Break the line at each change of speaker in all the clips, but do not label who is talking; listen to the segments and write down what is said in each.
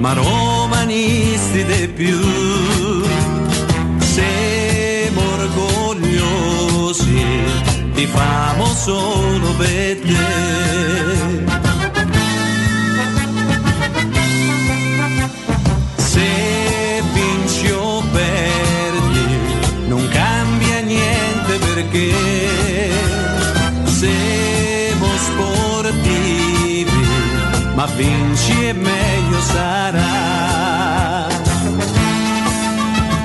ma romanisti di più. Siamo orgogliosi, ti famo solo per te. Sarà.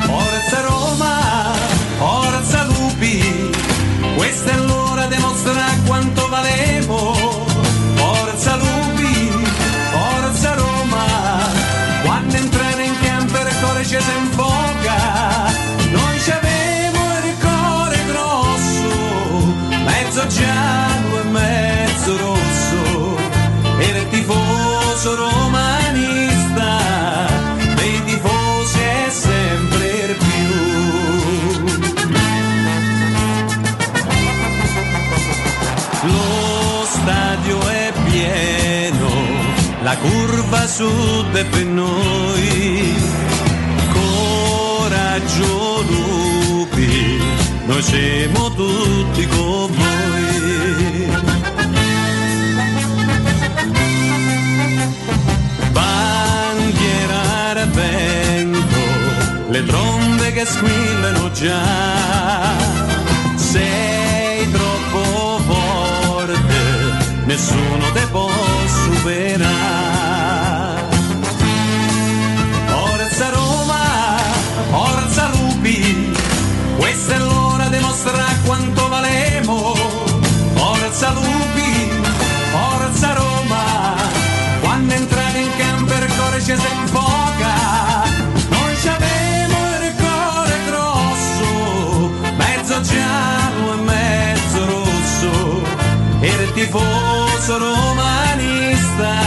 Forza Roma, forza Lupi, questa è l'ora di quanto tifoso romanista, dei tifosi è sempre più. Lo stadio è pieno, la curva sud è per noi. Coraggio lupi, noi siamo tutti con trombe che squillano già. Sei troppo forte, nessuno te può superare. Forza Roma, forza Lupi, questa è l'ora di mostrare quanto valemo. Forza Lupi, forza Roma, quando entrate in campo il cuore ci. Tifoso romanista,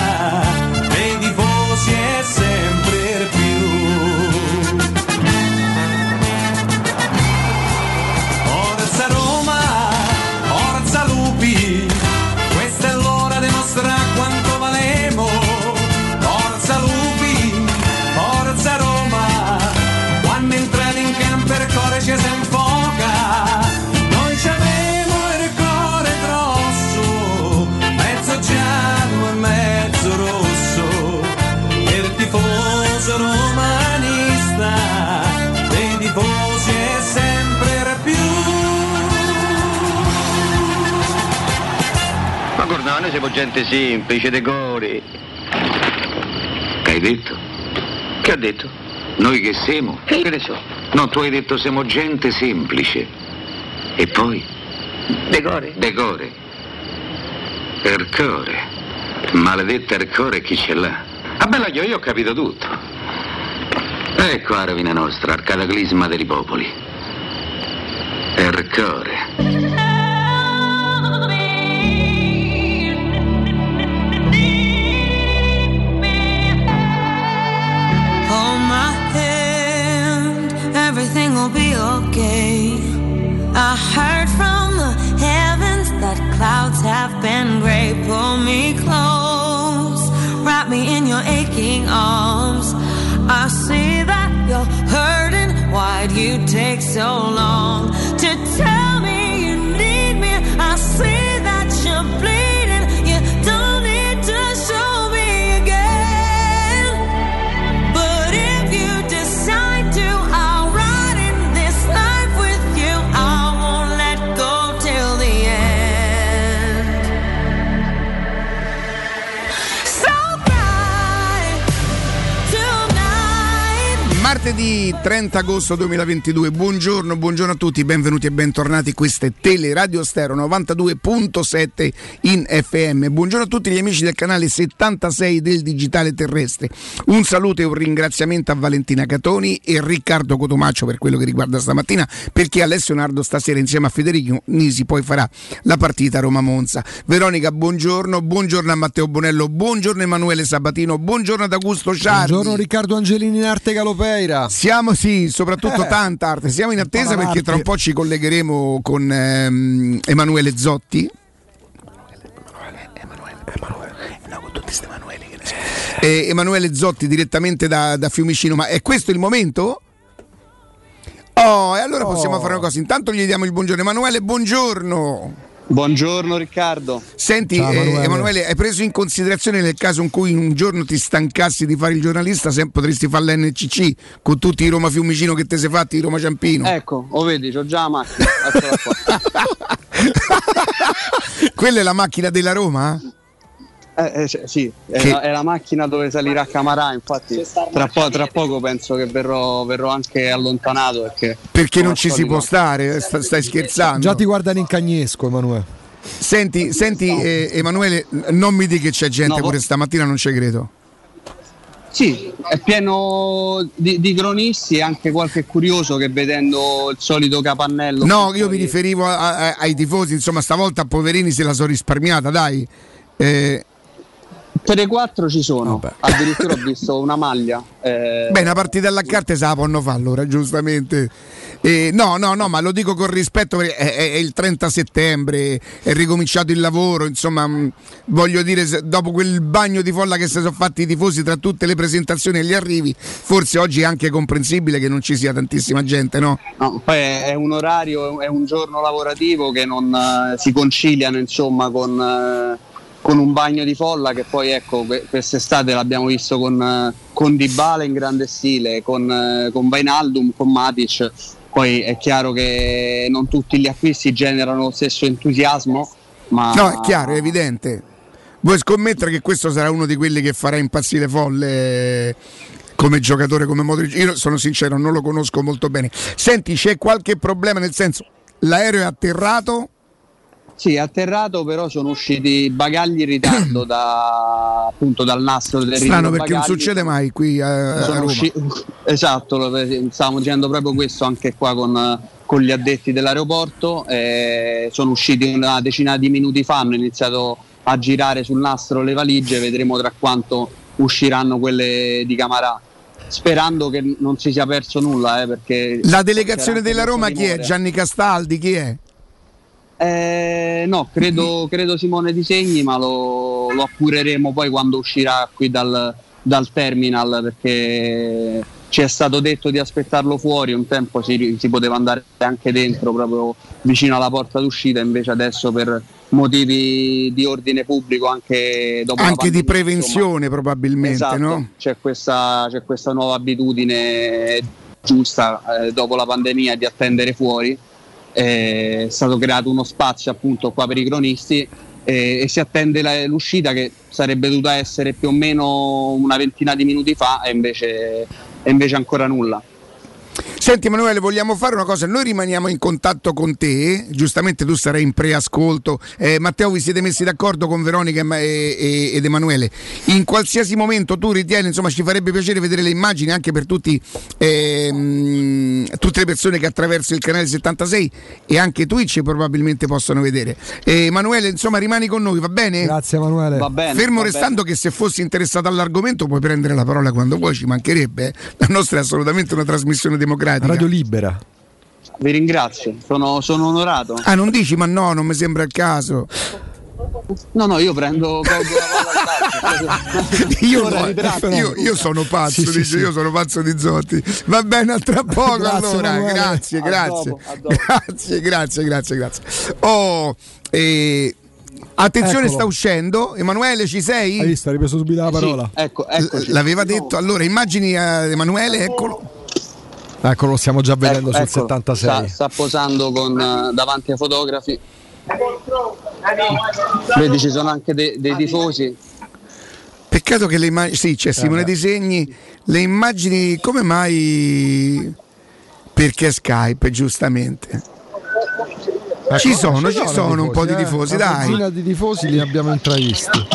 noi
siamo gente semplice, decori. Che hai detto? Che ha detto? Noi che siamo? Che ne so? No, tu hai detto siamo gente semplice. E poi? Decore. Decore. Ercore. Maledetta Ercore chi ce l'ha? Ah bella io, io ho capito tutto. Ecco la rovina nostra, al cataclisma dei popoli. Ercore.
I heard from the heavens that clouds have been gray. Pull me close, wrap me in your aching arms. I see that you're hurting. Why'd you take so long the
Martedì 30 agosto 2022, buongiorno, buongiorno a tutti, benvenuti e bentornati. Questa è Teleradio Stereo 92.7 in FM. Buongiorno a tutti gli amici del canale 76 del Digitale Terrestre. Un saluto e un ringraziamento a Valentina Catoni e Riccardo Cotomaccio per quello che riguarda stamattina, perché Alessio Nardo stasera insieme a Federico Nisi poi farà la partita Roma-Monza. Veronica, buongiorno, buongiorno a Matteo Bonello, buongiorno Emanuele Sabatino, buongiorno ad Augusto Ciardi.
Buongiorno Riccardo Angelini in arte Galopeira.
Siamo sì, soprattutto
Eh.
tanta arte. Siamo in attesa
Tanta
perché tra un
arte.
po' ci collegheremo con ehm, Emanuele Zotti. eh, Emanuele Zotti direttamente da, da, Fiumicino, ma è questo il momento? Oh, e allora possiamo oh. fare una cosa, intanto gli diamo il buongiorno Emanuele, buongiorno.
Buongiorno Riccardo.
Senti Ciao, Emanuele. Eh, Emanuele. hai preso in considerazione nel caso in cui un giorno ti stancassi di fare il giornalista, se potresti fare l'NCC con tutti i Roma Fiumicino che te sei fatti, i Roma Ciampino?
Ecco, lo vedi, ho già la macchina.
Quella è la macchina della Roma?
Eh, eh, sì, è, che... la, è, la, macchina dove salirà Camarà, infatti tra, po- tra poco penso che verrò, verrò anche allontanato. Perché,
perché non ci si può stare, St- stai scherzando.
Già ti guardano in cagnesco Emanuele.
Senti, senti eh, Emanuele, non mi dica che c'è gente no, pure stamattina, non ci credo.
Sì, è pieno di, di, cronisti e anche qualche curioso che vedendo il solito capannello.
No, io mi riferivo a, a, ai tifosi, insomma, stavolta Poverini se la sono risparmiata, dai. Eh,
3-4 ci sono, Vabbè. addirittura ho visto una maglia.
Eh... Beh, una partita alla carta se la possono fare allora, giustamente. Eh, no, no, no, ma lo dico con rispetto perché è, è, il 30 settembre, è ricominciato il lavoro, insomma, mh, mm, voglio dire, dopo quel bagno di folla che si sono fatti i tifosi tra tutte le presentazioni e gli arrivi, forse oggi è anche comprensibile che non ci sia tantissima gente, no?
no poi è un orario, è un giorno lavorativo che non uh, si conciliano, insomma, con... Uh, con un bagno di folla che poi ecco quest'estate l'abbiamo visto con, con Dybala in grande stile, con, con Vainaldum, con Matic, poi è chiaro che non tutti gli acquisti generano lo stesso entusiasmo, ma...
No, è chiaro, è evidente. Vuoi scommettere che questo sarà uno di quelli che farà impazzire folle come giocatore, come Modric? Io sono sincero, non lo conosco molto bene. Senti, c'è qualche problema nel senso, l'aereo è atterrato?
Sì, atterrato però sono usciti bagagli in ritardo da, appunto dal nastro del
Strano perché bagagli. non succede mai qui a, a usci-
esatto, stavamo dicendo proprio questo anche qua con, con gli addetti dell'aeroporto. Eh, sono usciti una decina di minuti fa, hanno iniziato a girare sul nastro le valigie, vedremo tra quanto usciranno quelle di Camarà sperando che non si sia perso nulla. Eh, perché
la delegazione della Roma chi è? Gianni Castaldi? Chi è?
Eh, no, credo, credo, Simone Disegni, ma lo, lo, appureremo poi quando uscirà qui dal, dal, terminal perché ci è stato detto di aspettarlo fuori, un tempo si, si, poteva andare anche dentro, proprio vicino alla porta d'uscita, invece adesso per motivi di ordine pubblico anche dopo
anche di prevenzione insomma, probabilmente
esatto,
no?
c'è, questa, c'è, questa, nuova abitudine giusta eh, dopo la pandemia di attendere fuori è stato creato uno spazio appunto qua per i cronisti e, e si attende la, l'uscita che sarebbe dovuta essere più o meno una ventina di minuti fa e invece, e invece ancora nulla.
Senti Emanuele, vogliamo fare una cosa, noi rimaniamo in contatto con te, giustamente tu sarai in preascolto, eh, Matteo vi siete messi d'accordo con Veronica e, e, ed Emanuele, in qualsiasi momento tu ritieni, insomma ci farebbe piacere vedere le immagini anche per tutti, eh, tutte le persone che attraverso il canale 76 e anche Twitch probabilmente possono vedere. Eh, Emanuele insomma rimani con noi, va bene?
Grazie Emanuele.
Va bene,
Fermo
va
restando
bene.
che se fossi interessato all'argomento puoi prendere la parola quando vuoi, ci mancherebbe, eh. la nostra è assolutamente una trasmissione democratica democratica.
Radio Libera.
Vi ringrazio, sono, sono onorato.
Ah, non dici, ma no, non mi sembra il caso.
No, no, io prendo
io, no, io, io, sono pazzo, sì, dice, sì, io sono pazzo di Zotti. Va bene, a tra poco grazie, allora. Grazie, grazie. A dopo, a dopo. grazie, grazie, grazie, grazie. Oh, eh, Attenzione, Eccolo. sta uscendo. Emanuele, ci sei?
Hai visto, hai ripreso subito la parola.
Sì, ecco, eccoci.
L'aveva detto. Allora, immagini uh, Emanuele, eccolo.
Ecco, lo stiamo già vedendo ecco, sul ecco, 76.
Sta, sta posando con, uh, davanti ai fotografi. Vedi, ci sono anche de- dei tifosi.
Peccato che le immagini. Sì, c'è Simone eh, Disegni. Le immagini, come mai? Perché Skype, giustamente. Ecco, ci sono, ci sono, un po' di tifosi, eh? dai.
Una di tifosi li abbiamo intravisti.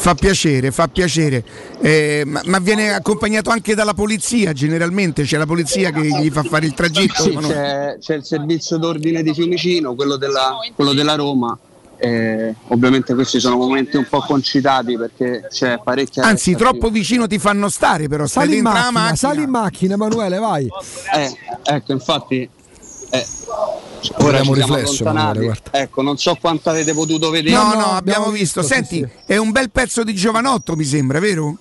Fa piacere, fa piacere, eh, ma, ma, viene accompagnato anche dalla polizia generalmente, c'è la polizia che gli fa fare il tragitto.
Sì, c'è, c'è, il servizio d'ordine di Fiumicino, quello della, quello della Roma. Eh, ovviamente questi sono momenti un po' concitati perché c'è parecchia
anzi troppo vicino ti fanno stare però.
Sali
in
macchina,
macchina,
sali in macchina Emanuele vai.
Eh, ecco infatti eh,
Ora abbiamo riflesso, Manuele,
ecco, non so quanto avete potuto vedere.
No, no, no abbiamo, abbiamo visto. visto. Senti, sì, sì. è un bel pezzo di giovanotto, mi sembra, vero?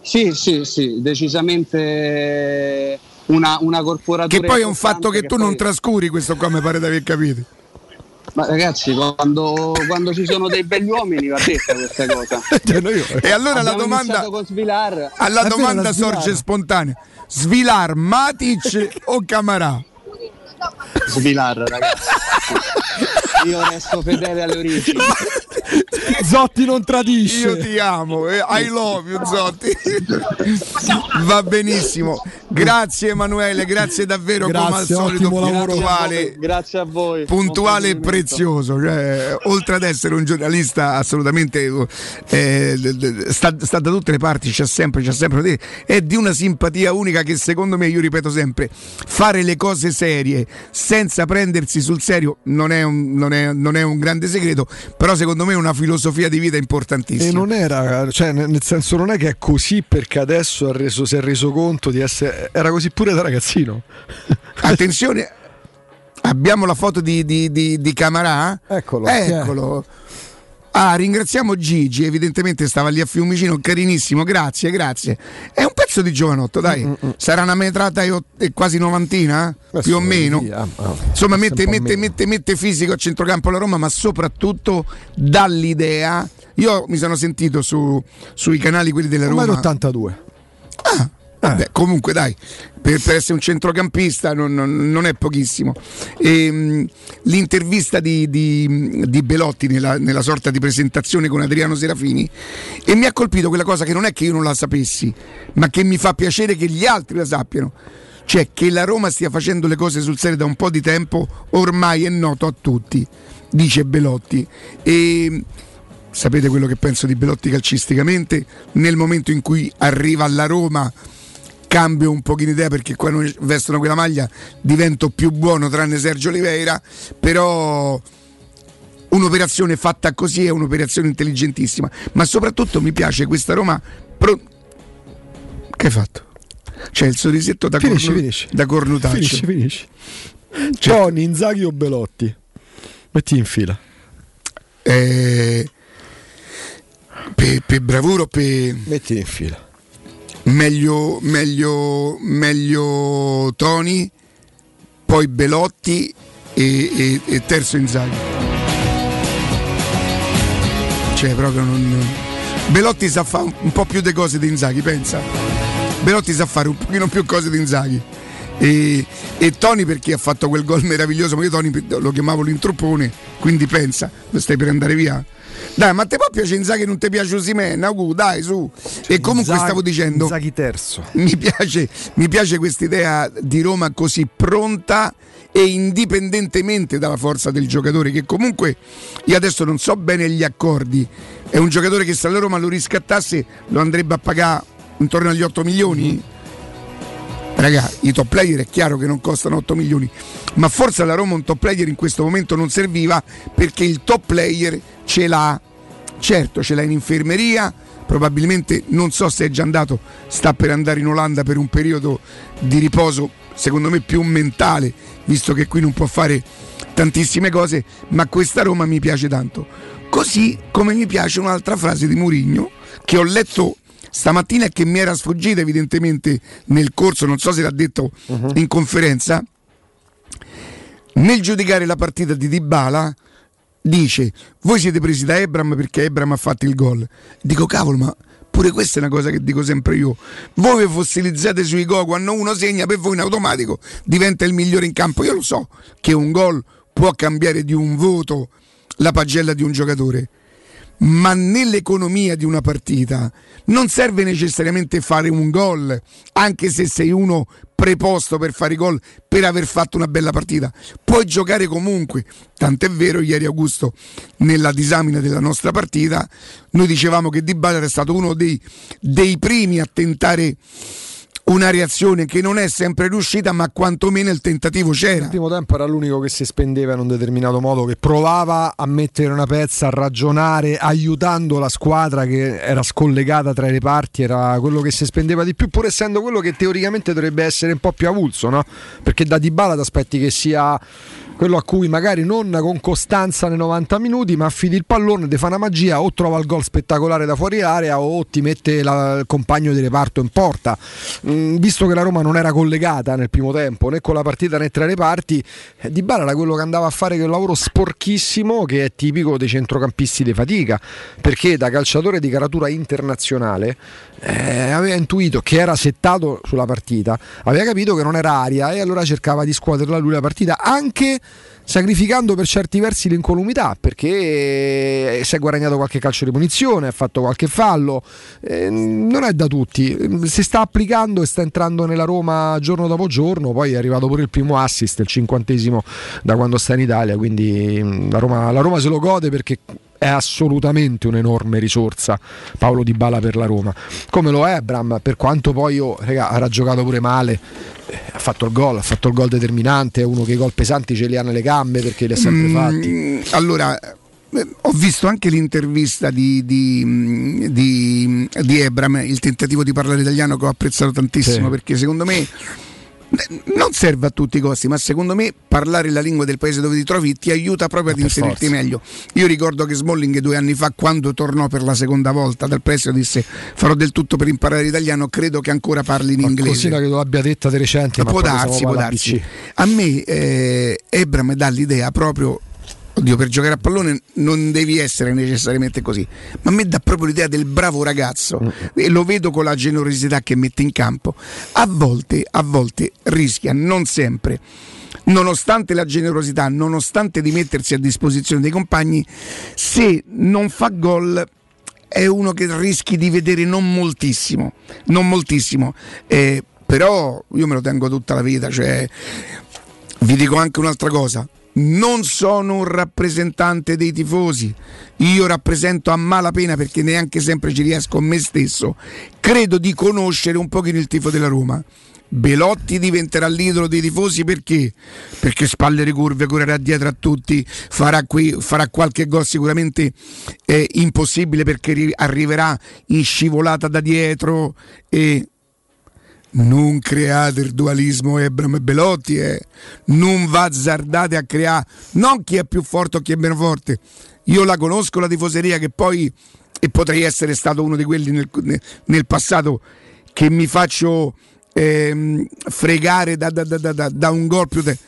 Sì, sì, sì, decisamente una, una corporatura.
Che poi è un fatto che, che tu poi... non trascuri questo qua, mi pare di aver capito.
Ma ragazzi, quando, quando, ci sono dei begli uomini va detta questa cosa.
Cioè, e allora la domanda, alla domanda sorge spontanea: Svilar, Matic o Camarà?
Svilar, ragazzi. Io resto fedele alle origini.
Zotti non tradisce.
Io ti amo, eh? I love you Zotti. Va benissimo. Grazie Emanuele, grazie davvero grazie, come al solito puntuale.
Grazie a voi.
Puntuale e prezioso. Cioè, oltre ad essere un giornalista assolutamente eh, sta, sta, da tutte le parti, c'è sempre, c'è sempre è di una simpatia unica che secondo me, io ripeto sempre, fare le cose serie senza prendersi sul serio non è un, non è, non è un grande segreto, però secondo me è una filosofia di vita importantissima.
E non era, cioè, nel senso non è che è così perché adesso reso, si è reso conto di essere, era così pure da ragazzino.
Attenzione, abbiamo la foto di, di, di, di Camarà?
Eccolo.
Eccolo. Ah, ringraziamo Gigi, evidentemente stava lì a Fiumicino, carinissimo, grazie, grazie. È un pezzo di giovanotto, dai. Mm-mm. Sarà una metrata e quasi novantina, eh? più o meno. Oh, Insomma, mette, mette, mette, mette, fisico a centrocampo la Roma, ma soprattutto dall'idea. Io mi sono sentito su, sui canali quelli della Roma.
82.
Vabbè, comunque dai, per, per, essere un centrocampista non, non, non è pochissimo. E, ehm, l'intervista di, di, di Belotti nella, nella, sorta di presentazione con Adriano Serafini e mi ha colpito quella cosa che non è che io non la sapessi, ma che mi fa piacere che gli altri la sappiano. Cioè che la Roma stia facendo le cose sul serio da un po' di tempo, ormai è noto a tutti, dice Belotti. E, sapete quello che penso di Belotti calcisticamente? Nel momento in cui arriva alla Roma cambio un pochino idea perché qua non vestono quella maglia divento più buono tranne Sergio Oliveira però un'operazione fatta così è un'operazione intelligentissima ma soprattutto mi piace questa Roma pro... che hai fatto? c'è il sorrisetto da,
finisci,
cornu...
finisci.
da cornutaccio
finisci, finisci. Cioè... Tony, Inzaghi o Belotti? metti in fila
eh... per pe bravura o per
metti in fila
meglio, meglio, meglio Tony, poi Belotti e, e, e terzo Inzaghi. Cioè proprio non... Belotti sa fare un po' più di cose di Inzaghi, pensa. Belotti sa fare un pochino più cose di Inzaghi. E, e, Tony perché ha fatto quel gol meraviglioso, ma io Tony lo chiamavo l'intruppone, quindi pensa, stai per andare via. Dai, ma te può piace Inzaghi non ti piace Osimen? Augu, dai, su. Cioè, e comunque Inzaghi, stavo dicendo
Inzaghi terzo.
Mi piace, mi piace questa idea di Roma così pronta e indipendentemente dalla forza del giocatore che comunque io adesso non so bene gli accordi. È un giocatore che se la Roma lo riscattasse lo andrebbe a pagare intorno agli 8 milioni. Mm-hmm. Raga, i top player è chiaro che non costano 8 milioni, ma forse alla Roma un top player in questo momento non serviva perché il top player ce l'ha, certo ce l'ha in infermeria, probabilmente non so se è già andato, sta per andare in Olanda per un periodo di riposo, secondo me più mentale, visto che qui non può fare tantissime cose, ma questa Roma mi piace tanto. Così come mi piace un'altra frase di Murigno che ho letto stamattina e che mi era sfuggita evidentemente nel corso, non so se l'ha detto uh-huh. in conferenza, nel giudicare la partita di Dybala dice voi siete presi da Ebram perché Ebram ha fatto il gol. Dico cavolo, ma pure questa è una cosa che dico sempre io. Voi vi fossilizzate sui gol quando uno segna per voi in automatico diventa il migliore in campo. Io lo so che un gol può cambiare di un voto la pagella di un giocatore ma nell'economia di una partita non serve necessariamente fare un gol, anche se sei uno preposto per fare gol per aver fatto una bella partita. Puoi giocare comunque. Tant'è vero, ieri Augusto, nella disamina della nostra partita, noi dicevamo che Di Bala era stato uno dei, dei primi a tentare una reazione che non è sempre riuscita, ma quantomeno il tentativo c'era.
Primo tempo era l'unico che si spendeva in un determinato modo, che provava a mettere una pezza, a ragionare, aiutando la squadra che era scollegata tra le parti, era quello che si spendeva di più, pur essendo quello che teoricamente dovrebbe essere un po' più avulso, no? Perché da Dybala ti aspetti che sia
quello a cui magari non con costanza nei 90 minuti, ma affidi il pallone, ti fa una magia, o trova il gol spettacolare da fuori area o ti mette la, il compagno di reparto in porta. Mm, visto che la Roma non era collegata nel primo tempo né con la partita né tra le parti, eh, Di Bala era quello che andava a fare quel lavoro sporchissimo che è tipico dei centrocampisti di fatica, perché da calciatore di caratura internazionale eh, aveva intuito che era settato sulla partita, aveva capito che non era aria e allora cercava di scuoterla lui la partita anche sacrificando per certi versi l'incolumità perché si è guadagnato qualche calcio di punizione, ha fatto qualche fallo, eh, non è da tutti, si sta applicando e sta entrando nella Roma giorno dopo giorno, poi è arrivato pure il primo assist, il cinquantesimo da quando sta in Italia, quindi la Roma, la Roma se lo gode perché è assolutamente un'enorme risorsa Paolo Di Bala per la Roma. Come lo è Bram per quanto poi io, raga, era giocato pure male eh, ha fatto il gol ha fatto il gol determinante è uno che i gol pesanti ce li ha nelle gambe perché li ha sempre fatti.
Mm, allora, eh, ho visto anche l'intervista di, di, di, di Ebram, il tentativo di parlare italiano che ho apprezzato tantissimo
Sì.
perché secondo me non serve a tutti i costi, ma secondo me parlare la lingua del paese dove ti trovi ti aiuta proprio ad inserirti
forza.
meglio. Io ricordo che Smalling due anni fa, quando tornò per la seconda volta dal prestito, disse farò del tutto per imparare l'italiano, credo che ancora parli in inglese.
Qualcosina che lo abbia detta di recente ma
può darsi, può darsi. A me eh, Ebram dà l'idea proprio. Oddio, per giocare a pallone non devi essere necessariamente così, ma a me dà proprio l'idea del bravo ragazzo e lo vedo con la generosità che mette in campo. A volte, a volte rischia, non sempre, nonostante la generosità, nonostante di mettersi a disposizione dei compagni, se non fa gol è uno che rischi di vedere non moltissimo, non moltissimo. Eh, però io me lo tengo tutta la vita, cioè vi dico anche un'altra cosa. Non sono un rappresentante dei tifosi, io rappresento a malapena perché neanche sempre ci riesco me stesso. Credo di conoscere un pochino il tifo della Roma. Belotti diventerà l'idolo dei tifosi perché? Perché spalle ricurve, correrà dietro a tutti, farà, qui, farà qualche gol sicuramente eh, impossibile perché ri- arriverà in scivolata da dietro e non create il dualismo Ebram e Belotti, eh. non vazzardate a creare non chi è più forte o chi è meno forte. Io la conosco la tifoseria che poi, e potrei essere stato uno di quelli nel, nel passato, che mi faccio ehm, fregare da, da- da- da- un gol più... De-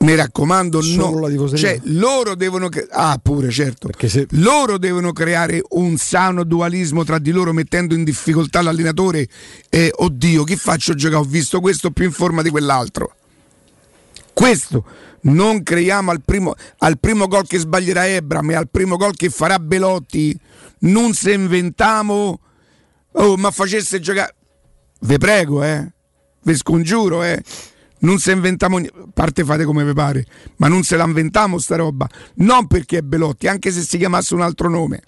mi raccomando,
Solo
no. Cioè, loro devono. Ah, pure, certo.
Se-
Loro devono creare un sano dualismo tra di loro, mettendo in difficoltà l'allenatore. E oddio, chi faccio giocare? Ho visto questo più in forma di quell'altro. Questo non creiamo al primo, al primo gol che sbaglierà Ebram e al primo gol che farà Belotti. Non se inventiamo. Oh, ma facesse giocare. Ve prego, eh. Ve scongiuro, eh. Non se inventiamo ni- a parte fate come vi pare, ma non se la inventiamo sta roba. Non perché è Belotti, anche se si chiamasse un altro nome.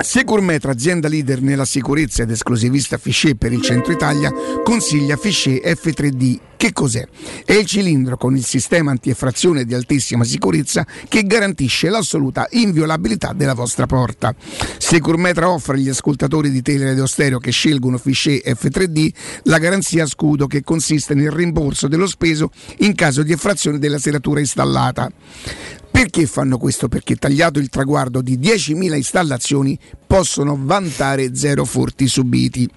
Securmetra, azienda leader nella sicurezza ed esclusivista Fichet per il centro Italia, consiglia Fichet F3D. Che cos'è? È il cilindro con il sistema antieffrazione di altissima sicurezza che garantisce l'assoluta inviolabilità della vostra porta. Securmetra offre agli ascoltatori di Teleradio Stereo che scelgono Fichet F3D la garanzia scudo che consiste nel rimborso dello speso in caso di effrazione della serratura installata. Perché fanno questo? Perché tagliato il traguardo di 10.000 installazioni possono vantare zero furti subiti.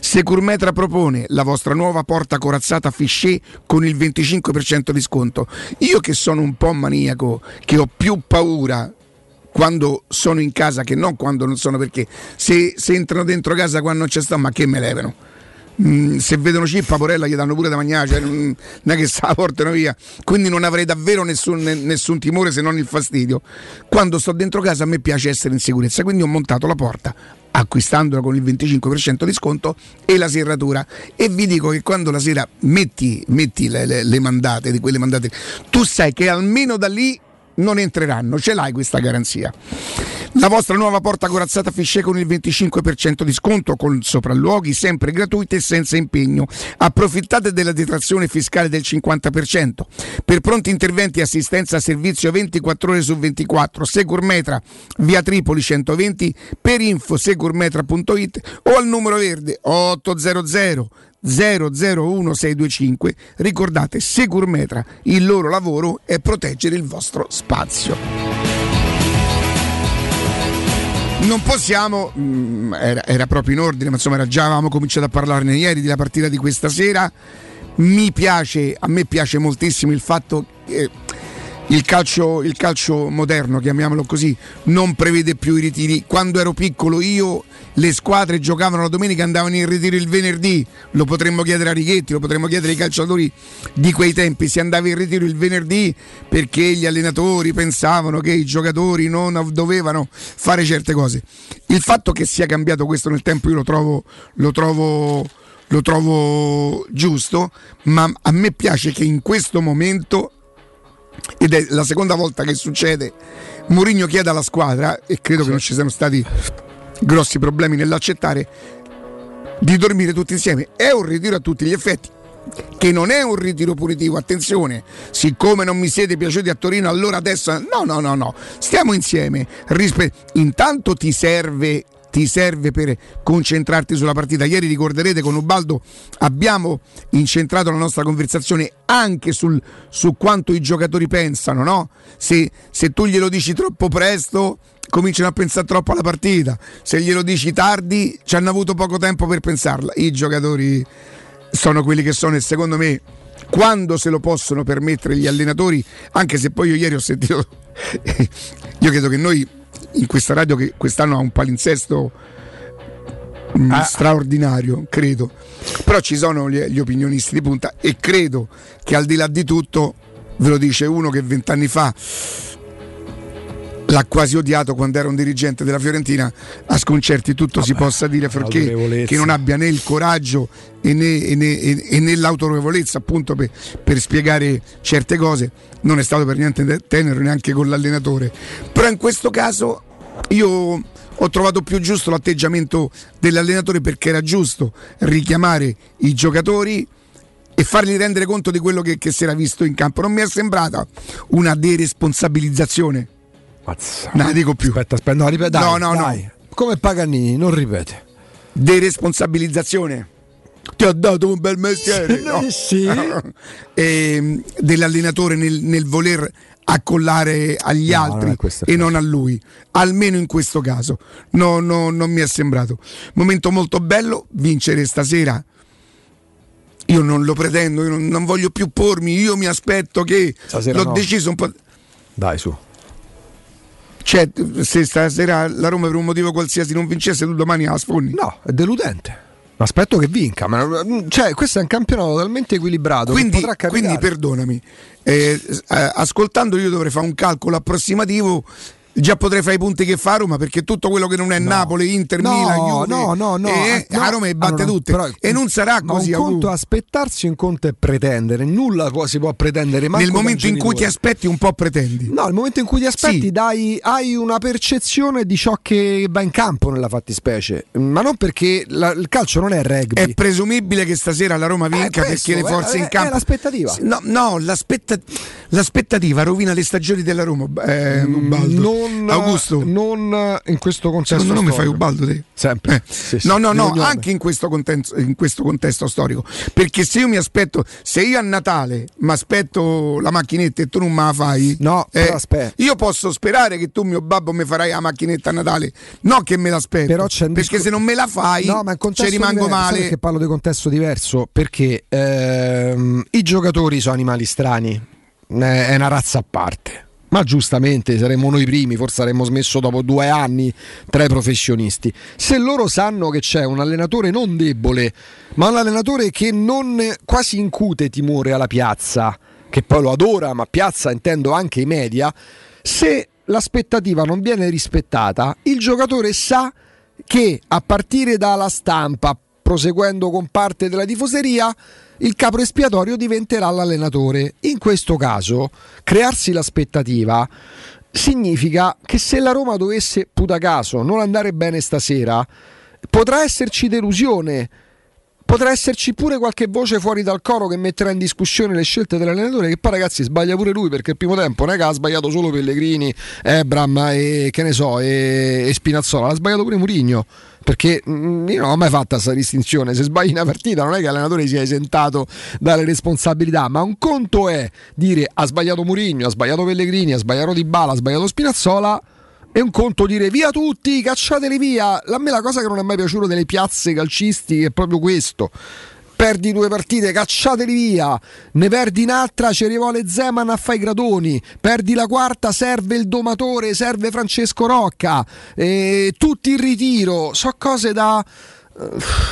Securmetra propone la vostra nuova porta corazzata Fichet con il 25% di sconto. Io che sono un po' maniaco, che ho più paura quando sono in casa che non quando non sono perché se, se entrano dentro casa quando non c'è sta ma che me levano Mm, se vedono Cippa Porella gli danno pure da mangiare cioè, non, non è che se la portano via. Quindi non avrei davvero nessun, ne- nessun timore se non il fastidio. Quando sto dentro casa a me piace essere in sicurezza quindi ho montato la porta acquistandola con il 25% di sconto e la serratura. E vi dico che quando la sera metti, metti le, le- le mandate di quelle mandate tu sai che almeno da lì non entreranno, ce l'hai questa garanzia. La vostra nuova porta corazzata Fisce con il 25% di sconto con sopralluoghi sempre gratuiti e senza impegno. Approfittate della detrazione fiscale del 50%. Per pronti interventi e assistenza a servizio 24 ore su 24, Securmetra, via Tripoli 120, per info securmetra.it o al numero verde 800 001625. Ricordate Securmetra, il loro lavoro è proteggere il vostro spazio. Non possiamo, mh, era, era, proprio in ordine, ma insomma già avevamo cominciato a parlarne ieri della partita di questa sera. Mi piace, a me piace moltissimo il fatto che il calcio, il calcio moderno, chiamiamolo così, non prevede più i ritiri. Quando ero piccolo io le squadre giocavano la domenica e andavano in ritiro il venerdì, lo potremmo chiedere a Righetti, lo potremmo chiedere ai calciatori di quei tempi, si andava in ritiro il venerdì perché gli allenatori pensavano che i giocatori non dovevano fare certe cose. Il fatto che sia cambiato questo nel tempo io lo trovo, lo trovo, lo trovo giusto, ma a me piace che in questo momento ed è la seconda volta che succede. Mourinho chiede alla squadra, e credo sì. che non ci siano stati grossi problemi nell'accettare, di dormire tutti insieme. È un ritiro a tutti gli effetti. Che non è un ritiro punitivo, attenzione, siccome non mi siete piaciuti a Torino, allora adesso no, no, no, no, stiamo insieme. Rispe- Intanto ti serve ti serve per concentrarti sulla partita. Ieri ricorderete con Ubaldo abbiamo incentrato la nostra conversazione anche sul, su quanto i giocatori pensano, no? Se, se tu glielo dici troppo presto cominciano a pensare troppo alla partita, se glielo dici tardi ci hanno avuto poco tempo per pensarla. I giocatori sono quelli che sono e secondo me quando se lo possono permettere gli allenatori, anche se poi io ieri ho sentito, io credo che noi in questa radio che quest'anno ha un palinsesto mm, ah. straordinario, credo. Però ci sono gli, gli, opinionisti di punta e credo che al di là di tutto, ve lo dice uno che vent'anni fa l'ha quasi odiato quando era un dirigente della Fiorentina, a sconcerti tutto Vabbè, si possa dire perché che non abbia né il coraggio e né, e né, e né l'autorevolezza appunto per, per, spiegare certe cose, non è stato per niente tenero neanche con l'allenatore. Però in questo caso io ho trovato più giusto l'atteggiamento dell'allenatore perché era giusto richiamare i giocatori e fargli rendere conto di quello che, che si era visto in campo. Non mi è sembrata una deresponsabilizzazione
Mazza.
Non la dico più.
Aspetta, aspetta, no, ripet- dai,
no, no,
dai. no. Come Paganini, non ripete.
Deresponsabilizzazione. Ti ho dato un bel mestiere.
no? sì.
e, ehm, dell'allenatore nel, nel, voler accollare agli no, altri non e non a lui. Almeno in questo caso. No, no, non mi è sembrato. Momento molto bello, vincere stasera. Io non lo pretendo, io non, non voglio più pormi, io mi aspetto che
Stasera
l'ho deciso un po'.
Dai su.
Cioè, se stasera la Roma per un motivo qualsiasi non vincesse, tu domani la sfondi?
No, è deludente. Aspetto che vinca, ma cioè, questo è un campionato talmente equilibrato.
Quindi, quindi perdonami, eh, eh, ascoltando io dovrei fare un calcolo approssimativo già potrei fare i punti che fa Roma perché tutto quello che non è no. Napoli, Inter,
no,
Milan, Juve
no, no, no,
e
no,
a Roma e batte
allora,
tutte.
però,
e non sarà così
un conto è aspettarsi un conto è pretendere. Nulla si può pretendere
nel momento in cui ti aspetti un po' pretendi.
No nel momento in cui ti aspetti sì. dai, hai una percezione di ciò che va in campo nella fattispecie. Ma non perché la, il calcio non è rugby.
È presumibile che stasera la Roma vinca eh, questo, perché le forze
è,
in campo
è l'aspettativa.
No, no l'aspetta, l'aspettativa rovina le stagioni della Roma eh, non, Augusto.
non in questo contesto
secondo
me
fai Ubaldo te.
Sempre.
Eh. sì, sì. no no no anche in questo, contesto, in questo contesto storico. Perché se io mi aspetto se io a Natale mi aspetto la macchinetta e tu non me la fai
no eh, aspetta.
io posso sperare che tu mio babbo mi farai la macchinetta a Natale. No che me l'aspetto.
Però c'è
perché discor- se non me la fai no, ma ci rimango
diverso,
male.
perché parlo di contesto diverso? Perché ehm, i giocatori sono animali strani. È una razza a parte ma giustamente saremmo noi primi, forse avremmo smesso dopo due anni tra i professionisti. Se loro sanno che c'è un allenatore non debole, ma un allenatore che non quasi incute timore alla piazza, che poi lo adora, ma piazza intendo anche i media, se l'aspettativa non viene rispettata, il giocatore sa che a partire dalla stampa, proseguendo con parte della tifoseria, il capo espiatorio diventerà l'allenatore. In questo caso, crearsi l'aspettativa significa che se la Roma dovesse, puta caso, non andare bene stasera, potrà esserci delusione. Potrà esserci pure qualche voce fuori dal coro che metterà in discussione le scelte dell'allenatore. Che poi, ragazzi, sbaglia pure lui perché il primo tempo che ha sbagliato solo Pellegrini, Ebram e che ne so, e, e Spinazzola, ha sbagliato pure Murigno. Perché mm, io non ho mai fatto questa distinzione. Se sbagli una partita, non è che l'allenatore sia esentato dalle responsabilità, ma un conto è dire ha sbagliato Murigno, ha sbagliato Pellegrini, ha sbagliato Di Bala, ha sbagliato Spinazzola è un conto dire via tutti, cacciateli via. A me la cosa che non è mai piaciuta delle piazze calcistiche è proprio questo. Perdi due partite, cacciateli via. Ne perdi un'altra, ci rivuole Zeman a fare i gradoni. Perdi la quarta, serve il domatore, serve Francesco Rocca. E tutti in ritiro. So cose da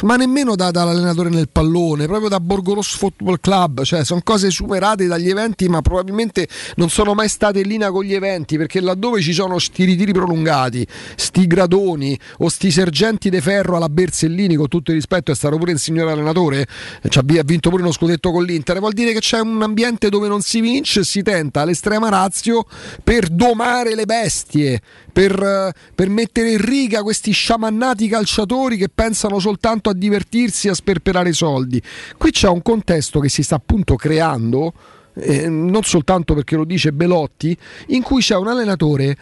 ma nemmeno da, dall'allenatore nel pallone, proprio da Borgoros Football Club, cioè sono cose superate dagli eventi, ma probabilmente non sono mai state in linea con gli eventi, perché laddove ci sono sti ritiri prolungati, sti gradoni o sti sergenti de ferro alla Bersellini, con tutto il rispetto, è stato pure il signor allenatore, ha vinto pure uno scudetto con l'Inter, vuol dire che c'è un ambiente dove non si vince si tenta all'estrema razio per domare le bestie, per, per mettere in riga questi sciamannati calciatori che pensano soltanto a divertirsi e a sperperare soldi. Qui c'è un contesto che si sta appunto creando, eh, non soltanto perché lo dice Belotti, in cui c'è un allenatore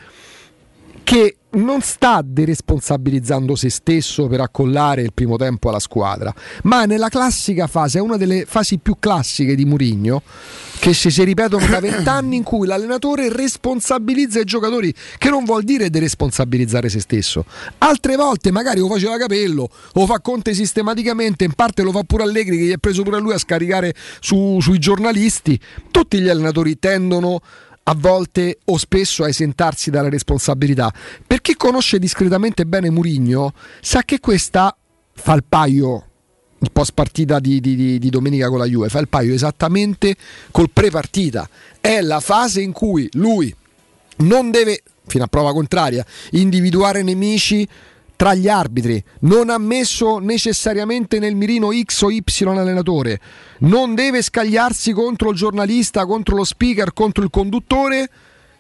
che non sta deresponsabilizzando se stesso per accollare il primo tempo alla squadra, ma nella classica fase, è una delle fasi più classiche di Murigno, che si, si ripetono da vent'anni in cui l'allenatore responsabilizza i giocatori, che non vuol dire deresponsabilizzare se stesso. Altre volte magari lo faceva Capello, lo fa Conte sistematicamente, in parte lo fa pure Allegri che gli è preso pure a lui a scaricare su, sui giornalisti. Tutti gli allenatori tendono a volte o spesso a esentarsi dalla responsabilità. Per chi conosce discretamente bene Murigno, sa che questa fa il paio il post partita di, di, di, domenica con la Juve fa il paio esattamente col pre-partita è la fase in cui lui non deve fino a prova contraria individuare nemici tra gli arbitri, non ha messo necessariamente nel mirino X o Y allenatore, non deve scagliarsi contro il giornalista, contro lo speaker, contro il conduttore.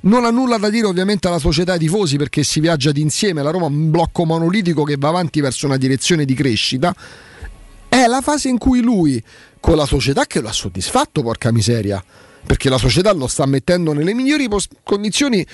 Non ha nulla da dire ovviamente alla società di tifosi perché si viaggia d'insieme, la Roma è un blocco monolitico che va avanti verso una direzione di crescita. È la fase in cui lui, con la società che lo ha soddisfatto, porca miseria, perché la società lo sta mettendo nelle migliori pos- condizioni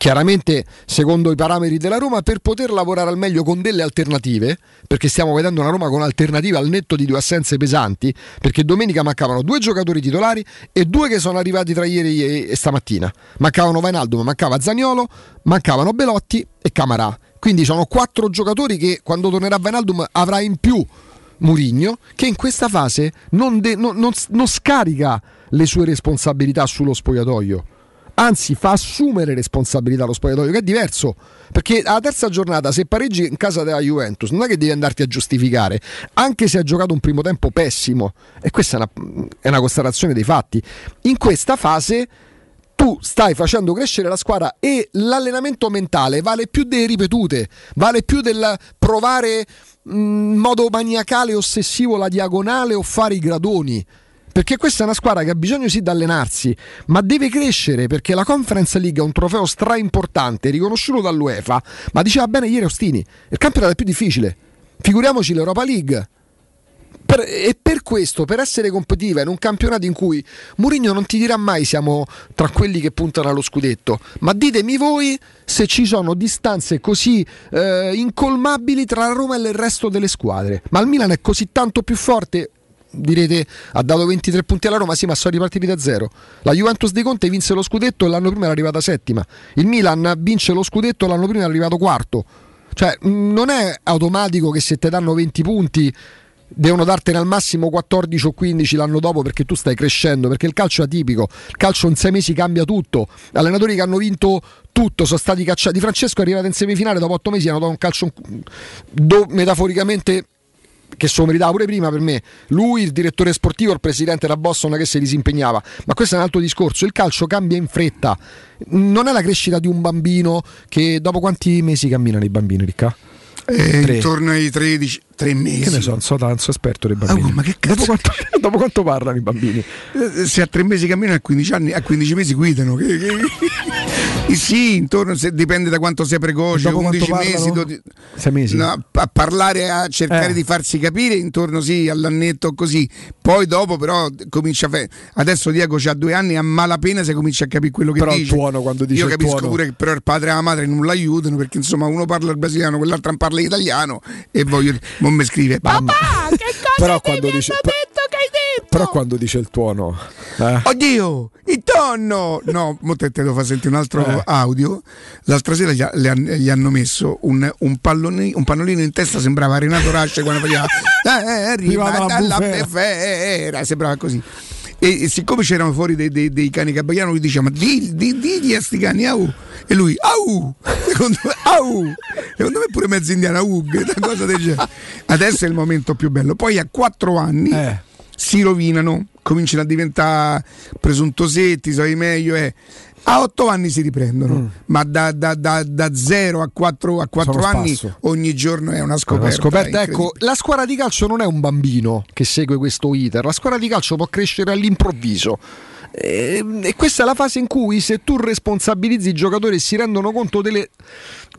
chiaramente secondo i parametri della Roma per poter lavorare al meglio con delle alternative perché stiamo vedendo una Roma con alternative al netto di due assenze pesanti perché domenica mancavano due giocatori titolari e due che sono arrivati tra ieri e stamattina. Mancavano Vainaldo, mancava Zagnolo mancavano Belotti e Camarà quindi sono quattro giocatori che quando tornerà Vainaldum avrà in più Murigno che in questa fase non, de- non, non, non scarica le sue responsabilità sullo spogliatoio anzi fa assumere responsabilità allo spogliatoio, che è diverso, perché alla terza giornata se pareggi in casa della Juventus non è che devi andarti a giustificare, anche se ha giocato un primo tempo pessimo, e questa è una, è una constatazione dei fatti, in questa fase tu stai facendo crescere la squadra e l'allenamento mentale vale più delle ripetute, vale più del provare in modo maniacale ossessivo la diagonale o fare i gradoni. Perché questa è una squadra che ha bisogno sì di allenarsi, ma deve crescere perché la Conference League è un trofeo stra importante, riconosciuto dall'UEFA. Ma diceva bene ieri Ostini, il campionato è più difficile. Figuriamoci l'Europa League. Per, e per questo, per essere competitiva in un campionato in cui Mourinho non ti dirà mai siamo tra quelli che puntano allo scudetto, ma ditemi voi se ci sono distanze così eh, incolmabili tra Roma e il resto delle squadre. Ma il Milan è così tanto più forte direte ha dato 23 punti alla Roma, sì, ma sono ripartiti da zero. La Juventus di Conte vinse lo scudetto e l'anno prima era arrivata settima. Il Milan vince lo scudetto e l'anno prima è arrivato quarto. Cioè, non è automatico che se ti danno 20 punti devono dartene al massimo 14 o 15 l'anno dopo perché tu stai crescendo, perché il calcio è atipico, il calcio in sei mesi cambia tutto. Allenatori che hanno vinto tutto sono stati cacciati. Francesco è arrivato in semifinale dopo 8 mesi, hanno dato un calcio do, metaforicamente che se lo meritava pure prima per me. Lui, il direttore sportivo, il presidente da Boston che si disimpegnava. Ma questo è un altro discorso. Il calcio cambia in fretta. Non è la crescita di un bambino che dopo quanti mesi camminano i bambini, Ricca?
Eh, intorno ai 13, Tre mesi.
Che ne so, non so, so esperto dei bambini.
ma che cazzo?
dopo, quanto, dopo quanto parlano i bambini?
Eh, Se a tre mesi camminano, a 15, anni, a 15 mesi guidano. Che- che- sì, intorno, se- dipende da quanto sia precoce,
Dopo quanto
11 mesi.
parlano?
12
Sei mesi?
No, a parlare, a cercare
Eh.
di farsi capire intorno sì, all'annetto così. Poi dopo però comincia a fe- adesso Diego ha due anni a malapena se comincia a capire quello che
Però
dice.
tuono, quando dice
Io capisco
tuono-
pure che però il padre e la madre non l'aiutano perché insomma uno parla il brasiliano, quell'altro parla l'italiano e voglio non mi scrive
Mamma.
"Papà, che cosa
Però
ti
quando
mi
dice-
detto che hai detto?"
Però quando dice il tuono... eh.
Oddio, il tonno! No, mo te, te lo fa sentire un altro
Eh.
audio. L'altra sera gli, gli hanno messo un, un, palloni- un pannolino in testa, sembrava Renato Rasce quando faceva eh, arriva
Arriva dalla bufera."
befera, sembrava così. E, e siccome c'erano fuori dei, dei- dei cani cabaiano, lui diceva: Ma di, di, digli a sti cani, au! E lui, au! Secondo me, au! Secondo me pure mezzo indiano, au! Una cosa del genere. Adesso è il momento più bello. Poi a quattro anni
Eh.
si rovinano, cominciano a diventare presuntosetti, sai meglio. Eh. A otto anni si riprendono, ma da, da, da, da zero a quattro, a quattro anni
spasso.
ogni giorno è una
Una
scoperta.
scoperta,
è
ecco, la squadra di calcio non è un bambino che segue questo iter, la squadra di calcio può crescere all'improvviso. E, e questa è la fase in cui se tu responsabilizzi i giocatori e si rendono conto delle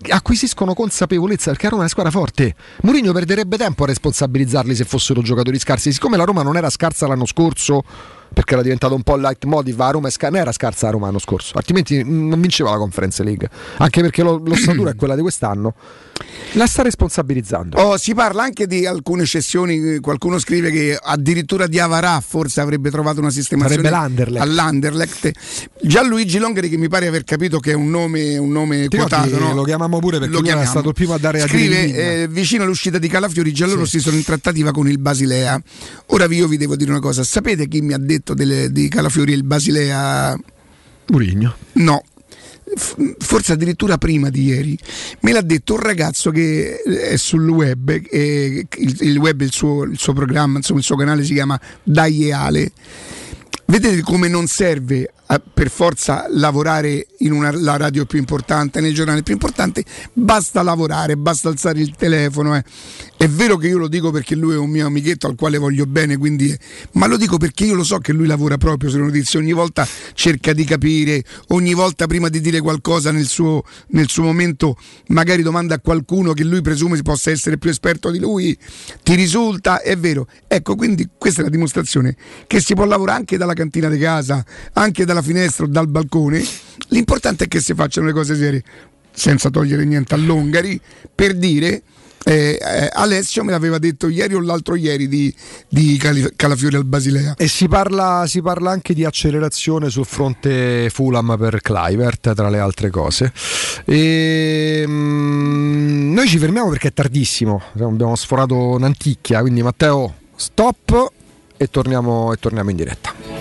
acquisiscono consapevolezza perché a Roma è una squadra forte. Mourinho perderebbe tempo a responsabilizzarli se fossero giocatori scarsi. Siccome la Roma non era scarsa l'anno scorso, perché era diventato un po' il leitmotiv, la Roma è scar- non era scarsa la Roma l'anno scorso, altrimenti non vinceva la Conference League. Anche perché lo- l'ossatura è quella di quest'anno. La sta responsabilizzando.
Oh, si parla anche di alcune cessioni, qualcuno scrive che addirittura di Avarà forse avrebbe trovato una sistemazione
l'Anderlecht.
all'Anderlecht. Gianluigi Longari che mi pare aver capito che è un nome, un nome quotato. no?
lo chiamiamo pure perché
Lo
lui era
chiamiamo.
stato il primo a dare a
Scrive eh, vicino all'uscita di Calafiori, già loro
Sì.
si sono in trattativa con il Basilea. Ora io vi devo dire una cosa, sapete chi mi ha detto delle- di Calafiori e il Basilea?
Murigno.
No, forse addirittura prima di ieri. Me l'ha detto un ragazzo che è sul web, eh, il, il web, il suo, il suo programma, insomma il suo canale si chiama Daieale. Vedete come non serve per forza lavorare in una, la radio più importante, nel giornale più importante, basta lavorare, basta alzare il telefono. eh. È vero che io lo dico perché lui è un mio amichetto al quale voglio bene, quindi, ma lo dico perché io lo so che lui lavora proprio sulle notizie, ogni volta cerca di capire, ogni volta prima di dire qualcosa nel suo, nel suo momento magari domanda a qualcuno che lui presume si possa essere più esperto di lui, ti risulta, è vero. Ecco, quindi questa è la dimostrazione che si può lavorare anche dalla cantina di casa, anche dalla finestra o dal balcone. L'importante è che si facciano le cose serie, senza togliere niente all'Ongari, per dire. eh, eh, Alessio me l'aveva detto ieri o l'altro ieri di, di Cali- Calafiori al Basilea.
E si parla, si parla anche di accelerazione sul fronte Fulham per Clivert, tra le altre cose. E, mm, noi ci fermiamo perché è tardissimo, abbiamo sforato un'anticchia, quindi Matteo, stop e torniamo, e torniamo in diretta.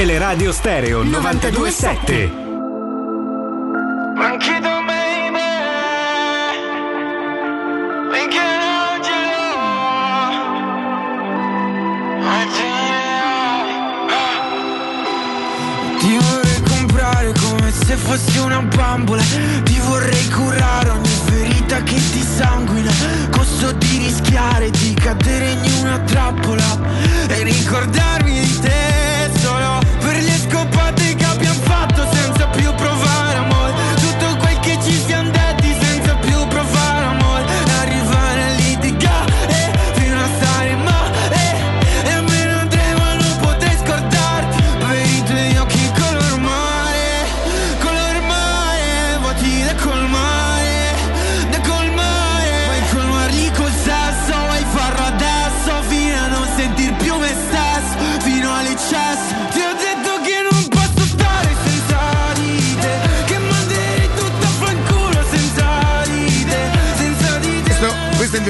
Teleradio Stereo 927.
Tranquillo, baby.
Ti vorrei comprare come se fossi una bambola. Ti vorrei curare ogni ferita che ti sanguina. Costo di rischiare di cadere in una trappola E ricordarmi di te solo per le scopate che abbiamo fatto senza più provare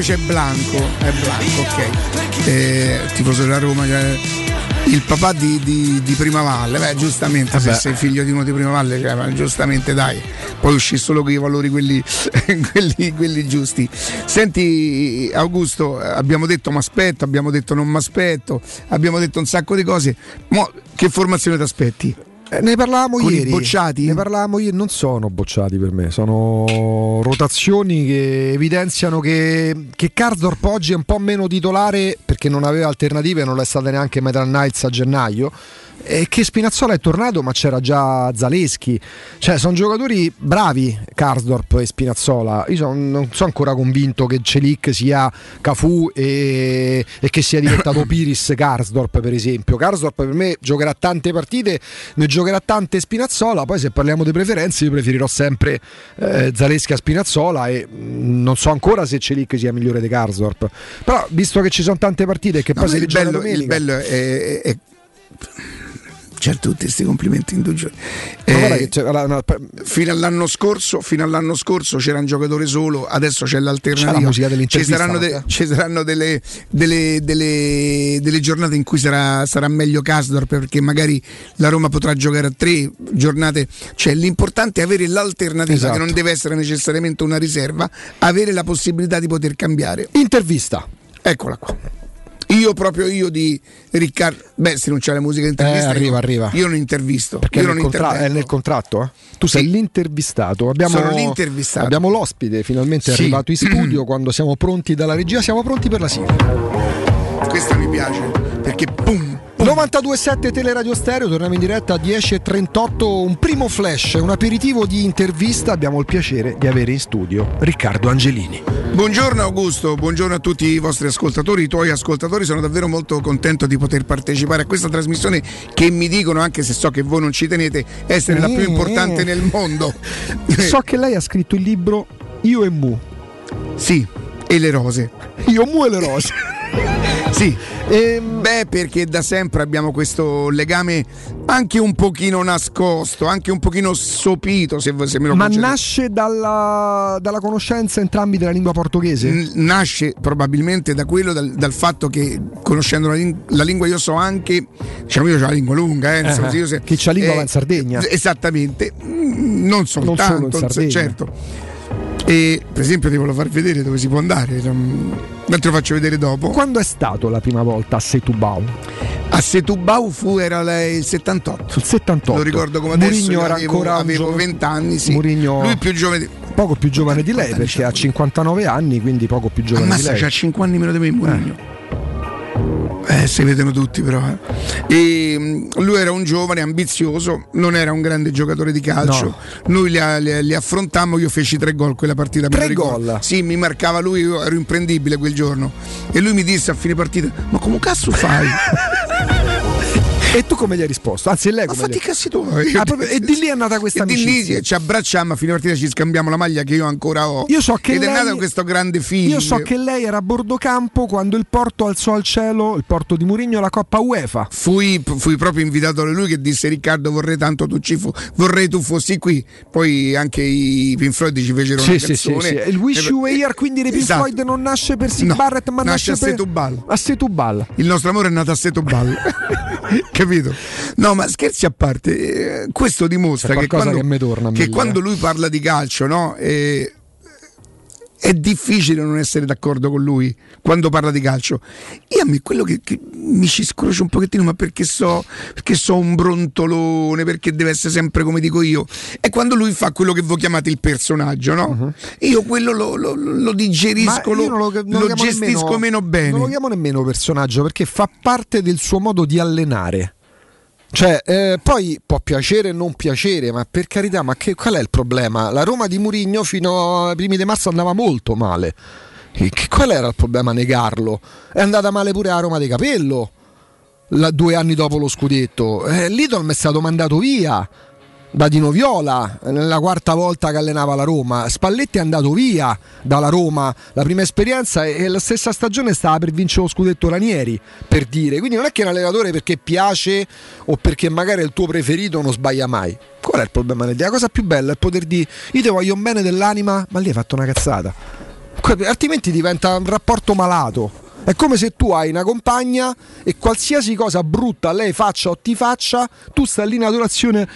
invece è Blanco, è Blanco, ok. Eh, tifoso della Roma, il papà di, di, di Primavalle, beh, giustamente, se
Vabbè.
sei figlio di uno di Primavalle, cioè, ma giustamente dai, poi uscì solo con i valori quelli, quelli, quelli giusti. Senti Augusto, abbiamo detto mi aspetto, abbiamo detto non mi aspetto, abbiamo detto un sacco di cose, Mo, che formazione ti aspetti?
Eh, ne parlavamo
Con
ieri.
bocciati?
Ne parlavamo ieri, non sono bocciati per me, sono rotazioni che evidenziano che, che Karsdorp oggi è un po' meno titolare perché non aveva alternative, non l'è stata neanche Metal Knights a gennaio. E che Spinazzola è tornato, ma c'era già Zaleschi. Cioè, sono giocatori bravi, Karsdorp e Spinazzola. Io son- non sono ancora convinto che Celic sia Cafu e, e che sia diventato Piris Karsdorp, per esempio. Karsdorp per me giocherà tante partite, ne giocherà tante Spinazzola. Poi, se parliamo di preferenze, io preferirò sempre eh, Zaleschi a Spinazzola. E mh, non so ancora se Celic sia migliore di Karsdorp. Però, visto che ci sono tante partite che
No,
poi si
il, bello, il
domenica,
bello è, è- Certo, tutti questi complimenti in due giorni.
Ma guarda
Eh, fino, all'anno scorso, fino all'anno scorso c'era un giocatore solo, adesso c'è l'alternativa.
C'è
ci saranno, de- ci saranno delle, delle- delle- delle giornate in cui sarà, sarà meglio Kasdorp perché magari la Roma potrà giocare a tre giornate. Cioè, l'importante è avere l'alternativa,
Esatto.
che non deve essere necessariamente una riserva, avere la possibilità di poter cambiare.
Intervista.
Eccola qua. Io proprio io di Riccardo. Beh, se non c'è la musica intervista.
Eh, arriva,
io,
arriva.
Io non intervisto.
Perché
io
è nel,
non
contra- è nel contratto? eh? Tu sei l'intervistato. Abbiamo,
Sono l'intervistato.
Abbiamo l'ospite, finalmente è
Sì.
arrivato in studio. quando siamo pronti dalla regia, siamo pronti per la sigla.
Questo mi piace perché pum.
92.7 Teleradio Stereo, torniamo in diretta a 10.38, un primo flash, un aperitivo di intervista, abbiamo il piacere di avere in studio Riccardo Angelini.
Buongiorno Augusto, buongiorno a tutti i vostri ascoltatori, i tuoi ascoltatori, sono davvero molto contento di poter partecipare a questa trasmissione che mi dicono, anche se so che voi non ci tenete, essere la più importante nel mondo.
So che lei ha scritto il libro Io e Mu.
Sì, e le rose.
Io Mu e le rose.
Sì, beh, perché da sempre abbiamo questo legame anche un pochino nascosto, anche un pochino sopito, se, se me lo
Ma
concedete.
nasce dalla, dalla conoscenza entrambi della lingua portoghese?
N- nasce probabilmente da quello, dal, dal fatto che conoscendo la, ling- la lingua io so anche, diciamo io ho la lingua lunga, eh, insomma,
Eh,
se
chi c'ha lingua va in Sardegna.
Esattamente, non soltanto,
solo in Sardegna.
certo. E per esempio ti volevo far vedere dove si può andare, ma lo faccio vedere dopo.
Quando è stato la prima volta a Setubau?
A Setubau fu era lei il 78.
Il 78.
Lo ricordo come adesso,
Mourinho
io
era
avevo,
ancora
avevo
giovane-
20 anni, sì.
Mourinho-
Lui più giovane di...
Poco più giovane di lei perché ha 59 anni, quindi poco più giovane
Ammazza,
di lei.
c'ha 5 anni meno di me Mourinho. Eh, si vedono tutti però. eh. E, mh, lui era un giovane ambizioso, non era un grande giocatore di calcio.
No.
Noi li, li- li affrontammo, io feci tre gol quella partita.
Tre gol?
Sì, mi marcava lui, io ero imprendibile quel giorno. E lui mi disse a fine partita: Ma come cazzo fai?
E tu come gli hai risposto? Anzi, lei
Ma
come
fatti
gli...
i cazzi tuoi.
Ah, proprio- e di lì è nata questa
E di lì ci abbracciamo, a fine partita ci scambiamo la maglia che io ancora ho.
Io so che
Ed è
lei-
nato questo grande film.
Io so che lei era a bordo campo quando il Porto alzò al cielo, il Porto di Murigno, la Coppa UEFA.
Fui, fui proprio invitato da lui che disse Riccardo vorrei tanto tu ci fu, vorrei tu fossi qui poi anche i Pink Floyd ci fecero una
Sì, sì, sì,
canzone
sì. Il Wish You Were Here, quindi dei Pink
esatto.
Floyd non nasce per Sid
No,
Barrett, ma
nasce
nasce,
a
per... A Setúbal.
il nostro amore è nato a Setúbal capito? no ma scherzi a parte eh, questo dimostra che quando,
che
che quando
eh.
lui parla di calcio no eh, è difficile non essere d'accordo con lui quando parla di calcio. Io a me quello che, che mi ci scrocia un pochettino, ma perché so, perché so un brontolone, perché deve essere sempre come dico io, è quando lui fa quello che voi chiamate il personaggio, no? Io quello lo, lo- lo digerisco,
Uh-huh.
Lo,
lo,
gestisco
nemmeno-
meno bene.
Non lo chiamo nemmeno personaggio perché fa parte del suo modo di allenare. Cioè, eh, poi può piacere o non piacere, ma per carità, ma che, qual è il problema? La Roma di Murigno fino ai primi di marzo andava molto male. E che- qual era il problema negarlo? È andata male pure la Roma di Capello, la- due anni dopo lo scudetto. Eh, Lidl è stato mandato via da Dino Viola nella quarta volta che allenava la Roma. Spalletti è andato via dalla Roma la prima esperienza e la stessa stagione stava per vincere lo scudetto Ranieri, per dire. Quindi non è che un allenatore perché piace o perché magari è il tuo preferito non sbaglia mai. Qual è il problema? La cosa più bella è poter dire io ti voglio un bene dell'anima, ma lì hai fatto una cazzata. Altrimenti diventa un rapporto malato. È come se tu hai una compagna e qualsiasi cosa brutta lei faccia o ti faccia, tu stai lì in adorazione.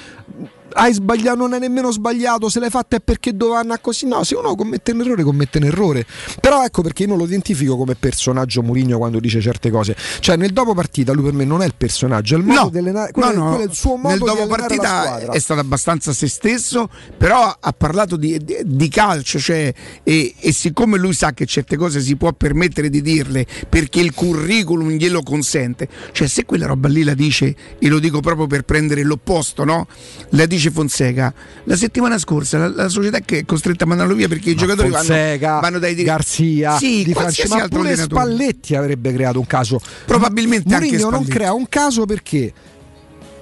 Hai sbagliato, non hai nemmeno sbagliato, se l'hai fatta è perché doveva andare così. No, se uno commette un errore, commette un errore. Però ecco perché io non lo identifico come personaggio Murigno quando dice certe cose. Cioè, nel dopo partita lui per me non è il personaggio, è il modo
No,
allenare-
no,
quello,
no.
quello il suo modo
nel
di
dopo partita è stato abbastanza se stesso, però ha parlato di, di- di calcio, cioè, e, e siccome lui sa che certe cose si può permettere di dirle perché il curriculum glielo consente, cioè se quella roba lì la dice, e lo dico proprio per prendere l'opposto, no? La dice Fonseca, la settimana scorsa la, la società che è costretta a mandarlo via perché i giocatori vanno,
Fonseca,
vanno dai
Garzia,
sì,
di
qualsiasi
Francia, ma pure
allenatore.
Spalletti avrebbe creato un caso.
Probabilmente anche
Mourinho non
Spalletti.
crea un caso perché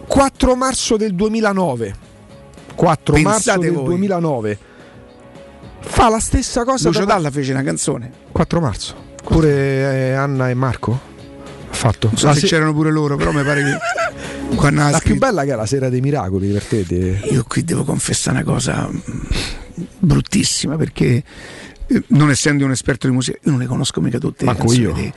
4 marzo del 2009 4 marzo
Pensate
del
voi.
2009 fa la stessa cosa
Lucio
da-
Dalla fece una canzone.
4 marzo. Pure eh, Anna e Marco fatto.
Non so
La
se
se-
c'erano pure loro, però mi pare che quando
la più bella che è la sera dei miracoli, divertete.
Io qui devo confessare una cosa bruttissima perché eh, non essendo un esperto di musica, io non le conosco mica tutte.
Manco io.
di-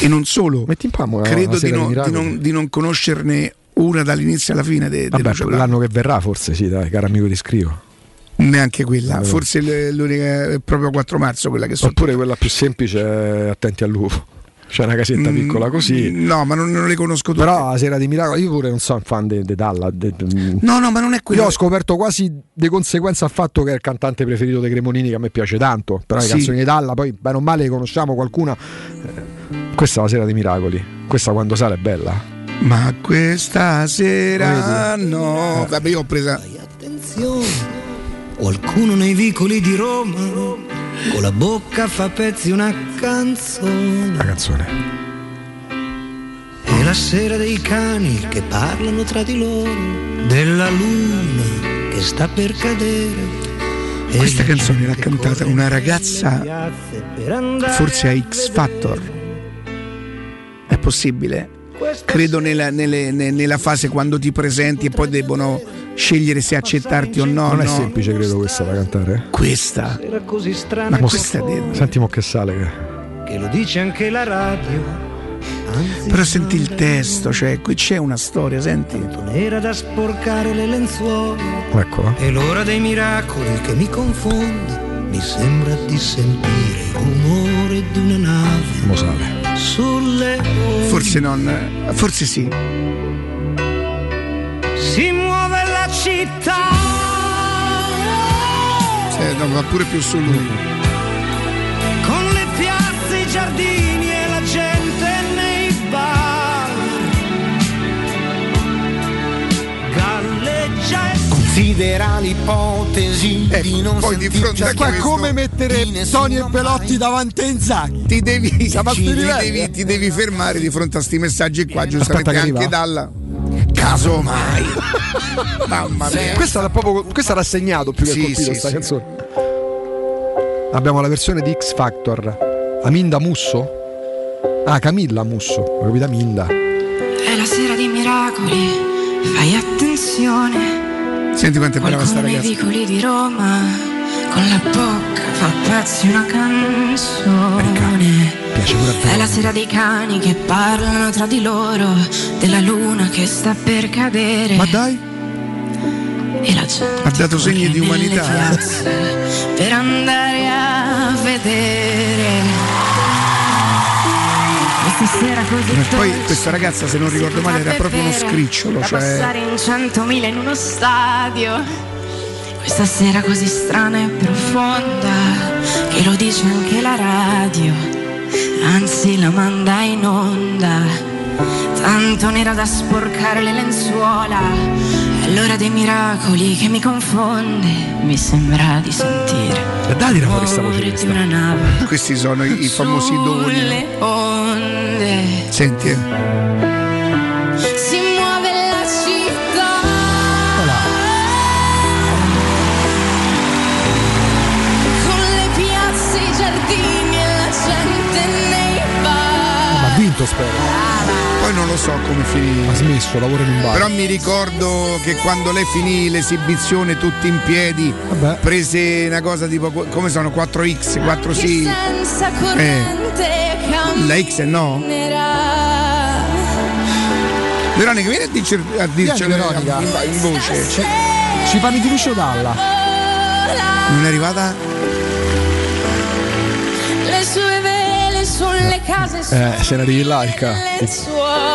E non solo,
Metti in palmo
credo di,
dei
di non, di non conoscerne una dall'inizio alla fine de,
Vabbè, l'anno che verrà forse sì, dai, caro amico di scrivo.
Neanche quella,
Allora.
forse l'unica è proprio 4 marzo quella che so.
Oppure quella più semplice è attenti al lupo. C'è una casetta
Mm,
piccola così.
No, ma non, non le conosco tutte.
Però la sera di Miracolo, io pure non sono un fan di Dalla. de- de-
No, no, ma non è quello.
Io ho scoperto quasi di conseguenza al fatto che è il cantante preferito dei Cremonini che a me piace tanto. Però le
Sì.
canzoni di Dalla, poi bene o male le conosciamo qualcuna. Eh, Questa è la sera dei miracoli. Questa quando sale è bella.
Ma questa sera
Vedi?
no. Vabbè, io ho presa.
Attenzione, qualcuno nei vicoli di Roma con la bocca fa pezzi una canzone.
La canzone.
È la sera dei cani che parlano tra di loro, della luna che sta per cadere. E
Questa canzone l'ha cantata una ragazza forse a X Factor. È possibile? Credo nella, nelle- ne- nella fase quando ti presenti e poi debbono scegliere se accettarti o no.
non è
no.
semplice, credo, questa da cantare.
Questa.
Era così strana
Ma questa è
Senti mo che sale. che-
che lo dice anche la radio. Anzi,
Però senti il testo, cioè qui c'è una storia, senti.
nera da sporcare le lenzuola.
Eccola.
È l'ora dei miracoli che mi confonde. Mi sembra di sentire il rumore di una nave
sale.
sulle onde.
Forse non. Forse sì.
Si muove la città.
Cioè, no, va pure più su lui.
Considera l'ipotesi di non
poi di fronte a questo
come mettere Tony e Pelotti davanti a Inzaghi.
ti devi,
Siamo a
ti devi-
eh.
ti devi fermare di fronte a sti messaggi qua, giustamente
che
anche
arriva.
dalla. Casomai. Mamma mia.
Questa l'ha proprio questa l'ha segnato più che
Sì,
colpito
sì,
questa
sì.
canzone. Abbiamo la versione di X Factor. Aminda Musso? Ah, Camilla Musso. Ho capito Aminda.
È la sera dei miracoli, fai attenzione.
Senti quanto è brava sta ragazza.
vicoli di Roma, con la bocca fa pezzi una canzone.
Piace pure a te.
È la sera dei cani che parlano tra di loro, della luna che sta per cadere.
Ma dai,
E la gente
Ha dato segni di umanità.
Per andare a vedere. Questa sera così
E poi questa ragazza, se non ricordo male, era proprio uno scricciolo. Cioè,
passare in centomila in uno stadio. Questa sera così strana e profonda, che lo dice anche la radio, anzi la manda in onda. Tanto nera da sporcare le lenzuola, è l'ora dei miracoli che mi confonde, mi sembra di sentire.
E dai, voce
rumore
questa.
una nave
questi sono i, i famosi doni.
sulle onde.
Senti, eh.
Si muove la città. Con le piazze, i giardini e la gente nei bar.
ma ha vinto spero.
Non lo so come finì.
Ha smesso, lavora in un bar.
Però mi ricordo che quando lei finì l'esibizione tutti in piedi,
Vabbè.
prese una cosa tipo come sono 4X, 4 sì.
Senza corrente
La X è no? Veronica, vieni a dirci a dirci
Vieni, Veronica.
in, in voce.
Ci, ci fanno di Lucio Dalla.
Non è arrivata?
Le sue vele sulle case
Eh, se ne arrivi là, il ca-
lenzuola.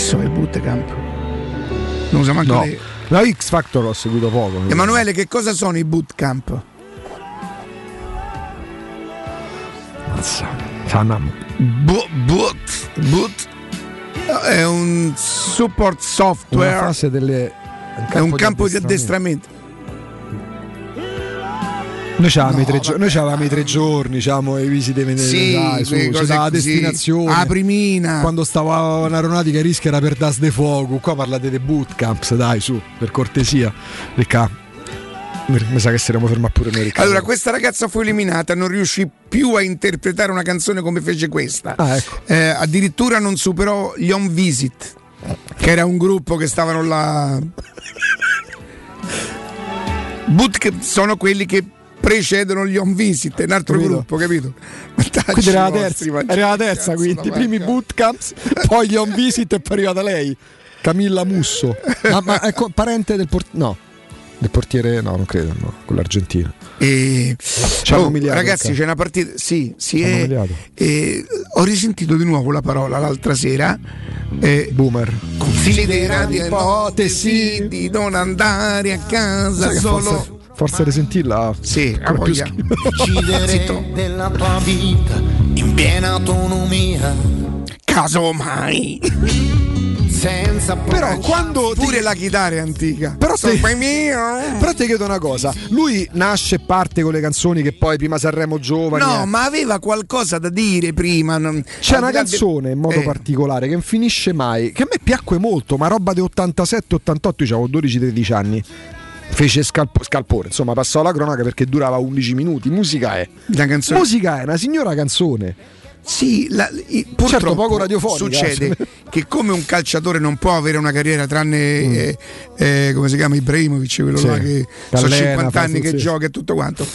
So il bootcamp? Non usa manco
No.
lei.
La X Factor l'ho seguito poco.
Emanuele, che cosa sono i bootcamp?
Mazza. Sanam.
Boot, boot, boot. È un support
Una
software,
fase delle.
è un campo di addestramento.
Noi c'avevamo,
No,
i, tre, noi i tre giorni, diciamo, e visite venere
Sì,
su,
così.
destinazione.
A primina.
Quando stava un'aeronautica a rischio era per Das de Fuoco. Qua parlate dei bootcamps, dai, su, per cortesia. Ricca. Mi mi sa che saremo fermati pure noi, Riccardo.
Allora, questa ragazza fu eliminata, non riuscì più a interpretare una canzone come fece questa.
Ah, ecco.
Eh, addirittura non superò gli On Visit, che era un gruppo che stavano là. Bootcamp sono quelli che precedono gli On Visit, è un altro
Capito.
gruppo, capito?
Quindi era la
Tacci
terza, era la
ma-
terza quindi, i primi bootcamps, poi gli on visit e poi è arrivata lei. Camilla Musso. Ah, ma è co- parente del port... No. Del portiere, no, non credo, no, quello argentino.
E... Oh,
umiliato,
ragazzi, c'è una partita. Sì, sì. È-
umiliato.
e ho risentito di nuovo la parola l'altra sera. Eh,
Boomer.
Considerate ipotesi di non andare a casa
Sai che
solo.
forse, forse risentirla.
Sì,
ancora più schifo.
Decidere della tua vita in piena autonomia.
Casomai.
Senza
Però quando ti-
Pure la chitarra è antica.
Però te-
mio.
Però ti chiedo una cosa, lui nasce e parte con le canzoni che poi prima Sanremo giovani.
No,
eh.
ma aveva qualcosa da dire prima. non-
C'è una
di
canzone in modo
Eh,
particolare che non finisce mai, che a me piacque molto, ma roba di 87-88, io avevo 12-13 anni. Fece scalpo- scalpore, insomma, passò la cronaca perché durava 11 minuti. Musica è.
La canzone.
Musica è una signora canzone.
Sì, la, i- purtroppo
Certo, poco radiofonica,
succede che come un calciatore non può avere una carriera tranne eh, eh, come si chiama Ibrahimovic, quello
Mm. Sì.
là che
Che
sono
allena,
50
fa
anni che
successo.
gioca e tutto quanto.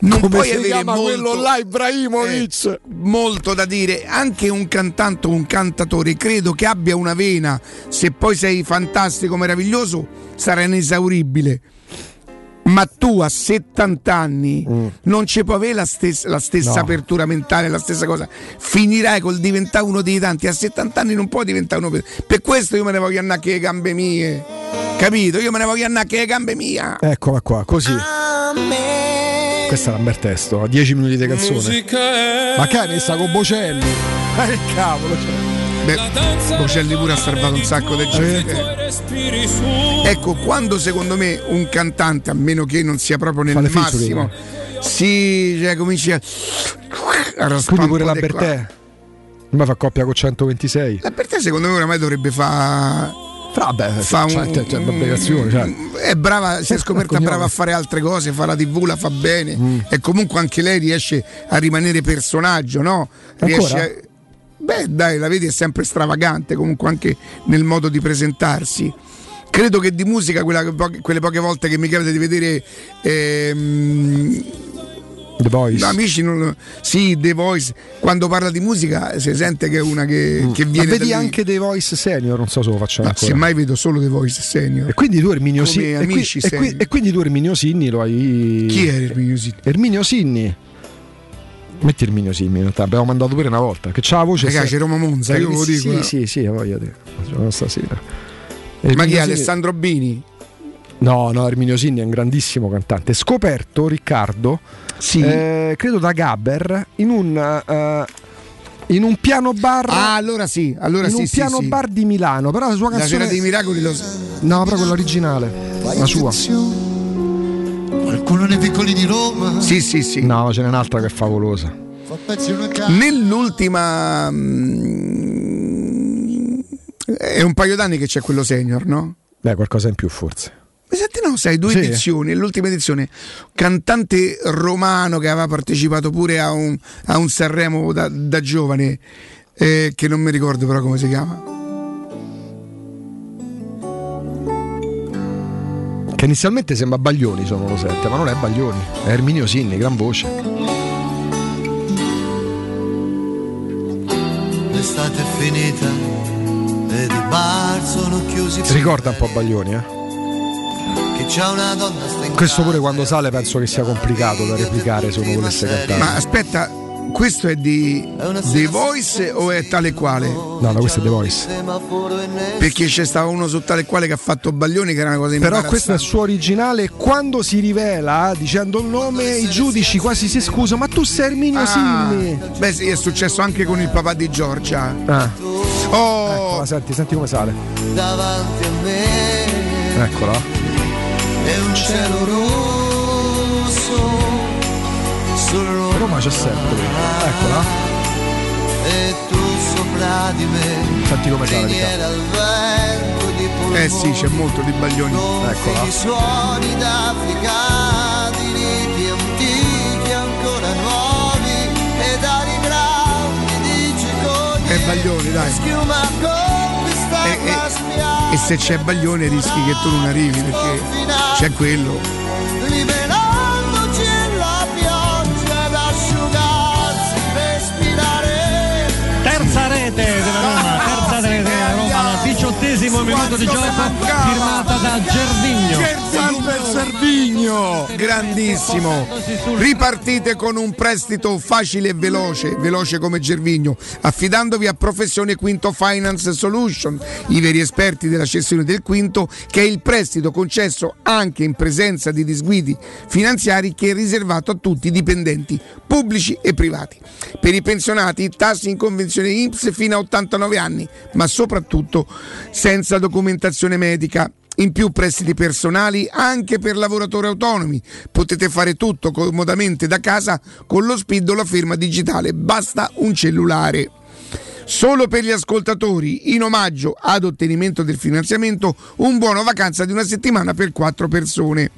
Non
Come
puoi
si
avere molto,
quello là, Ibrahimovic?
eh, molto da dire. Anche un cantante o un cantatore credo che abbia una vena, se poi sei fantastico, meraviglioso, sarà inesauribile. Ma tu a 70 anni non ci puoi avere la stessa, la stessa
Mm. No.
apertura mentale, la stessa cosa. Finirai col diventare uno dei tanti. A 70 anni non puoi diventare uno per... per questo io me ne voglio andare che le gambe mie. Capito? Io me ne voglio andare che le gambe mie.
Eccola qua, così. Questa è Lambertesto, a 10 minuti di canzone. Ma che hai messa con Bocelli? Ma che cavolo, cioè.
Beh, Bocelli pure ha salvato un sacco di gente. Ecco, quando secondo me un cantante, a meno che non sia proprio nel
Fa le featuring,
massimo, si cioè, comincia a raspare
Quindi
un
pure la. Bertè. Ma fa coppia con 126.
La Bertè secondo me oramai dovrebbe fare
Vabbè,
fa un,
cioè, c'è un'obbligazione, cioè.
è brava, si è scoperta
Cognome.
brava a fare altre cose, fa la tv, la fa bene
Mm.
e comunque anche lei riesce a rimanere personaggio, no?
Ancora?
Riesce a- Beh, dai, la vedi è sempre stravagante comunque anche nel modo di presentarsi. Credo che di musica, quella che quelle poche volte che mi capita di vedere ehm,
The Voice.
amici, non- sì, The Voice, quando parla di musica si sente che è una che, che
Ma
viene
vedi
da lì.
anche The Voice Senior, non so se lo facciamo
Ma
ancora.
semmai vedo solo The Voice Senior.
E quindi tu Erminio Sinni. E, qui- e qui- e quindi tu Erminio Sinni lo hai.
Chi è Erminio Sinni?
Erminio Sinni. Metti Erminio Sinni, in realtà abbiamo mandato pure una volta. Che c'ha la voce.
Ragazzi, Roma Monza, io ve lo dico,
Sì,
eh.
sì, sì, voglia di. Facciamo Stasera.
Ma chi è Alessandro Bini?
No, no, Erminio Sinni è un grandissimo cantante. Scoperto Riccardo,
Sì.
eh, credo da Gabber, in un, eh, in un piano bar.
Ah, allora sì, allora
in
sì,
un
sì,
piano
sì.
bar di Milano, però la sua
La
canzone.
Sera dei Miracoli lo
No, però quella originale, la sua.
Qualcuno nei piccoli di Roma.
Sì, sì, sì.
No, ce n'è un'altra che è favolosa.
Nell'ultima mm, è un paio d'anni che c'è quello senior, no?
Beh, qualcosa in più forse.
Mi senti no, sai, due
Sì.
edizioni, l'ultima edizione, cantante romano che aveva partecipato pure a un, a un Sanremo da, da giovane, eh, che non mi ricordo però come si chiama.
Che inizialmente sembra Baglioni, sono lo sette, ma non è Baglioni, è Erminio Sinni, gran voce.
L'estate è finita ed i bar sono chiusi.
Si ricorda un po' Baglioni, eh?
Che c'è una donna stringata.
Questo pure quando sale penso che sia complicato da replicare se uno volesse cantare.
Ma aspetta, questo è di The Voice o è tale quale?
No, no, questo è The Voice.
Perché c'è stato uno su tale quale che ha fatto Baglioni che era una cosa
Però questo è il suo originale. Quando si rivela dicendo il nome, i giudici quasi si scusano. Ma tu sei Erminio
Ah,
Sinni.
beh sì, è successo anche con il papà di Giorgia.
Ah.
Oh,
Eccola, senti, senti come sale.
davanti a me
Eccola.
e un cielo rosso
Roma c'è sempre. Eccola.
e tu sopra di me
Senti come
vento di polvere
eh sì, c'è molto di Baglioni.
Eccola.
di suoni d'Africa di riti antichi ancora nuovi e dari grandi di cicogni
È Baglioni, dai.
schiuma conquista
E, e-
la
e se c'è Baglione rischi che tu non arrivi perché c'è quello.
liberandoci
di gioco, firmata da Gervigno.
Salve il grandissimo. Ripartite con un prestito facile e veloce, veloce come Gervigno, affidandovi a Professione Quinto Finance Solution, i veri esperti della cessione del quinto, che è il prestito concesso anche in presenza di disguidi finanziari che è riservato a tutti i dipendenti pubblici e privati. Per i pensionati tassi in convenzione INPS fino a 89 anni, ma soprattutto senza documentazione medica. In più prestiti personali anche per lavoratori autonomi. Potete fare tutto comodamente da casa con lo SPID o la firma digitale. Basta un cellulare. Solo per gli ascoltatori, in omaggio ad ottenimento del finanziamento, un buono vacanza di una settimana per quattro persone.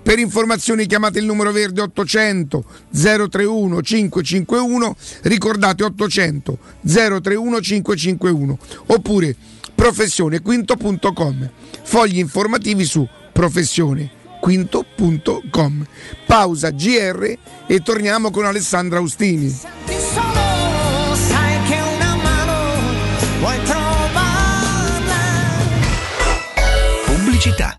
Per informazioni chiamate il numero verde 800 031 551, ricordate 800 031 551, oppure professionequinto.com. Fogli informativi su professionequinto.com. Pausa GR e torniamo con Alessandra Austini.
Pubblicità.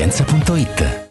laresilienza.it.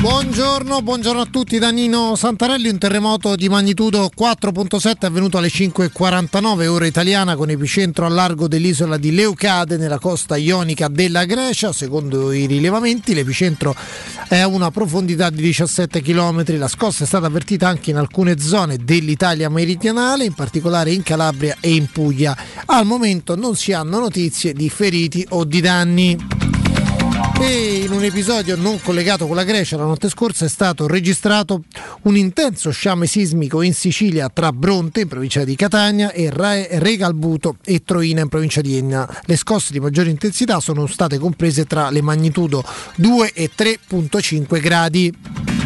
Buongiorno, buongiorno a tutti da Nino Santarelli, un terremoto di magnitudo 4.7 è avvenuto alle 5.49 ora italiana con epicentro a largo dell'isola di Leucade nella costa ionica della Grecia, secondo i rilevamenti l'epicentro è a una profondità di 17 km, la scossa è stata avvertita anche in alcune zone dell'Italia meridionale, in particolare in Calabria e in Puglia. Al momento non si hanno notizie di feriti o di danni. E in un episodio non collegato con la Grecia, la notte scorsa è stato registrato un intenso sciame sismico in Sicilia tra Bronte, in provincia di Catania, e Regalbuto e Troina, in provincia di Enna. Le scosse di maggiore intensità sono state comprese tra le magnitudo 2 e 3.5 gradi.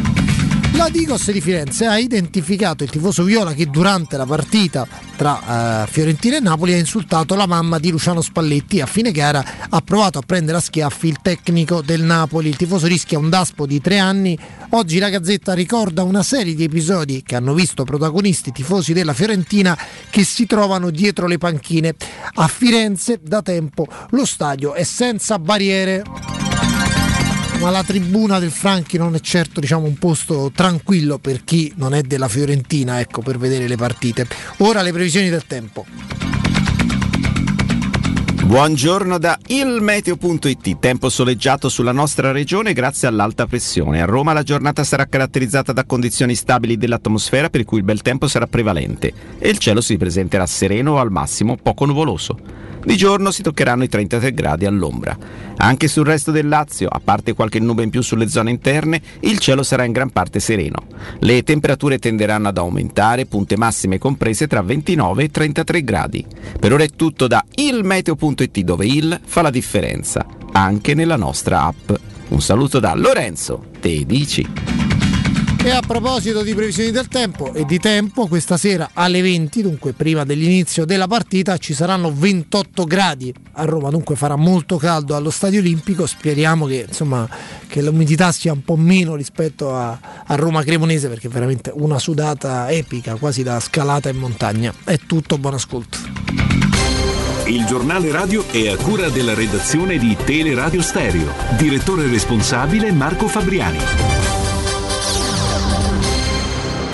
La Digos di Firenze ha identificato il tifoso viola che durante la partita tra eh, Fiorentina e Napoli ha insultato la mamma di Luciano Spalletti. A fine gara ha provato a prendere a schiaffi il tecnico del Napoli. Il tifoso rischia un daspo di tre anni. Oggi la Gazzetta ricorda una serie di episodi che hanno visto protagonisti tifosi della Fiorentina che si trovano dietro le panchine. A Firenze da tempo lo stadio è senza barriere ma la tribuna del Franchi non è certo diciamo, un posto tranquillo per chi non è della Fiorentina ecco, per vedere le partite. Ora le previsioni del tempo.
Buongiorno da ilmeteo.it, tempo soleggiato sulla nostra regione grazie all'alta pressione. A Roma la giornata sarà caratterizzata da condizioni stabili dell'atmosfera per cui il bel tempo sarà prevalente e il cielo si presenterà sereno o al massimo poco nuvoloso. Di giorno si toccheranno i 33 gradi all'ombra. Anche sul resto del Lazio, a parte qualche nube in più sulle zone interne, il cielo sarà in gran parte sereno. Le temperature tenderanno ad aumentare, punte massime comprese tra 29 e 33 gradi. Per ora è tutto da ilmeteo.it dove il fa la differenza, anche nella nostra app. Un saluto da Lorenzo, te dici.
E a proposito di previsioni del tempo e di tempo, questa sera alle 20, dunque prima dell'inizio della partita, ci saranno 28 gradi a Roma, dunque farà molto caldo allo Stadio Olimpico. Speriamo che, insomma, che l'umidità sia un po' meno rispetto a, a Roma Cremonese, perché è veramente una sudata epica, quasi da scalata in montagna. È tutto, buon ascolto.
Il giornale radio è a cura della redazione di Teleradio Stereo. Direttore responsabile Marco Fabriani.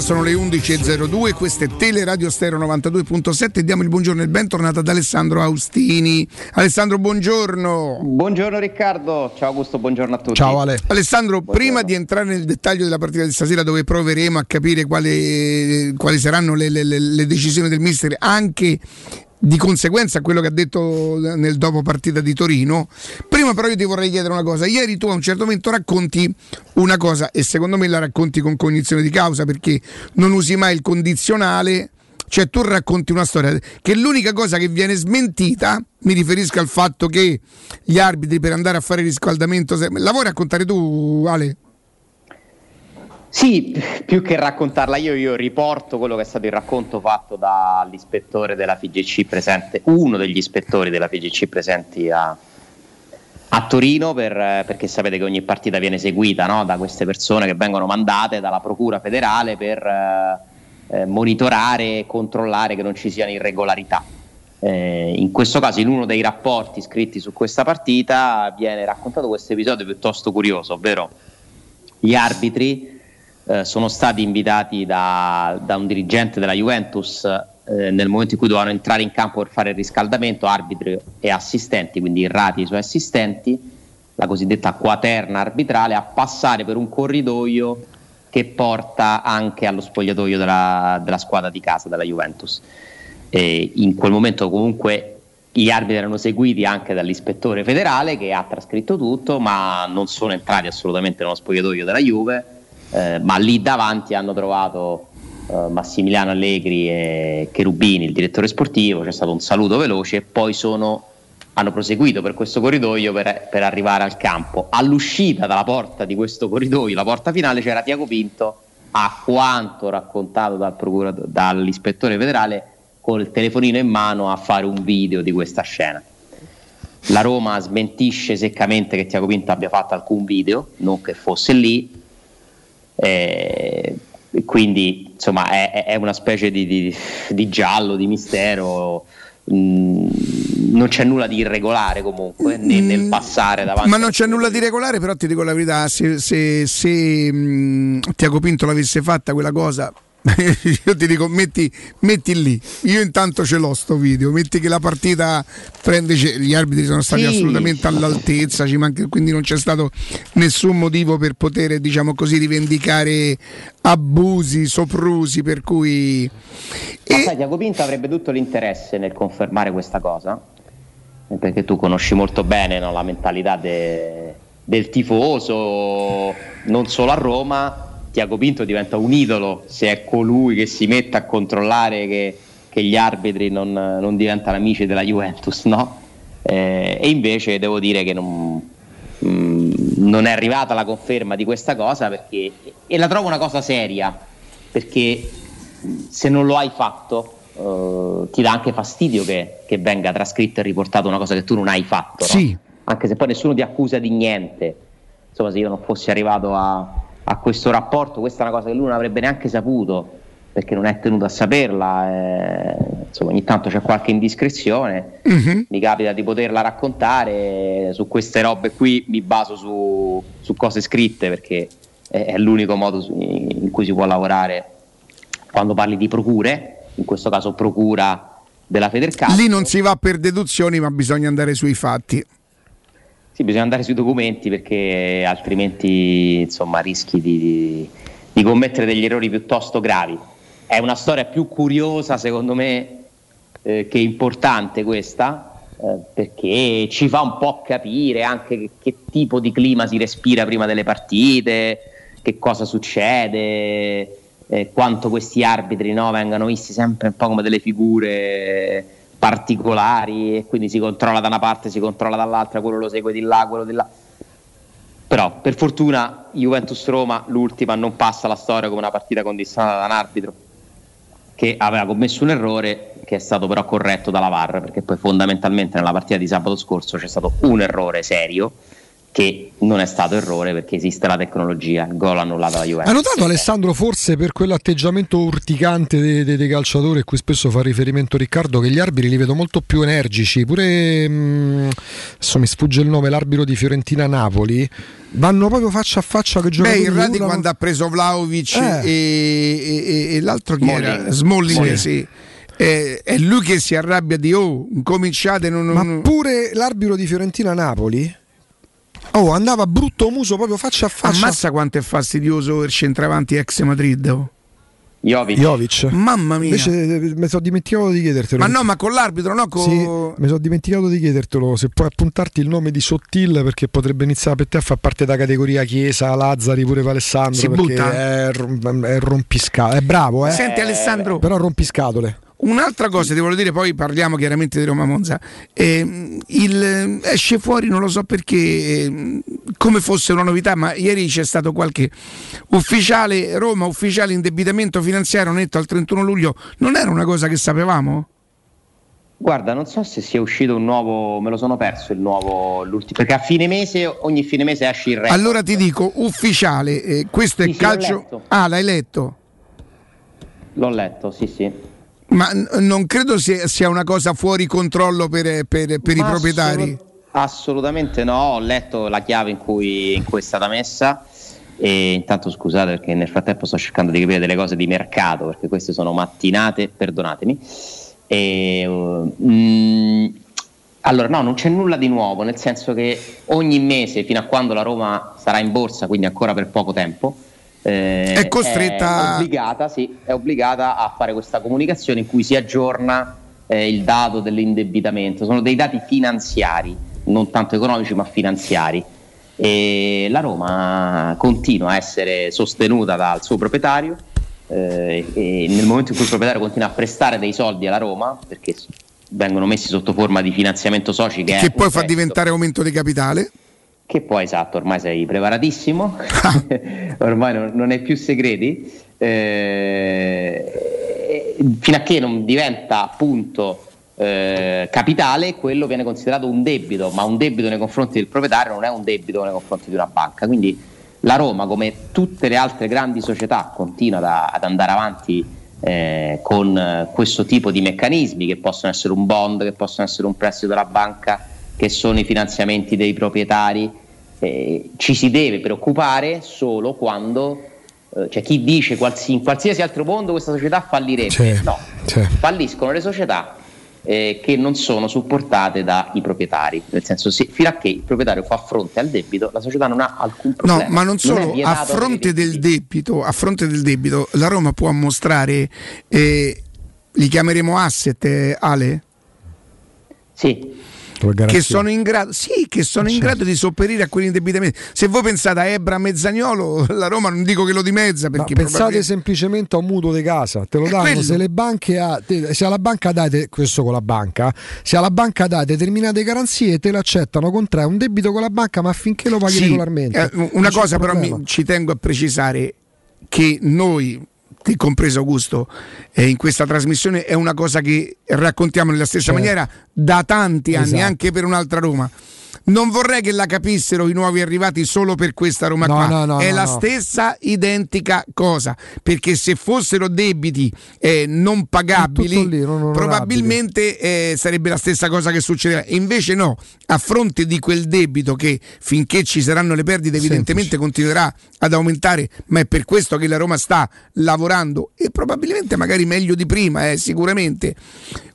diretta, sono le 11.02, questa è Teleradio Stereo 92.7 e diamo il buongiorno e il bentornato ad Alessandro Austini. Alessandro, buongiorno.
Buongiorno Riccardo, ciao Augusto, buongiorno a tutti.
Ciao Ale. Alessandro, buongiorno. prima di entrare nel dettaglio della partita di stasera dove proveremo a capire quali, quali saranno le, le, le decisioni del mister anche di conseguenza a quello che ha detto nel dopo partita di Torino. Prima però io ti vorrei chiedere una cosa. Ieri tu a un certo momento racconti una cosa e secondo me la racconti con cognizione di causa perché non usi mai il condizionale Cioè tu racconti una storia che l'unica cosa che viene smentita, mi riferisco al fatto che gli arbitri per andare a fare riscaldamento, la vuoi raccontare tu Ale?
Sì, più che raccontarla io, io riporto quello che è stato il racconto fatto dall'ispettore della FIGC presente, uno degli ispettori della FIGC presenti a, a Torino, per, perché sapete che ogni partita viene seguita no? da queste persone che vengono mandate dalla Procura federale per eh, monitorare e controllare che non ci siano irregolarità. Eh, in questo caso, in uno dei rapporti scritti su questa partita, viene raccontato questo episodio piuttosto curioso, ovvero gli arbitri eh, sono stati invitati da, da, un dirigente della Juventus eh, nel momento in cui dovevano entrare in campo per fare il riscaldamento, arbitri e assistenti, quindi irrati i suoi assistenti, la cosiddetta quaterna arbitrale, a passare per un corridoio che porta anche allo spogliatoio della, della squadra di casa, della Juventus. E in quel momento comunque gli arbitri erano seguiti anche dall'ispettore federale che ha trascritto tutto, ma non sono entrati assolutamente nello spogliatoio della Juve eh, ma lì davanti hanno trovato eh, Massimiliano Allegri e Cherubini, il direttore sportivo, c'è stato un saluto veloce e poi sono, hanno proseguito per questo corridoio per, per, arrivare al campo. All'uscita dalla porta di questo corridoio, la porta finale, c'era Tiago Pinto, a quanto raccontato dal dall'ispettore federale, col telefonino in mano a fare un video di questa scena. La Roma smentisce seccamente che Tiago Pinto abbia fatto alcun video, non che fosse lì, eh, quindi insomma è, è, una specie di, di, di giallo, di mistero. Mm, non c'è nulla di irregolare comunque né, nel passare davanti.
Ma non c'è nulla di regolare, però ti dico la verità, se, se, se mh, Tiago Pinto l'avesse fatta quella cosa io ti dico metti, metti, lì io intanto ce l'ho sto video metti che la partita prende gli arbitri sono stati sì. assolutamente all'altezza manca, quindi non c'è stato nessun motivo per poter diciamo così rivendicare abusi soprusi per cui
e... Ma sai, Pinto avrebbe tutto l'interesse nel confermare questa cosa perché tu conosci molto bene no, la mentalità de, del tifoso non solo a Roma Tiago Pinto diventa un idolo se è colui che si mette a controllare che, che gli arbitri non, non, diventano amici della Juventus, no? Eh, e invece devo dire che non, mh, mm, non, è arrivata la conferma di questa cosa perché, e la trovo una cosa seria, perché se non lo hai fatto eh, ti dà anche fastidio che, che, venga trascritto e riportato una cosa che tu non hai fatto,
sì.
no? anche se poi nessuno ti accusa di niente. Insomma, se io non fossi arrivato a, a questo rapporto, questa è una cosa che lui non avrebbe neanche saputo perché non è tenuto a saperla, eh, insomma ogni tanto c'è qualche indiscrezione, uh-huh. mi capita di poterla raccontare, su queste robe qui mi baso su, su cose scritte perché è, è l'unico modo su, in cui si può lavorare quando parli di procure, in questo caso procura della Federcalcio.
Lì non si va per deduzioni ma bisogna andare sui fatti.
Sì, bisogna andare sui documenti perché altrimenti insomma, rischi di, di, di commettere degli errori piuttosto gravi. È una storia più curiosa, secondo me, eh, che importante questa, eh, perché ci fa un po' capire anche che, che, tipo di clima si respira prima delle partite, che cosa succede, eh, quanto questi arbitri no, vengano visti sempre un po' come delle figure particolari e quindi si controlla da una parte, si controlla dall'altra, quello lo segue di là, quello di là. Però per fortuna Juventus-Roma, l'ultima, non passa la storia come una partita condizionata da un arbitro che aveva commesso un errore che è stato però corretto dalla VAR perché poi fondamentalmente nella partita di sabato scorso c'è stato un errore serio che non è stato errore perché esiste la tecnologia, il gol annullato alla Juventus.
Hai notato Alessandro forse per quell'atteggiamento urticante dei, dei, dei, calciatori a cui spesso fa riferimento Riccardo che gli arbitri li vedo molto più energici, pure mh, mm, adesso mi sfugge il nome, l'arbitro di Fiorentina Napoli vanno proprio faccia a faccia che
giocano. Beh, il Radi quando ha preso Vlaovic eh. e, e, e, l'altro chi Smalling. era? Smalling, Smalling. sì. È, è lui che si arrabbia di oh, cominciate non, non...
Ma pure l'arbitro di Fiorentina Napoli Oh, andava brutto muso proprio faccia a faccia.
Ammazza quanto è fastidioso il centravanti ex Madrid. Oh.
Jovic.
Jovic.
Mamma mia.
Invece eh, mi sono dimenticato di chiedertelo.
Ma no, ma con l'arbitro, no? Con...
Sì, mi sono dimenticato di chiedertelo se puoi appuntarti il nome di Sottil perché potrebbe iniziare per te a far parte della categoria Chiesa, Lazzari, pure Alessandro.
Si butta?
È, è rompiscatole. È bravo, eh.
Senti Alessandro,
Però rompiscatole.
Un'altra cosa ti voglio dire, poi parliamo chiaramente di Roma Monza. Eh, il, esce fuori, non lo so perché, eh, come fosse una novità, ma ieri c'è stato qualche ufficiale, Roma, ufficiale indebitamento finanziario netto al 31 luglio. Non era una cosa che sapevamo?
Guarda, non so se sia uscito un nuovo, me lo sono perso il nuovo, l'ultimo, perché a fine mese, ogni fine mese esce il resto.
Allora ti dico, ufficiale, eh, questo
Sì,
è
sì,
calcio. Ah, l'hai letto?
L'ho letto, sì sì.
Ma n- non credo sia, una cosa fuori controllo per, per- per i proprietari.
assolut- assolutamente no, ho letto la chiave in cui, in cui è stata messa e intanto scusate perché nel frattempo sto cercando di capire delle cose di mercato perché queste sono mattinate, perdonatemi. E, uh, mm, allora no, non c'è nulla di nuovo, nel senso che ogni mese fino a quando la Roma sarà in borsa, quindi ancora per poco tempo, eh,
È costretta-
è obbligata, sì, è obbligata a fare questa comunicazione in cui si aggiorna eh, il dato dell'indebitamento. Sono dei dati finanziari, non tanto economici ma finanziari. E la Roma continua a essere sostenuta dal suo proprietario eh, e nel momento in cui il proprietario continua a prestare dei soldi alla Roma, perché vengono messi sotto forma di finanziamento soci che,
Che poi fa
prestito-
diventare aumento di capitale.
Che poi esatto, ormai sei preparatissimo, ormai non, non hai più segreti, eh, fino a che non diventa appunto eh, capitale, quello viene considerato un debito, ma un debito nei confronti del proprietario non è un debito nei confronti di una banca. Quindi la Roma, come tutte le altre grandi società, continua da- ad andare avanti eh, con questo tipo di meccanismi che possono essere un bond, che possono essere un prestito della banca, che sono i finanziamenti dei proprietari. Eh, ci si deve preoccupare solo quando eh, cioè chi dice qualsi- in qualsiasi altro mondo questa società fallirebbe.
Sì,
No,
sì.
falliscono le società eh, che non sono supportate dai proprietari, nel senso se, fino a che il proprietario fa fronte al debito la società non ha alcun problema.
No, ma non solo, a
vietato
fronte debito, a fronte del debito, la Roma può mostrare, eh, li chiameremo asset, eh, Ale?
Sì.
Che sono in grado, sì, che sono in grado di sopperire a quell'indebitamento. Se voi pensate a Ebra Mezzagnolo, la Roma non dico che lo dimezza
Ma
perché
pensate
probabilmente-
semplicemente a un mutuo di casa, te lo danno
quello.
se le banche ha, se alla banca date questo con la banca, se alla banca dà determinate garanzie te l'accettano contrae un debito con la banca, ma affinché lo paghi
Sì,
regolarmente.
eh, una cosa però mi- ci tengo a precisare che noi, te compreso Augusto, eh, in questa trasmissione è una cosa che raccontiamo nella stessa
Certo.
maniera da tanti anni,
Esatto.
anche per un'altra Roma. Non vorrei che la capissero i nuovi arrivati solo per questa Roma
No,
qua.
no, no,
è la stessa identica cosa. Perché se fossero debiti eh, non pagabili,
lì, non
probabilmente eh, sarebbe la stessa cosa che succederà. Invece no, a fronte di quel debito che finché ci saranno le perdite evidentemente continuerà ad aumentare, ma è per questo che la Roma sta lavorando e probabilmente magari meglio di prima, eh, sicuramente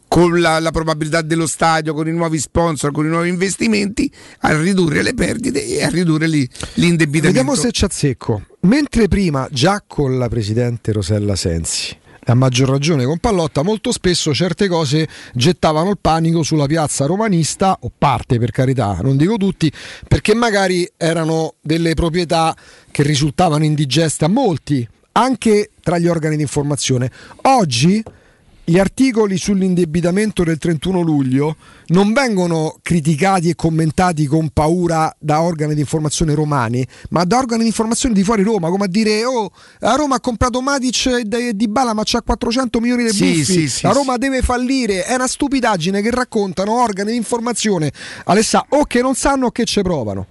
con la, la probabilità dello stadio, con i nuovi sponsor, con i nuovi investimenti, a ridurre le perdite e a ridurre lì, l'indebitamento.
Vediamo se ci azzecco. Mentre prima, già con la presidente Rosella Sensi, a maggior ragione con Pallotta, molto spesso certe cose gettavano il panico sulla piazza romanista, o parte per carità, non dico tutti, perché magari erano delle proprietà che risultavano indigeste a molti, anche tra gli organi di informazione. Oggi gli articoli sull'indebitamento del 31 luglio non vengono criticati e commentati con paura da organi di informazione romani, ma da organi di informazione di fuori Roma, come a dire "Oh, la Roma ha comprato Matic e Di Bala, ma c'ha 400 milioni di buffi.
sì, sì,
la
sì.
Roma deve fallire". È una stupidaggine che raccontano organi di informazione Alessà o che non sanno o che ci provano.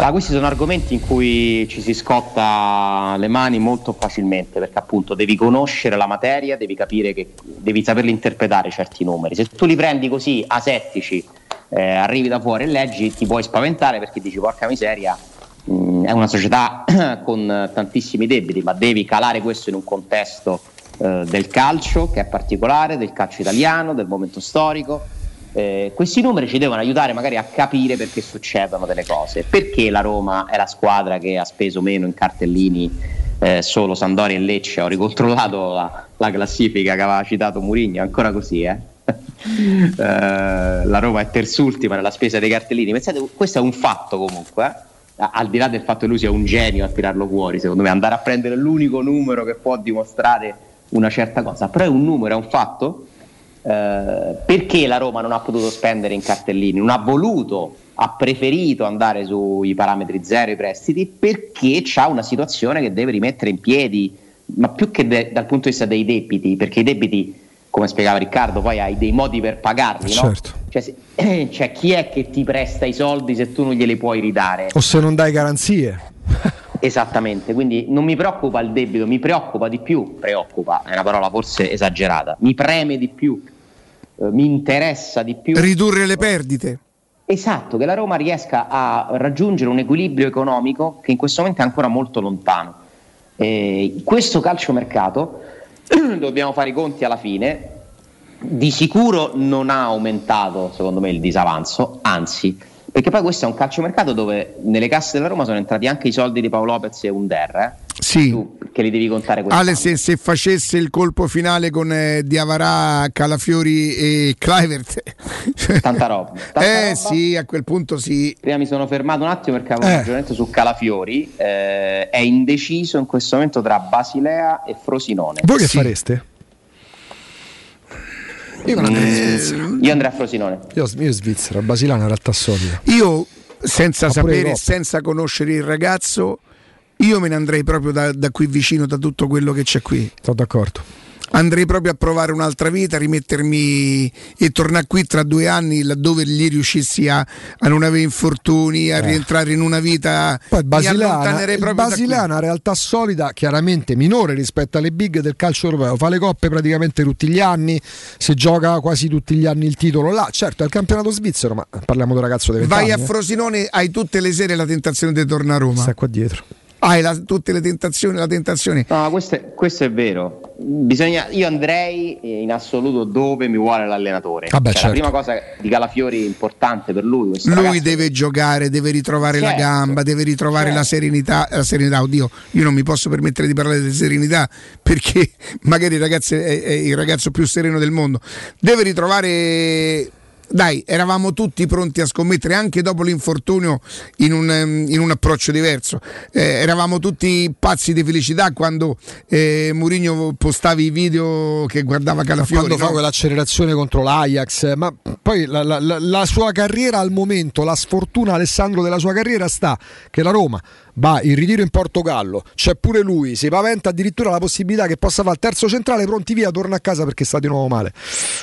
Allora, questi sono argomenti in cui ci si scotta le mani molto facilmente perché appunto devi conoscere la materia, devi capire che devi saperli interpretare certi numeri. Se tu li prendi così asettici, eh, arrivi da fuori e leggi, ti puoi spaventare perché dici porca miseria, mh, è una società con tantissimi debiti, ma devi calare questo in un contesto eh, del calcio che è particolare, del calcio italiano, del momento storico. Eh, questi numeri ci devono aiutare magari a capire perché succedono delle cose, perché la Roma è la squadra che ha speso meno in cartellini eh, solo Sandoria e Lecce. Ho ricontrollato la, la classifica che aveva citato Murigno, ancora così, eh. Eh, la Roma è terzultima nella spesa dei cartellini. Pensate, questo è un fatto comunque. eh. Al di là del fatto che lui sia un genio a tirarlo fuori, secondo me, andare a prendere l'unico numero che può dimostrare una certa cosa, però è un numero, è un fatto. Eh, perché la Roma non ha potuto spendere in cartellini? Non ha voluto, ha preferito andare sui parametri zero i prestiti perché c'ha una situazione che deve rimettere in piedi, ma più che de- dal punto di vista dei debiti, perché i debiti, come spiegava Riccardo, poi hai dei modi per pagarli, no?
Certo.
Cioè, se- cioè, chi è che ti presta i soldi se tu non glieli puoi ridare?
O se non dai garanzie.
Esattamente, quindi non mi preoccupa il debito, mi preoccupa di più, preoccupa, è una parola forse esagerata, mi preme di più, eh, mi interessa di più.
Ridurre le perdite.
Esatto, che la Roma riesca a raggiungere un equilibrio economico che in questo momento è ancora molto lontano. Eh, questo calciomercato, dobbiamo fare i conti alla fine, di sicuro non ha aumentato secondo me il disavanzo, anzi, perché poi questo è un calciomercato dove nelle casse della Roma sono entrati anche i soldi di Paolo Lopez e Under, eh?
Sì.
Tu, che li devi contare quest'anno.
Ale, se, se facesse il colpo finale con eh, Diavarà, Calafiori e Clivert,
Tanta roba. Tanta
eh
roba.
sì, a quel punto sì.
Prima mi sono fermato un attimo perché avevo
Eh.
un ragionamento su Calafiori. eh, è indeciso in questo momento tra Basilea e Frosinone.
Voi che
Sì.
fareste?
Io, io andrei a Frosinone.
Io, io Svizzera, Basilana in realtà solida.
Io, senza
Ma
sapere, senza conoscere il ragazzo, io me ne andrei proprio da, da qui vicino, da tutto quello che c'è qui.
Sono d'accordo.
Andrei proprio a provare un'altra vita, rimettermi e tornare qui tra due anni laddove gli riuscissi a, a non avere infortuni, a
Eh.
rientrare in una vita.
Poi il Basilana, il. Basilana realtà solida, chiaramente minore rispetto alle big del calcio europeo, fa le coppe praticamente tutti gli anni, si gioca quasi tutti gli anni il titolo là, certo è il campionato svizzero, ma parliamo di un ragazzo 20
Vai a
anni, eh.
Frosinone, hai tutte le sere la tentazione di tornare a Roma.
Sta qua dietro.
Hai la- tutte le tentazioni, la tentazione.
No, ma questo è, questo è vero. Bisogna, io andrei in assoluto dove mi vuole l'allenatore.
Vabbè,
Cioè,
certo.
La prima cosa di Calafiori importante per lui.
Lui
ragazzo-
deve giocare, deve ritrovare la
Certo.
gamba, deve ritrovare la serenità. La serenità, oddio, io non mi posso permettere di parlare di serenità perché magari il ragazzo è, è il ragazzo più sereno del mondo. Deve ritrovare. Dai, eravamo tutti pronti a scommettere anche dopo l'infortunio in un, ehm, in un approccio diverso. Eh, eravamo tutti pazzi di felicità quando eh, Mourinho postava i video che guardava Calafiori.
quando fa
no?
quell'accelerazione contro l'Ajax, ma poi la, la- la- la sua carriera al momento, la sfortuna Alessandro della sua carriera sta che la Roma va in ritiro in Portogallo, c'è pure lui, si paventa addirittura la possibilità che possa fare il terzo centrale, pronti via, torna a casa perché sta di nuovo male.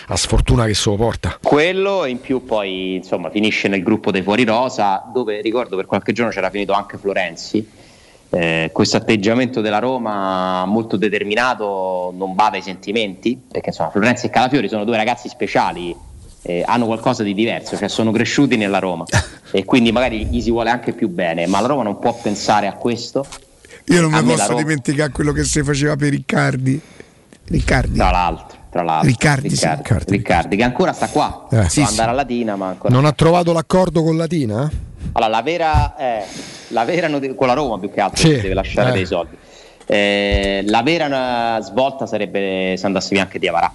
La sfortuna che se lo porta.
Quello in più poi insomma finisce nel gruppo dei fuori rosa dove ricordo per qualche giorno c'era finito anche Florenzi. Eh, questo atteggiamento della Roma molto determinato non bada ai sentimenti perché insomma Florenzi e Calafiori sono due ragazzi speciali eh, hanno qualcosa di diverso cioè sono cresciuti nella Roma e quindi magari gli si vuole anche più bene ma la Roma non può pensare a questo
Io non
A
mi posso
Roma-
dimenticare quello che si faceva per Riccardi. Riccardi.
tra l'altro tra l'altro
Riccardi, sì,
Riccardi, Riccardi, che ancora sta qua
Eh, sì,
andare a Latina ma ancora
Non ha trovato l'accordo con Latina?
Allora, la vera, eh, la vera noti- con la Roma più che altro
Sì,
che deve lasciare
eh.
dei soldi. Eh, la vera eh, svolta sarebbe se andasse via anche Diavarà.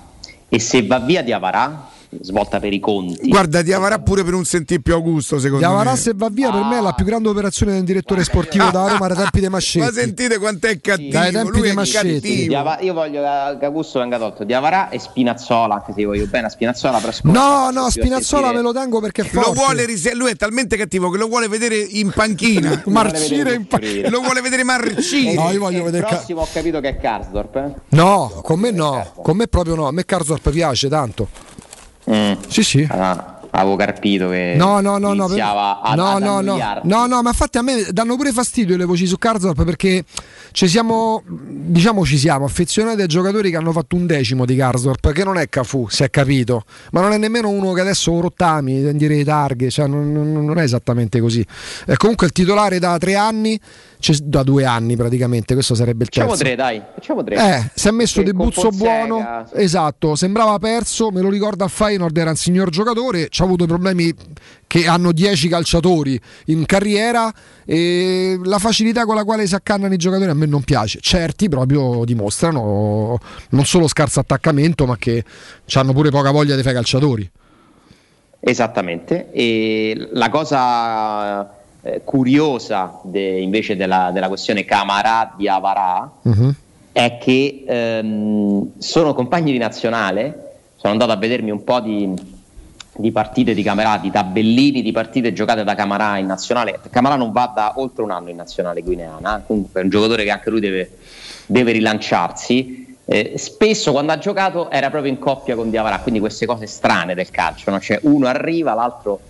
E se va via Diavarà, svolta per i conti.
Guarda, ti avrà pure per un sentire più Augusto, secondo
Diavarà
me.
se va via per me è la più grande operazione del direttore sportivo da Roma dai tempi dei Mascetti.
Ma sentite quant'è cattivo.
Dai tempi
lui
dei
è
Mascetti.
Diava- io voglio che Augusto venga tolto Diavarà e Spinazzola, anche se io voglio bene a Spinazzola. Però
No, no, Spinazzola me lo tengo perché è forte.
Lo vuole rise- lui è talmente cattivo che lo vuole vedere in panchina.
Marcire in
panchina.
Lo vuole vedere marcire.
No, io voglio
il
vedere Ca-
prossimo ho capito che è Karsdorp. eh?
No, con me no, con me proprio no. A me Karsdorp piace tanto. Sì, sì.
Ah, avevo carpito che
No, no, no, no,
a,
no,
ad
no, no, no, no, ma infatti a me danno pure fastidio le voci su Karsdorp perché ci siamo, diciamo ci siamo affezionati ai giocatori che hanno fatto un decimo di Karsdorp, che non è Cafu, si è capito, ma non è nemmeno uno che adesso rottami, dire targhe, cioè non, non- non è esattamente così. È comunque il titolare da tre anni, C'è da due anni praticamente, questo sarebbe il
Facciamo
terzo.
tre, dai. Facciamo tre.
Eh, si è messo
Che
De
con
Buzzo
Fonseca,
buono, esatto, sembrava perso, me lo ricordo a Feyenoord, era un signor giocatore, ci ha avuto i problemi che hanno 10 calciatori in carriera e la facilità con la quale si accannano i giocatori a me non piace. Certi proprio dimostrano non solo scarso attaccamento, ma che hanno pure poca voglia di fare calciatori.
Esattamente. E la cosa eh, curiosa de- invece della, della questione Camarà di Avarà è che ehm, sono compagni di nazionale. Sono andato a vedermi un po' di, di partite di Camarà, di tabellini di partite giocate da Camarà in nazionale. Camarà non va da oltre un anno in nazionale guineana, comunque è un giocatore che anche lui deve, deve rilanciarsi. Eh, spesso quando ha giocato era proprio in coppia con Diavarà, quindi queste cose strane del calcio, no? cioè uno arriva, l'altro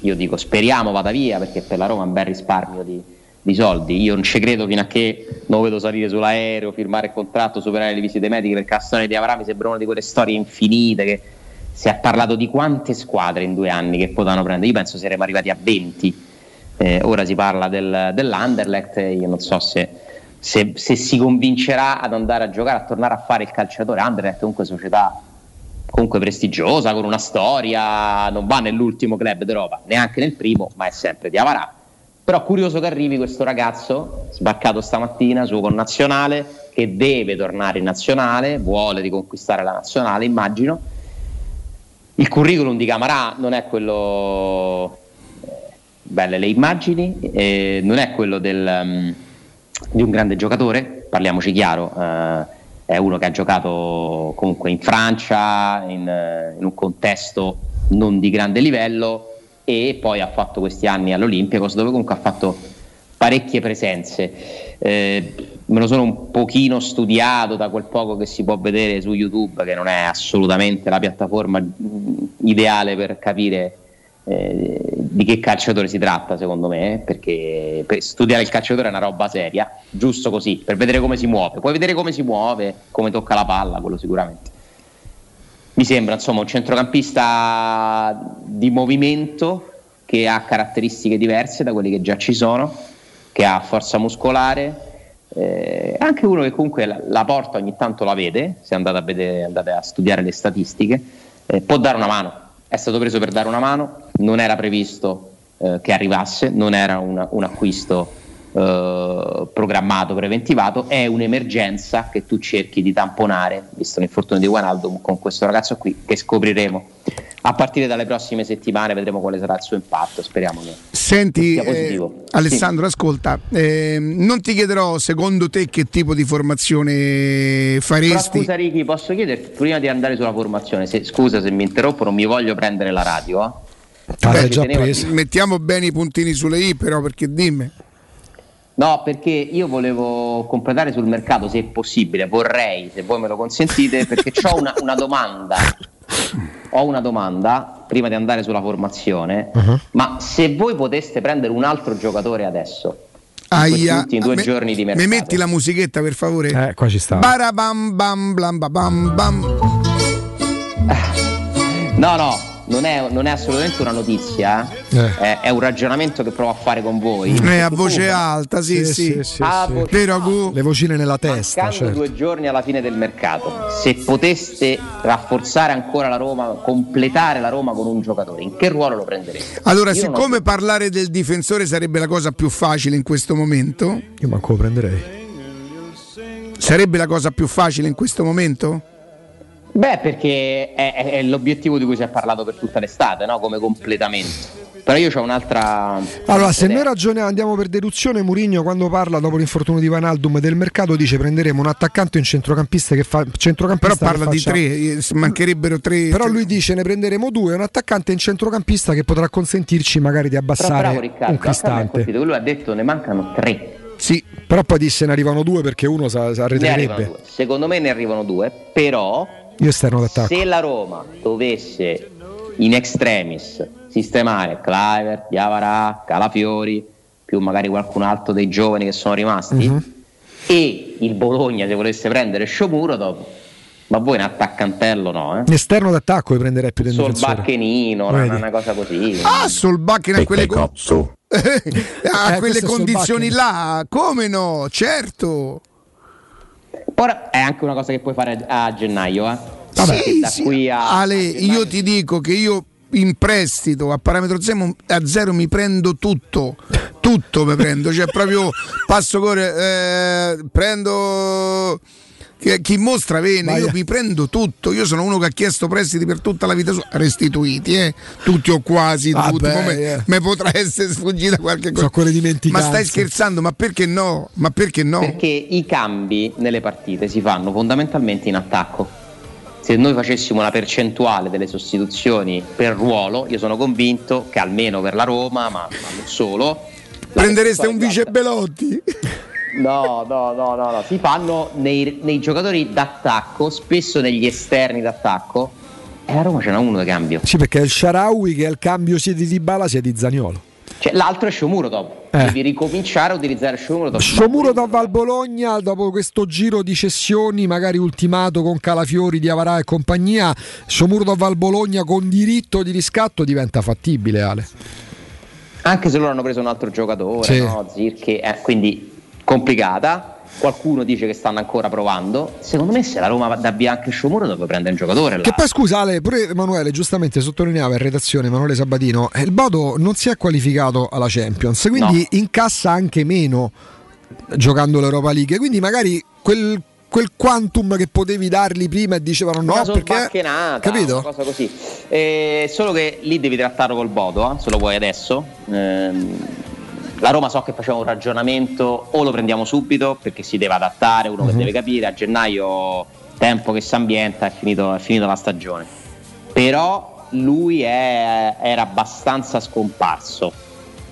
io dico speriamo vada via perché per la Roma è un bel risparmio di, di soldi. Io non ci credo fino a che non vedo salire sull'aereo, firmare il contratto, superare le visite mediche perché la storia di Avarà mi sembra una di quelle storie infinite che si è parlato di quante squadre in due anni che potevano prendere. Io penso saremmo arrivati a 20. Eh, ora si parla del, dell'Anderlecht, io non so se, se- se si convincerà ad andare a giocare, a tornare a fare il calciatore. Anderlecht è comunque società comunque prestigiosa, con una storia, non va nell'ultimo club d'Europa, neanche nel primo, ma è sempre di Avarà. Però curioso che arrivi questo ragazzo, sbarcato stamattina, suo connazionale, che deve tornare in nazionale, vuole riconquistare la nazionale, immagino. Il curriculum di Camarà non è quello... eh, Belle le immagini, eh, non è quello del, um, di un grande giocatore, parliamoci chiaro, eh, è uno che ha giocato comunque in Francia, in, eh, in un contesto non di grande livello e poi ha fatto questi anni all'Olympiacos dove comunque ha fatto parecchie presenze. Eh, me lo sono un pochino studiato da quel poco che si può vedere su YouTube, che non è assolutamente la piattaforma mm, ideale per capire eh, di che calciatore si tratta, secondo me, perché per studiare il calciatore è una roba seria, giusto così, per vedere come si muove. Puoi vedere come si muove, come tocca la palla, quello sicuramente. Mi sembra insomma un centrocampista di movimento che ha caratteristiche diverse da quelle che già ci sono, che ha forza muscolare, eh, anche uno che comunque la, la porta ogni tanto la vede, se andate a, vedere, andate a studiare le statistiche, eh, può dare una mano. È stato preso per dare una mano, non era previsto eh, che arrivasse, non era un, un acquisto eh, programmato, preventivato, è un'emergenza che tu cerchi di tamponare, visto l'infortunio di Wijnaldum, con questo ragazzo qui, che scopriremo a partire dalle prossime settimane, vedremo quale sarà il suo impatto, speriamo che
Senti,
sia
eh,
positivo.
Alessandro, ascolta, ehm, non ti chiederò secondo te che tipo di formazione
Però
faresti.
scusa Ricky, posso chiederti prima di andare sulla formazione, se- scusa se mi interrompo, non mi voglio prendere la radio. eh.
Beh,
già presa.
Mettiamo bene i puntini sulle i, però, perché dimmi.
No, perché io volevo completare sul mercato, se è possibile, vorrei, se voi me lo consentite, perché ho una, una domanda. Ho una domanda prima di andare sulla formazione, ma se voi poteste prendere un altro giocatore adesso, in
Aia,
ultimi due
me-
giorni di
Mi
mercato,
metti la musichetta per favore?
Eh, qua ci sta.
Barabam bam blam ba bam bam.
No, no, non è, non è assolutamente una notizia, eh. È, è un ragionamento che provo a fare con voi.
Eh, a voce alta, sì, sì.
A voce
Vero, Gu?
Le vocine nella testa,
Mancando
certo.
due giorni alla fine del mercato, se poteste rafforzare ancora la Roma, completare la Roma con un giocatore, in che ruolo lo prendereste?
Allora,
Io non ho-
siccome parlare del difensore sarebbe la cosa più facile in questo momento,
Io manco lo prenderei.
sarebbe la cosa più facile in questo momento?
Beh, perché è, è- è l'obiettivo di cui si è parlato per tutta l'estate, no? come completamento. Però io ho un'altra.
Allora, se noi ragioniamo, andiamo per deduzione, Murigno quando parla dopo l'infortunio di Vanaldum del mercato dice prenderemo un attaccante e un centrocampista che fa
Però
centrocampista
parla
che
di tre, eh, mancherebbero tre.
Però lui dice ne prenderemo due, un attaccante e un centrocampista che potrà consentirci magari di
Però
abbassare
bravo Riccardo,
un cristante.
lui ha detto ne mancano tre.
Sì.
Però poi disse ne arrivano due perché uno si
due. Secondo me ne arrivano due, però
Io esterno d'attacco.
se la Roma dovesse in extremis sistemare Cliver, Diavarà, Calafiori, più magari qualcun altro dei giovani che sono rimasti,
Mhm.
e il Bologna se volesse prendere Sciomuro dopo, ma voi un attaccantello no, eh?
Esterno d'attacco li prenderei più del difensore.
Solbacchenino, una, una cosa così.
Ah, Solbakken a quelle co- a
Eh,
quelle condizioni là, come no? Certo.
Ora è anche una cosa che puoi fare a gennaio, eh.
Sì,
Perché da
sì.
qui a
Ale, io ti dico che io in prestito a parametro zero, a zero mi prendo tutto, tutto mi prendo, cioè proprio passo corre, eh, prendo chi, chi mostra vene,
Vai.
io mi prendo tutto, io sono uno che ha chiesto prestiti per tutta la vita sua, restituiti, eh, tutti o quasi
Vabbè,
tutti,
eh.
mi potrà essere sfuggita qualche cosa. Ma stai scherzando, ma perché no? Ma perché no?
Perché i cambi nelle partite si fanno fondamentalmente in attacco. Se noi facessimo una percentuale delle sostituzioni per ruolo, io sono convinto che almeno per la Roma, ma, ma non solo, la
Prendereste un vice Belotti?
No, no, no, no, no. si fanno nei, nei giocatori d'attacco, spesso negli esterni d'attacco. E a Roma ce n'è uno di cambio.
Sì, perché è il Sharawi che è il cambio sia di Dybala sia di Zaniolo.
Cioè, l'altro è Shomurodov.
Eh.
Devi ricominciare a utilizzare Shomurodov.
Shomurodov al Bologna dopo questo giro di cessioni magari ultimato con Calafiori, Diavarà e compagnia Shomurodov al Bologna con diritto di riscatto diventa fattibile Ale
Anche se loro hanno preso un altro giocatore,
Sì.
no? Zirche, eh, quindi complicata. Qualcuno dice che stanno ancora provando. Secondo me, se la Roma dà via anche Shomurodov, prende un giocatore. Là.
Che poi scusa Ale, pure Emanuele giustamente sottolineava in redazione Emanuele Sabatino, eh, il Bodo non si è qualificato alla Champions, quindi incassa anche meno giocando l'Europa League, quindi magari quel, quel quantum che potevi dargli prima e dicevano no perché... Capito?
una cosa così. Eh, solo che lì devi trattarlo col Bodo, eh, se lo vuoi adesso. Ehm, la Roma so che faceva un ragionamento o lo prendiamo subito perché si deve adattare, uno
Mhm.
che deve capire, a gennaio tempo che si ambienta, è finito, è finita la stagione. Però lui è- era abbastanza scomparso,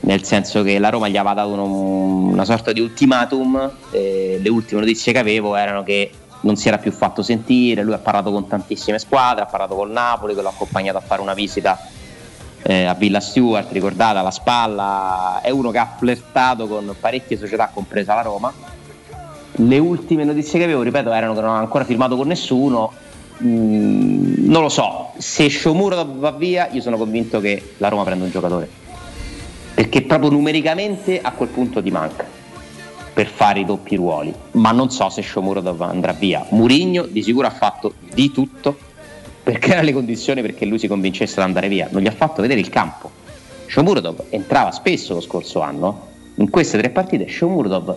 nel senso che la Roma gli aveva dato uno- una sorta di ultimatum, eh, le ultime notizie che avevo erano che non si era più fatto sentire, lui ha parlato con tantissime squadre, ha parlato col Napoli che l'ha accompagnato a fare una visita eh, a Villa Stewart, ricordate, alla spalla, è uno che ha flirtato con parecchie società, compresa la Roma. Le ultime notizie che avevo, ripeto, erano che non ha ancora firmato con nessuno. Mm, non lo so, se Shomuro va via, io sono convinto che la Roma prende un giocatore. Perché proprio numericamente a quel punto ti manca per fare i doppi ruoli. Ma non so se Shomuro andrà via. Murigno di sicuro ha fatto di tutto per creare le condizioni perché lui si convincesse ad andare via. Non gli ha fatto vedere il campo. Shomurodov entrava spesso lo scorso anno. In queste tre partite Shomurodov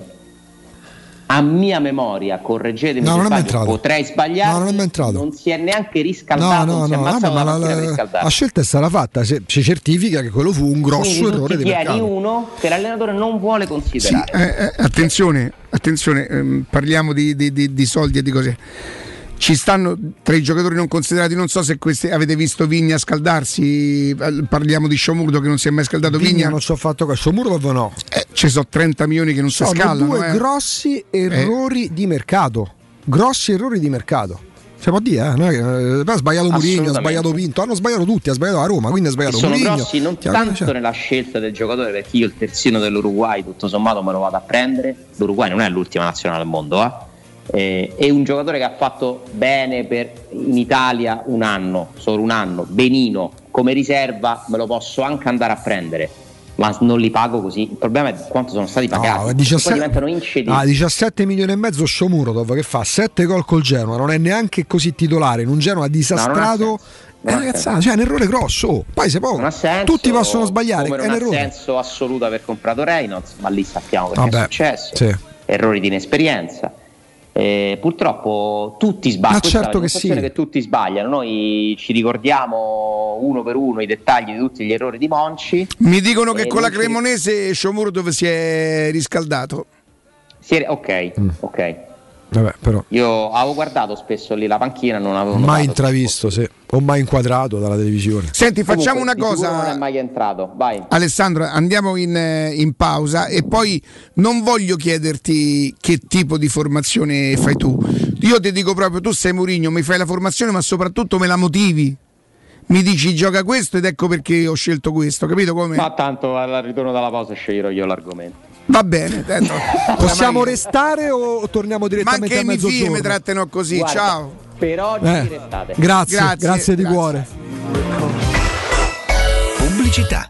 a mia memoria, correggetemi
No,
se sbaglio, potrei sbagliare.
No, non.
Non si è neanche
No,
riscaldato,
no,
non si è
no,
ammazzato
vabbè, ma
la
la, la- scelta è stata fatta, se- ci certifica che quello fu un grosso
Quindi
errore di
tieni
mercato.
uno che l'allenatore non vuole
Sì,
considerare.
eh, eh, attenzione, attenzione, ehm, parliamo di, di- di- di soldi e di cose. Ci stanno tra i giocatori non considerati, non so se questi, avete visto Vigna scaldarsi, eh, parliamo di Sciomurdo che non si è mai scaldato
Vigna
Vigna.
non ci ho fatto questo, Muro no.
Eh, ci sono 30 milioni che non si
Sono
scaldano.
due
eh.
grossi errori di mercato. Grossi errori di mercato. Si può dire, eh? Eh, ha sbagliato Mourinho, ha sbagliato Pinto, hanno sbagliato tutti, ha sbagliato la Roma, quindi ha
E
sbagliato
sono
Mourinho.
grossi non
Chiaro,
tanto
cioè,
nella scelta del giocatore perché io il terzino dell'Uruguay tutto sommato me lo vado a prendere l'Uruguay non è l'ultima nazionale al mondo eh. Eh, è un giocatore che ha fatto bene per, in Italia un anno solo un anno, benino come riserva me lo posso anche andare a prendere ma non li pago così il problema è quanto sono stati pagati
No,
poi
17,
diventano incedibili
ah, 17 milioni e mezzo Shomurodov che fa 7 gol col Genoa, non è neanche così titolare, in un Genoa disastrato.
Non
è,
senso.
cioè, è un errore grosso. oh. Poi se poi
senso,
tutti possono sbagliare, è
non
un
ha
errore.
senso assoluto aver comprato Reynolds ma lì sappiamo perché
Vabbè,
è successo
sì.
errori di inesperienza. Eh, purtroppo tutti sbagliano.
Ma certo
la
che
sensazione
sì.
che tutti sbagliano. Noi ci ricordiamo uno per uno i dettagli di tutti gli errori di Monci.
Mi dicono che
E
con la Cremonese Sciomurdo si è riscaldato.
Si è- ok,
Mm.
ok.
Vabbè, però
Io avevo guardato spesso lì la panchina, non avevo
mai intravisto, sì. o mai inquadrato dalla televisione.
Senti, facciamo
Comunque,
una
sicuro Non è
cosa.
mai entrato. Vai.
Alessandro, andiamo in, eh, in pausa e poi non voglio chiederti che tipo di formazione fai tu. Io ti dico proprio, tu sei Mourinho, mi fai la formazione, ma soprattutto me la motivi. Mi dici gioca questo ed ecco perché ho scelto questo, capito come?
Ma tanto al ritorno dalla pausa sceglierò io l'argomento.
Va bene, dentro.
Possiamo restare o torniamo
Ma
direttamente
anche
a
i figli
mezzogiorno?
mi trattano così,
Guarda,
ciao.
Per oggi
Eh,
restate.
Grazie,
Grazie,
grazie, di
grazie.
cuore.
Pubblicità.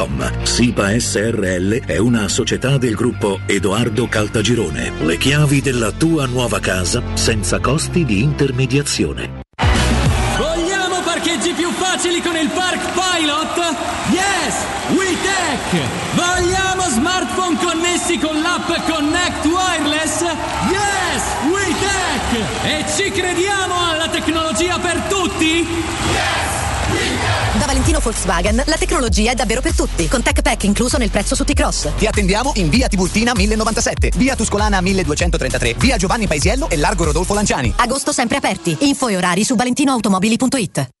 www.kcalt.com. SIPA SRL è una società del gruppo Edoardo Caltagirone. Le chiavi della tua nuova casa senza costi di intermediazione.
Vogliamo parcheggi più facili con il Park Pilot? Yes! WeTech! Vogliamo smartphone connessi con l'app Connect Wireless? Yes! WeTech! E ci crediamo alla tecnologia per tutti?
Da Valentino Volkswagen la tecnologia è davvero per tutti, con Tech Pack incluso nel prezzo su T-Cross.
Ti attendiamo in via Tiburtina 1097, via Tuscolana 1233, via Giovanni Paisiello e largo Rodolfo Lanciani.
Agosto sempre aperti. Info e orari su valentinoautomobili.it.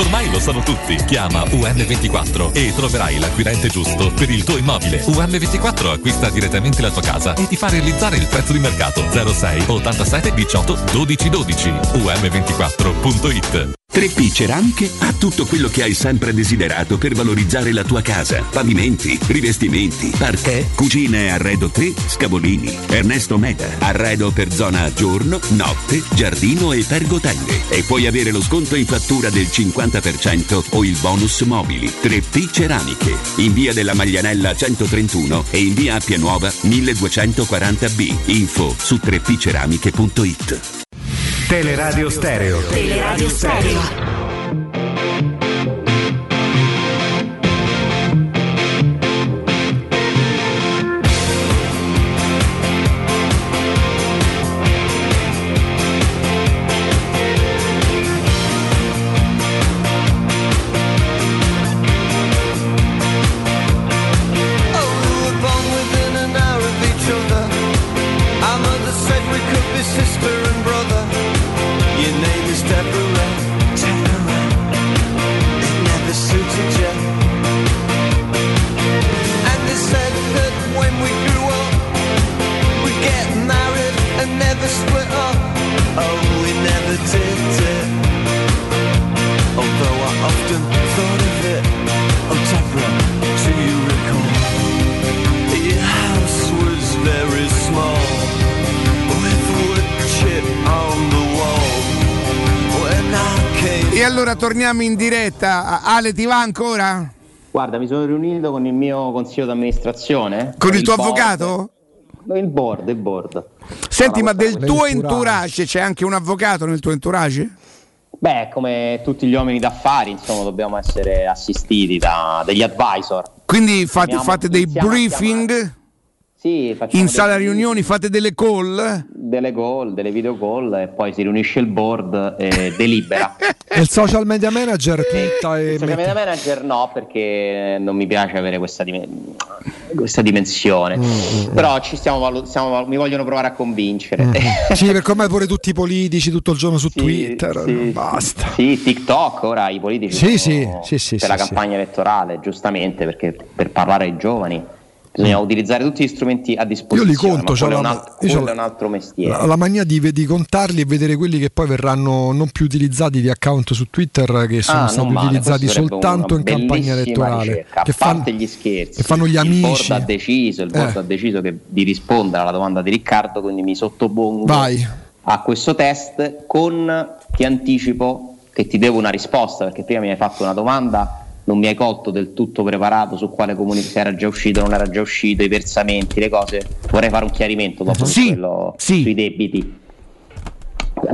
Ormai lo sanno tutti. Chiama UM24 e troverai l'acquirente giusto per il tuo immobile. UM24 acquista direttamente la tua casa e ti fa realizzare il prezzo di mercato 06 87 18 12 12. UM24.it
3P Ceramiche ha tutto quello che hai sempre desiderato per valorizzare la tua casa. Pavimenti, rivestimenti, parquet, cucine e arredo 3, Scavolini. Ernesto Meda, arredo per zona giorno, notte, giardino e pergotende. E puoi avere lo sconto in fattura del 50% o il bonus mobili. 3P Ceramiche, in via della Maglianella 131 e in via Appia Nuova 1240B. Info su 3pceramiche.it.
Teleradio Stereo.
Teleradio Stereo.
Allora torniamo in diretta. Ale ti va ancora?
Guarda, mi sono riunito con il mio consiglio d'amministrazione.
Con il tuo
board.
avvocato?
Il board, il board.
Senti, ma del tuo entourage c'è anche un avvocato nel tuo entourage?
Beh, come tutti gli uomini d'affari, insomma, dobbiamo essere assistiti da degli advisor.
Quindi fate, fate dei briefing?
Sì,
In sala
dei-
riunioni fate delle call?
delle call, delle video call e poi si riunisce il board e delibera.
E il social media manager twitta e
Il social media manager no, perché non mi piace avere questa, dimen- questa dimensione.
Mm,
Però ci stiamo, valu- stiamo valu- mi vogliono provare a convincere.
Mm. sì, perché ormai pure tutti i politici tutto il giorno su Twitter.
sì,
basta.
Sì, TikTok, ora i politici
Sì, sì, sì, sì,
per la
sì,
campagna elettorale, giustamente, perché per parlare ai giovani bisogna utilizzare tutti gli strumenti a
Mm. Io
disposizione.
li conto,
ma
c'ho
quello, è
la-
un, alt-
io
è un altro mestiere.
La, la mania di, di contarli e vedere quelli che poi verranno non più utilizzati di account su Twitter che sono
Ah,
stati
male,
utilizzati soltanto in campagna elettorale.
ricerca.
Che
parte gli scherzi,
che fanno gli
Il
amici.
board ha deciso, il board
Eh.
ha deciso che- di rispondere alla domanda di Riccardo, quindi mi sottopongo
Vai.
a questo test con ti anticipo che ti devo una risposta perché prima mi hai fatto una domanda non mi hai colto del tutto preparato su quale comunicato se era già uscito non era già uscito i versamenti le cose vorrei fare un chiarimento dopo su quello, sui debiti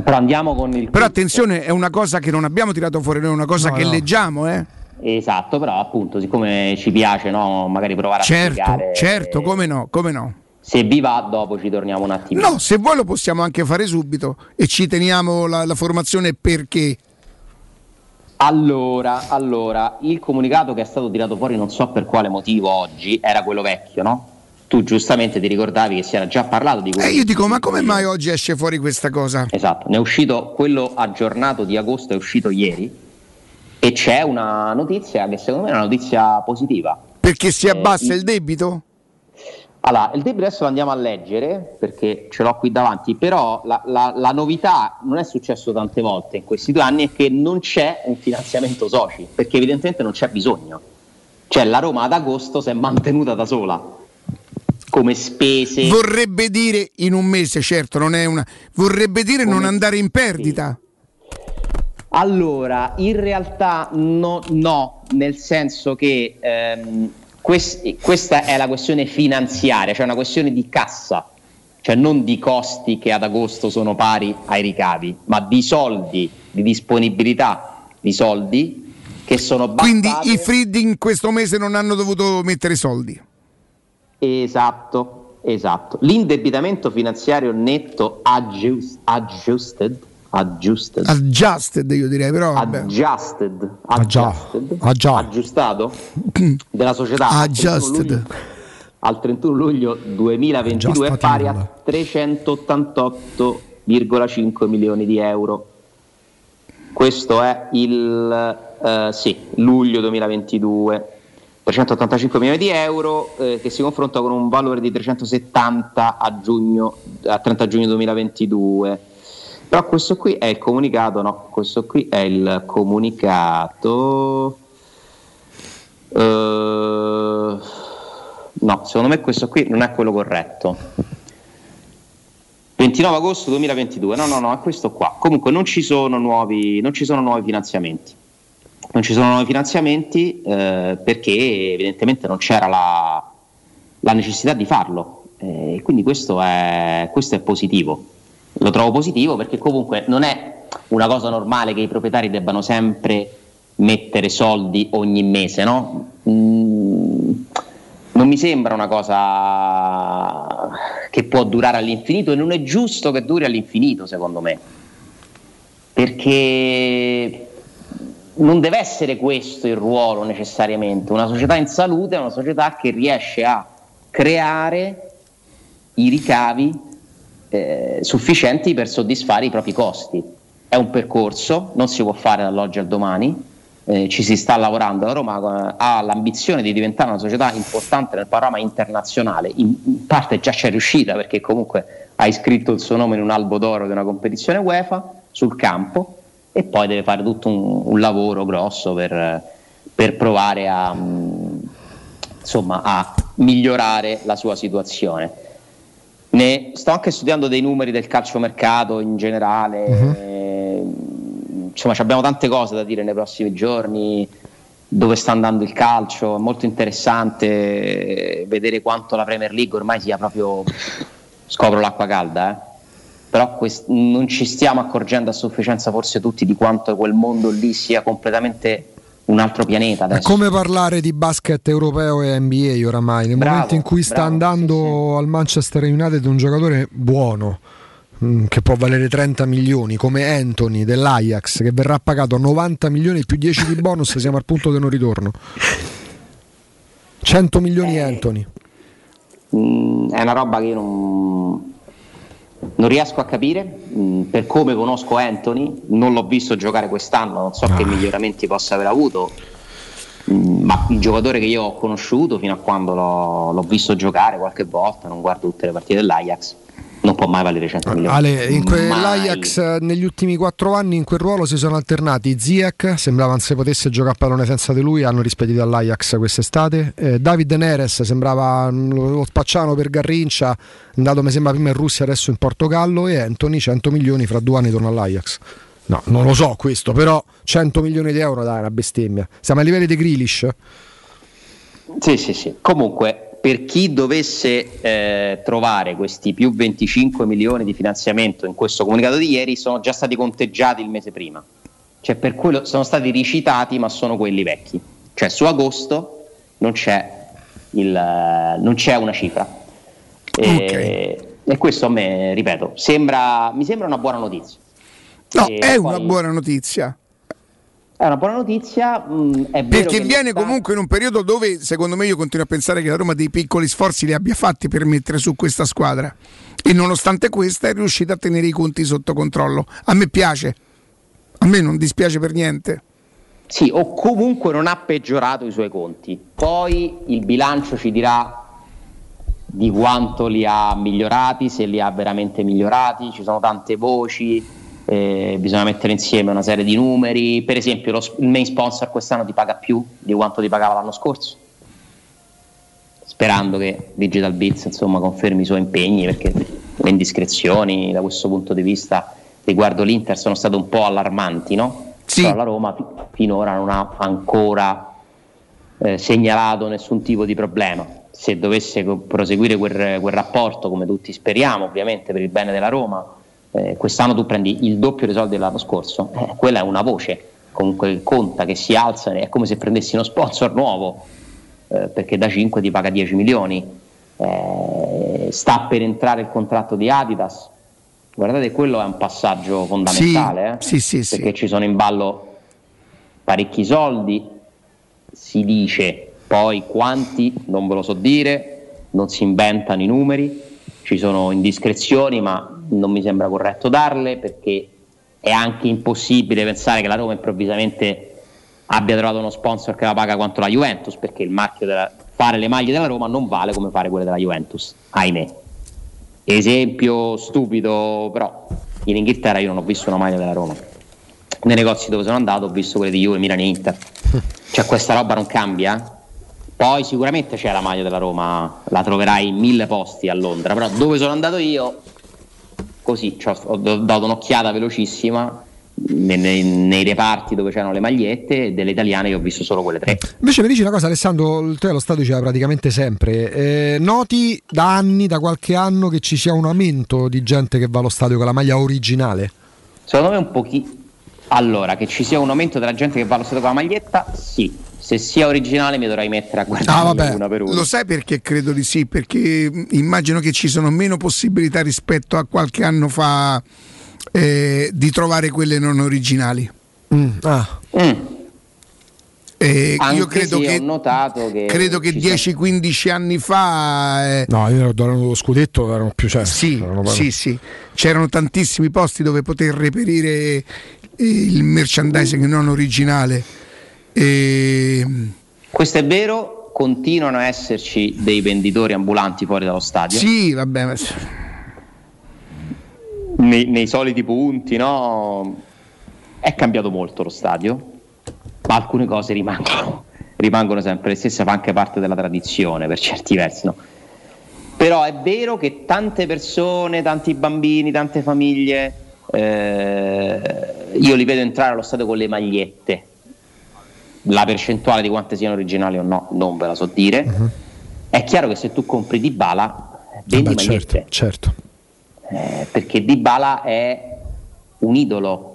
però andiamo con il
Però attenzione, è una cosa che non abbiamo tirato fuori, noi è una cosa
No,
che
no.
leggiamo, eh?
esatto però appunto siccome ci piace no, magari provare a
Certo,
spiegare
certo, come no, come no.
se vi va dopo ci torniamo un attimo
No, se vuoi lo possiamo anche fare subito e ci teniamo la, la formazione perché.
Allora, allora, il comunicato che è stato tirato fuori, non so per quale motivo oggi, era quello vecchio, no? Tu giustamente ti ricordavi che si era già parlato di
Eh,
quello.
io dico, ma come mai oggi esce fuori questa cosa?
Esatto, ne è uscito quello aggiornato di agosto, è uscito ieri e c'è una notizia che secondo me è una notizia positiva.
Perché si
Eh,
abbassa
i-
il debito?
Allora, il debito adesso lo andiamo a leggere perché ce l'ho qui davanti, però la, la- la novità non è successo tante volte in questi due anni è che non c'è un finanziamento soci, perché evidentemente non c'è bisogno. Cioè la Roma ad agosto si è mantenuta da sola, come spese.
Vorrebbe dire in un mese, certo, non è una. Vorrebbe dire non andare in perdita.
Allora, in realtà no, no, nel senso che ehm, quest- questa è la questione finanziaria, cioè una questione di cassa, cioè non di costi che ad agosto sono pari ai ricavi, ma di soldi, di disponibilità di soldi che sono
Quindi
bastate...
i Frid in questo mese non hanno dovuto mettere soldi.
Esatto, esatto. L'indebitamento finanziario netto adjust- adjusted, adjusted,
Adjusted, io direi, però. vabbè.
adjusted,
Ah, già.
adjusted,
Ah,
aggiustato della società al 31
Adjusted.
luglio- al 31 luglio 2022 è pari a 388,5 milioni di euro. Questo è il eh, sì, luglio 2022. 385 milioni di euro eh, che si confronta con un valore di 370 a, giugno, a 30 giugno 2022. Però questo qui è il comunicato, no, questo qui è il comunicato. eh, no, secondo me questo qui non è quello corretto. 29 agosto 2022, no, no, no, è questo qua. Comunque non ci sono nuovi, non ci sono nuovi finanziamenti. Non ci sono nuovi finanziamenti eh, perché evidentemente non c'era la, la necessità di farlo. Eh, quindi questo è, questo è positivo. Lo trovo positivo perché comunque non è una cosa normale che i proprietari debbano sempre mettere soldi ogni mese, no? Mm, non mi sembra una cosa che può durare all'infinito e non è giusto che duri all'infinito, secondo me. Perché non deve essere questo il ruolo necessariamente. Una società in salute è una società che riesce a creare i ricavi eh, sufficienti per soddisfare i propri costi. È un percorso, non si può fare dall'oggi al domani, eh, ci si sta lavorando. La Roma eh, ha l'ambizione di diventare una società importante nel panorama internazionale, in, parte già c'è riuscita perché comunque ha iscritto il suo nome in un albo d'oro di una competizione UEFA sul campo e poi deve fare tutto un, un lavoro grosso per, per provare a, mm, insomma, a migliorare la sua situazione. Ne sto anche studiando dei numeri del calciomercato in generale, eh, insomma ci abbiamo tante cose da dire nei prossimi giorni, dove sta andando il calcio, è molto interessante vedere quanto la Premier League ormai sia proprio, scopro l'acqua calda, eh. però quest- non ci stiamo accorgendo a sufficienza forse tutti di quanto quel mondo lì sia completamente un altro pianeta
È
adesso.
come parlare di basket europeo e NBA oramai. Nel
Bravo,
momento in cui sta
bravo,
andando al Manchester United un giocatore buono, mm, che può valere 30 milioni, come Anthony dell'Ajax, che verrà pagato 90 milioni più 10 di bonus, siamo al punto del non ritorno. 100 milioni Anthony.
Mm, è una roba che io non, non riesco a capire. mm, per come conosco Anthony, non l'ho visto giocare quest'anno, non so che miglioramenti possa aver avuto. Mm, Ma il giocatore che io ho conosciuto fino a quando l'ho, l'ho visto giocare qualche volta, non guardo tutte le partite dell'Ajax, non può mai valere 100 milioni.
Ale, in
Mai.
quell'Ajax eh, negli ultimi 4 anni in quel ruolo si sono alternati Ziak, sembrava non si potesse giocare a pallone senza di lui, hanno rispedito all'Ajax quest'estate. Eh, David Neres sembrava mm, lo, spacciano per Garrincia, andato mi sembra prima in Russia, adesso in Portogallo e Anthony 100 milioni fra due anni torna all'Ajax. No, non lo so questo, però 100 milioni di euro dai, è una bestemmia. Siamo ai livelli di Grealish.
Sì, sì, sì. Comunque, per chi dovesse eh, trovare questi più 25 milioni di finanziamento in questo comunicato di ieri, sono già stati conteggiati il mese prima. Cioè, per quello sono stati ricitati, ma sono quelli vecchi. Cioè, su agosto non c'è, il, non c'è una cifra. E, e questo a me, ripeto, sembra, mi sembra una buona notizia.
No,
E
è
poi-
una buona notizia.
È una buona notizia, mh, vero
Perché viene
sta-
comunque in un periodo dove, secondo me, io continuo a pensare che la Roma dei piccoli sforzi li abbia fatti per mettere su questa squadra. E nonostante questa è riuscita a tenere i conti sotto controllo. A me piace. A me non dispiace per niente.
Sì, o comunque non ha peggiorato i suoi conti. Poi il bilancio ci dirà di quanto li ha migliorati, se li ha veramente migliorati, ci sono tante voci, eh, bisogna mettere insieme una serie di numeri. Per esempio, lo, il main sponsor quest'anno ti paga più di quanto ti pagava l'anno scorso. Sperando che Digital Bits insomma, confermi i suoi impegni, perché le indiscrezioni da questo punto di vista riguardo l'Inter sono state un po' allarmanti, no? Però la Roma fi- finora non ha ancora eh, segnalato nessun tipo di problema. Se dovesse proseguire quel, quel rapporto, come tutti speriamo, ovviamente per il bene della Roma, eh, quest'anno tu prendi il doppio dei soldi dell'anno scorso, eh, quella è una voce comunque conta, che si alza, è come se prendessi uno sponsor nuovo, eh, perché da 5 ti paga 10 milioni. Eh, sta per entrare il contratto di Adidas. Guardate, quello è un passaggio fondamentale, eh,
Sì, sì, sì.
perché ci sono in ballo parecchi soldi, si dice poi quanti, non ve lo so dire, non si inventano i numeri, ci sono indiscrezioni, ma non mi sembra corretto darle perché è anche impossibile pensare che la Roma improvvisamente abbia trovato uno sponsor che la paga quanto la Juventus, perché il marchio della, fare le maglie della Roma non vale come fare quelle della Juventus, ahimè. Esempio stupido, però in Inghilterra io non ho visto una maglia della Roma. Nei negozi dove sono andato ho visto quelle di Juve, Milan e Inter. Cioè questa roba non cambia? Poi sicuramente c'è la maglia della Roma, la troverai in mille posti a Londra, però dove sono andato io, così c'ho- ho dato un'occhiata velocissima nei, nei- reparti dove c'erano le magliette delle italiane io ho visto solo quelle tre.
Invece mi dici una cosa Alessandro, te allo stadio c'era praticamente sempre, eh, noti da anni, da qualche anno che ci sia un aumento di gente che va allo stadio con la maglia originale?
Secondo me un pochino. Allora, che ci sia un aumento della gente che va allo stadio con la maglietta, sì. Se sia originale mi dovrei mettere a guardare una per una.
Lo sai perché credo di sì? Perché mh, immagino che ci sono meno possibilità rispetto a qualche anno fa eh, di trovare quelle non originali.
ah.
Eh,
Anche
io credo che,
ho notato che
credo che
ci
10-15 anni fa... eh,
No, io ero lo scudetto, erano più cioè,
Sì, sì, sì. C'erano tantissimi posti dove poter reperire eh, il merchandising non originale. E...
Questo è vero, continuano a esserci dei venditori ambulanti fuori dallo stadio.
Sì, vabbè, ma-
Nei, nei soliti punti, no? È cambiato molto lo stadio, ma alcune cose rimangono, rimangono sempre le stesse, fa anche parte della tradizione per certi versi, no? Però è vero che tante persone, tanti bambini, tante famiglie, eh, io li vedo entrare allo stadio con le magliette. La percentuale di quante siano originali o no, non ve la so dire. È chiaro che se tu compri Di Bala, vendi
Beh,
magliette.
certo, certo.
Eh, perché Dybala è un idolo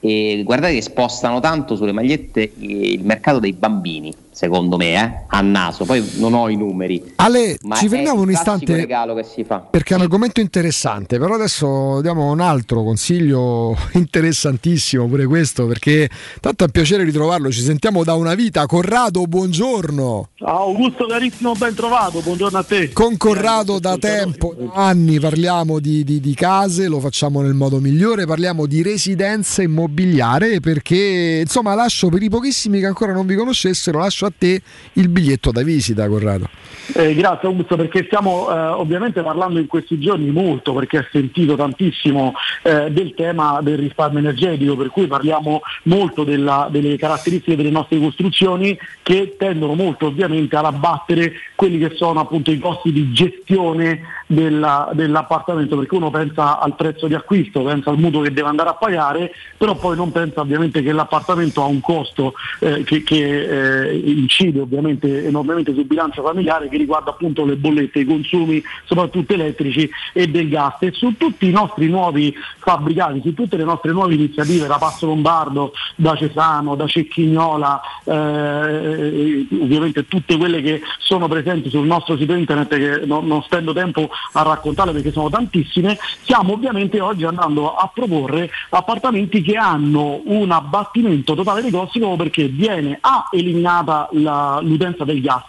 E guardate che spostano tanto sulle magliette il mercato dei bambini, secondo me, eh? a naso. Poi non ho i numeri.
Ale,
ma
ci fermiamo un istante
regalo che si fa.
perché è un argomento interessante, però adesso diamo un altro consiglio interessantissimo pure questo, perché tanto è un piacere ritrovarlo, ci sentiamo da una vita. Corrado, buongiorno.
Ciao Augusto carissimo, ben trovato, buongiorno a te.
Con Corrado da tempo, da anni parliamo di, di- di case, lo facciamo nel modo migliore, parliamo di residenza immobiliare perché insomma lascio per i pochissimi che ancora non vi conoscessero, lascio a te il biglietto da visita Corrado.
Eh, grazie Augusto perché stiamo eh, ovviamente parlando in questi giorni molto perché è sentito tantissimo eh, del tema del risparmio energetico per cui parliamo molto della- delle caratteristiche delle nostre costruzioni che tendono molto ovviamente ad abbattere quelli che sono appunto i costi di gestione della- dell'appartamento perché uno pensa al prezzo di acquisto, pensa al mutuo che deve andare a pagare però poi non pensa ovviamente che l'appartamento ha un costo eh, che, che, eh, incide ovviamente enormemente sul bilancio familiare che riguarda appunto le bollette, i consumi soprattutto elettrici e del gas. E su tutti i nostri nuovi fabbricati, su tutte le nostre nuove iniziative da Passo Lombardo, da Cesano, da Cecchignola, eh, ovviamente tutte quelle che sono presenti sul nostro sito internet che non, non spendo tempo a raccontarle perché sono tantissime, stiamo ovviamente oggi andando a proporre appartamenti che hanno un abbattimento totale dei costi proprio perché viene A eliminata la- l'utenza del gas,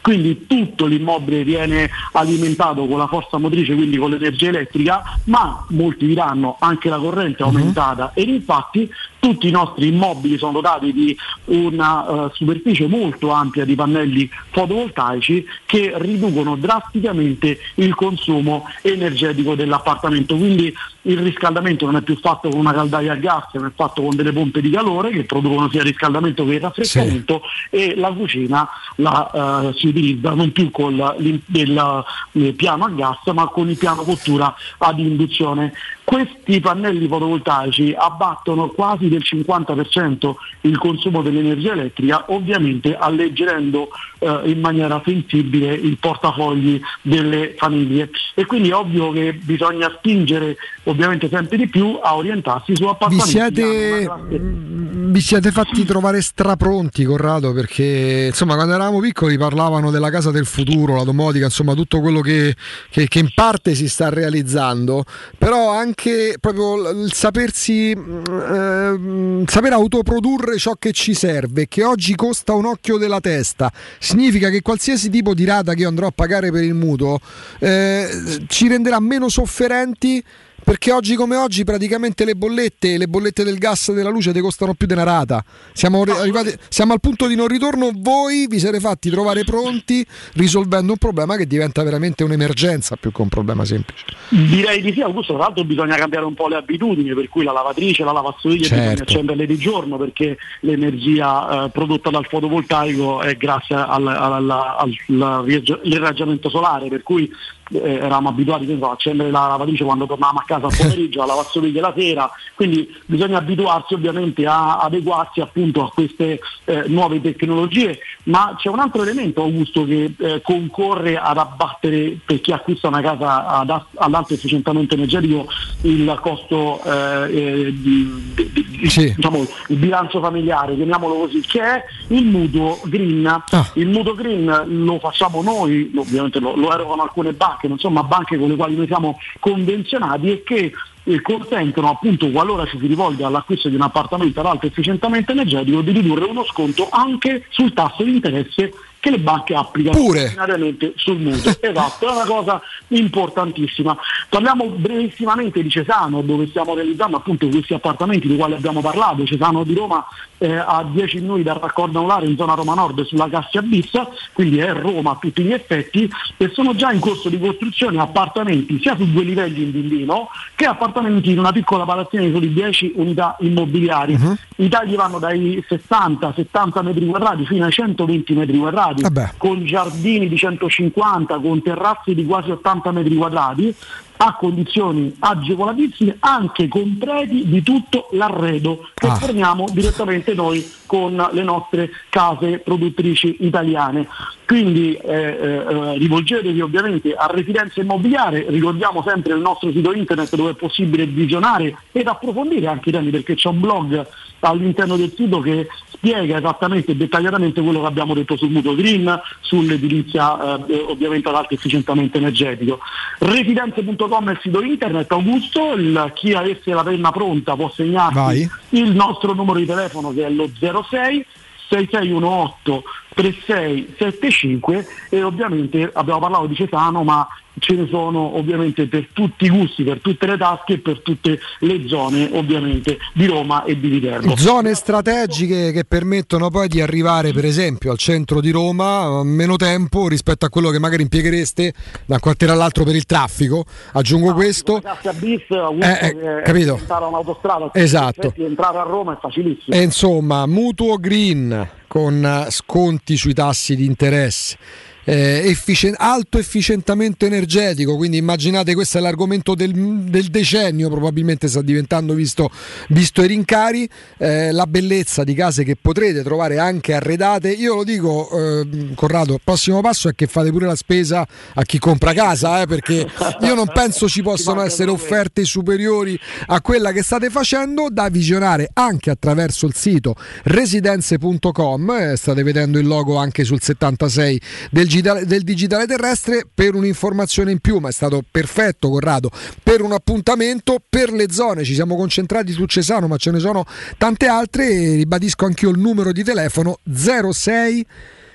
quindi tutto l'immobile viene alimentato con la forza motrice, quindi con l'energia elettrica, ma molti diranno anche la corrente è aumentata. Ed infatti tutti i nostri immobili sono dotati di una eh, superficie molto ampia di pannelli fotovoltaici che riducono drasticamente il consumo energetico dell'appartamento. Quindi il riscaldamento non è più fatto con una caldaia a gas, ma è fatto con delle pompe di calore che producono sia riscaldamento che raffreddamento e la cucina la, eh, si utilizza non più con il, il piano a gas ma con il piano cottura ad induzione. Questi pannelli fotovoltaici abbattono quasi del 50% il consumo dell'energia elettrica, ovviamente alleggerendo eh, in maniera sensibile il portafogli delle famiglie. E quindi è ovvio che bisogna spingere ovviamente sempre di più a orientarsi su
Vi
appartamenti. che
siete, vi siete fatti trovare strapronti, Corrado, perché insomma quando eravamo piccoli parlavano della casa del futuro, la domotica, insomma tutto quello che, che- che in parte si sta realizzando, però anche proprio l- il sapersi, ehm, saper autoprodurre ciò che ci serve, che oggi costa un occhio della testa, significa che qualsiasi tipo di rata che io andrò a pagare per il mutuo eh, ci renderà meno sofferenti perché oggi come oggi praticamente le bollette, le bollette del gas e della luce ti costano più di una rata. Siamo, ri- arrivati, siamo al punto di non ritorno, voi vi siete fatti trovare pronti risolvendo un problema che diventa veramente un'emergenza più che un problema semplice.
Direi di sì, Augusto, tra l'altro bisogna cambiare un po' le abitudini, per cui la lavatrice, la lavastoviglie
Certo.
bisogna accenderle di giorno perché l'energia eh, prodotta dal fotovoltaico è grazie al, al- al- all'irraggiamento solare, per cui eh, eravamo abituati so, a accendere la lavatrice quando tornavamo a casa al pomeriggio, la lavastoviglie la sera, quindi bisogna abituarsi ovviamente a adeguarsi appunto a queste eh, nuove tecnologie, ma c'è un altro elemento Augusto che eh, concorre ad abbattere per chi acquista una casa ad, ad alto efficientamento energetico il costo eh, eh, di, di- di- diciamo, il bilancio familiare, chiamiamolo così, che è il mutuo green. Il mutuo green lo facciamo noi, ovviamente lo, lo erogano alcune banche, non insomma banche con le quali noi siamo convenzionati e che eh, consentono appunto qualora ci si rivolga all'acquisto di un appartamento ad alto efficientamento energetico di ridurre uno sconto anche sul tasso di interesse che le banche applicano ordinariamente sul mutuo. esatto, è una cosa importantissima. Parliamo brevissimamente di Cesano, dove stiamo realizzando appunto questi appartamenti dei quali abbiamo parlato. Cesano di Roma eh, a 10 minuti dal raccordo anulare in zona Roma Nord sulla Cassia Bis, quindi è Roma a tutti gli effetti, e sono già in corso di costruzione appartamenti sia su due livelli in Villino che appartamenti in una piccola palazzina di soli 10 unità immobiliari. I tagli vanno dai 60-70 metri quadrati fino ai 120 metri quadrati, con giardini di 150, con terrazze di quasi 80 metri quadrati a condizioni agevolatissime anche completi di tutto l'arredo che
Ah.
forniamo direttamente noi con le nostre case produttrici italiane. Quindi eh, eh, eh, rivolgetevi ovviamente a Residenza Immobiliare, ricordiamo sempre il nostro sito internet dove è possibile visionare ed approfondire anche i temi perché c'è un blog all'interno del sito che spiega esattamente e dettagliatamente quello che abbiamo detto sul mutuo green, sull'edilizia eh, ovviamente ad alto efficientamento energetico. Residenze.com è il sito internet, Augusto, il- chi avesse la penna pronta può segnarsi
Vai.
il nostro numero di telefono che è lo 06 6618 3675 e ovviamente abbiamo parlato di Cesano ma ce ne sono ovviamente per tutti i gusti, per tutte le tasche e per tutte le zone ovviamente di Roma e di Viterbo.
Zone strategiche che permettono poi di arrivare per esempio al centro di Roma a meno tempo rispetto a quello che magari impieghereste da un quartiere all'altro per il traffico. Aggiungo questo.
Cassia bis, Augusto,
Eh, eh,
è
capito.
un'autostrada,
Esatto.
in effetti entrare a Roma è facilissimo.
E insomma, mutuo green con eh, sconti sui tassi di interesse. Eh, efficien- alto efficientamento energetico, quindi immaginate questo è l'argomento del, del decennio, probabilmente sta diventando visto, visto i rincari, eh, la bellezza di case che potrete trovare anche arredate. Io lo dico, eh, Corrado, il prossimo passo è che fate pure la spesa a chi compra casa, eh, perché io non penso ci possano essere offerte superiori a quella che state facendo. Da visionare anche attraverso il sito residenze.com, eh, state vedendo il logo anche sul 76 del, digitale- del digitale terrestre per un'informazione in più, ma è stato perfetto Corrado, per un appuntamento per le zone, ci siamo concentrati su Cesano, ma ce ne sono tante altre e ribadisco anche io il numero di telefono 06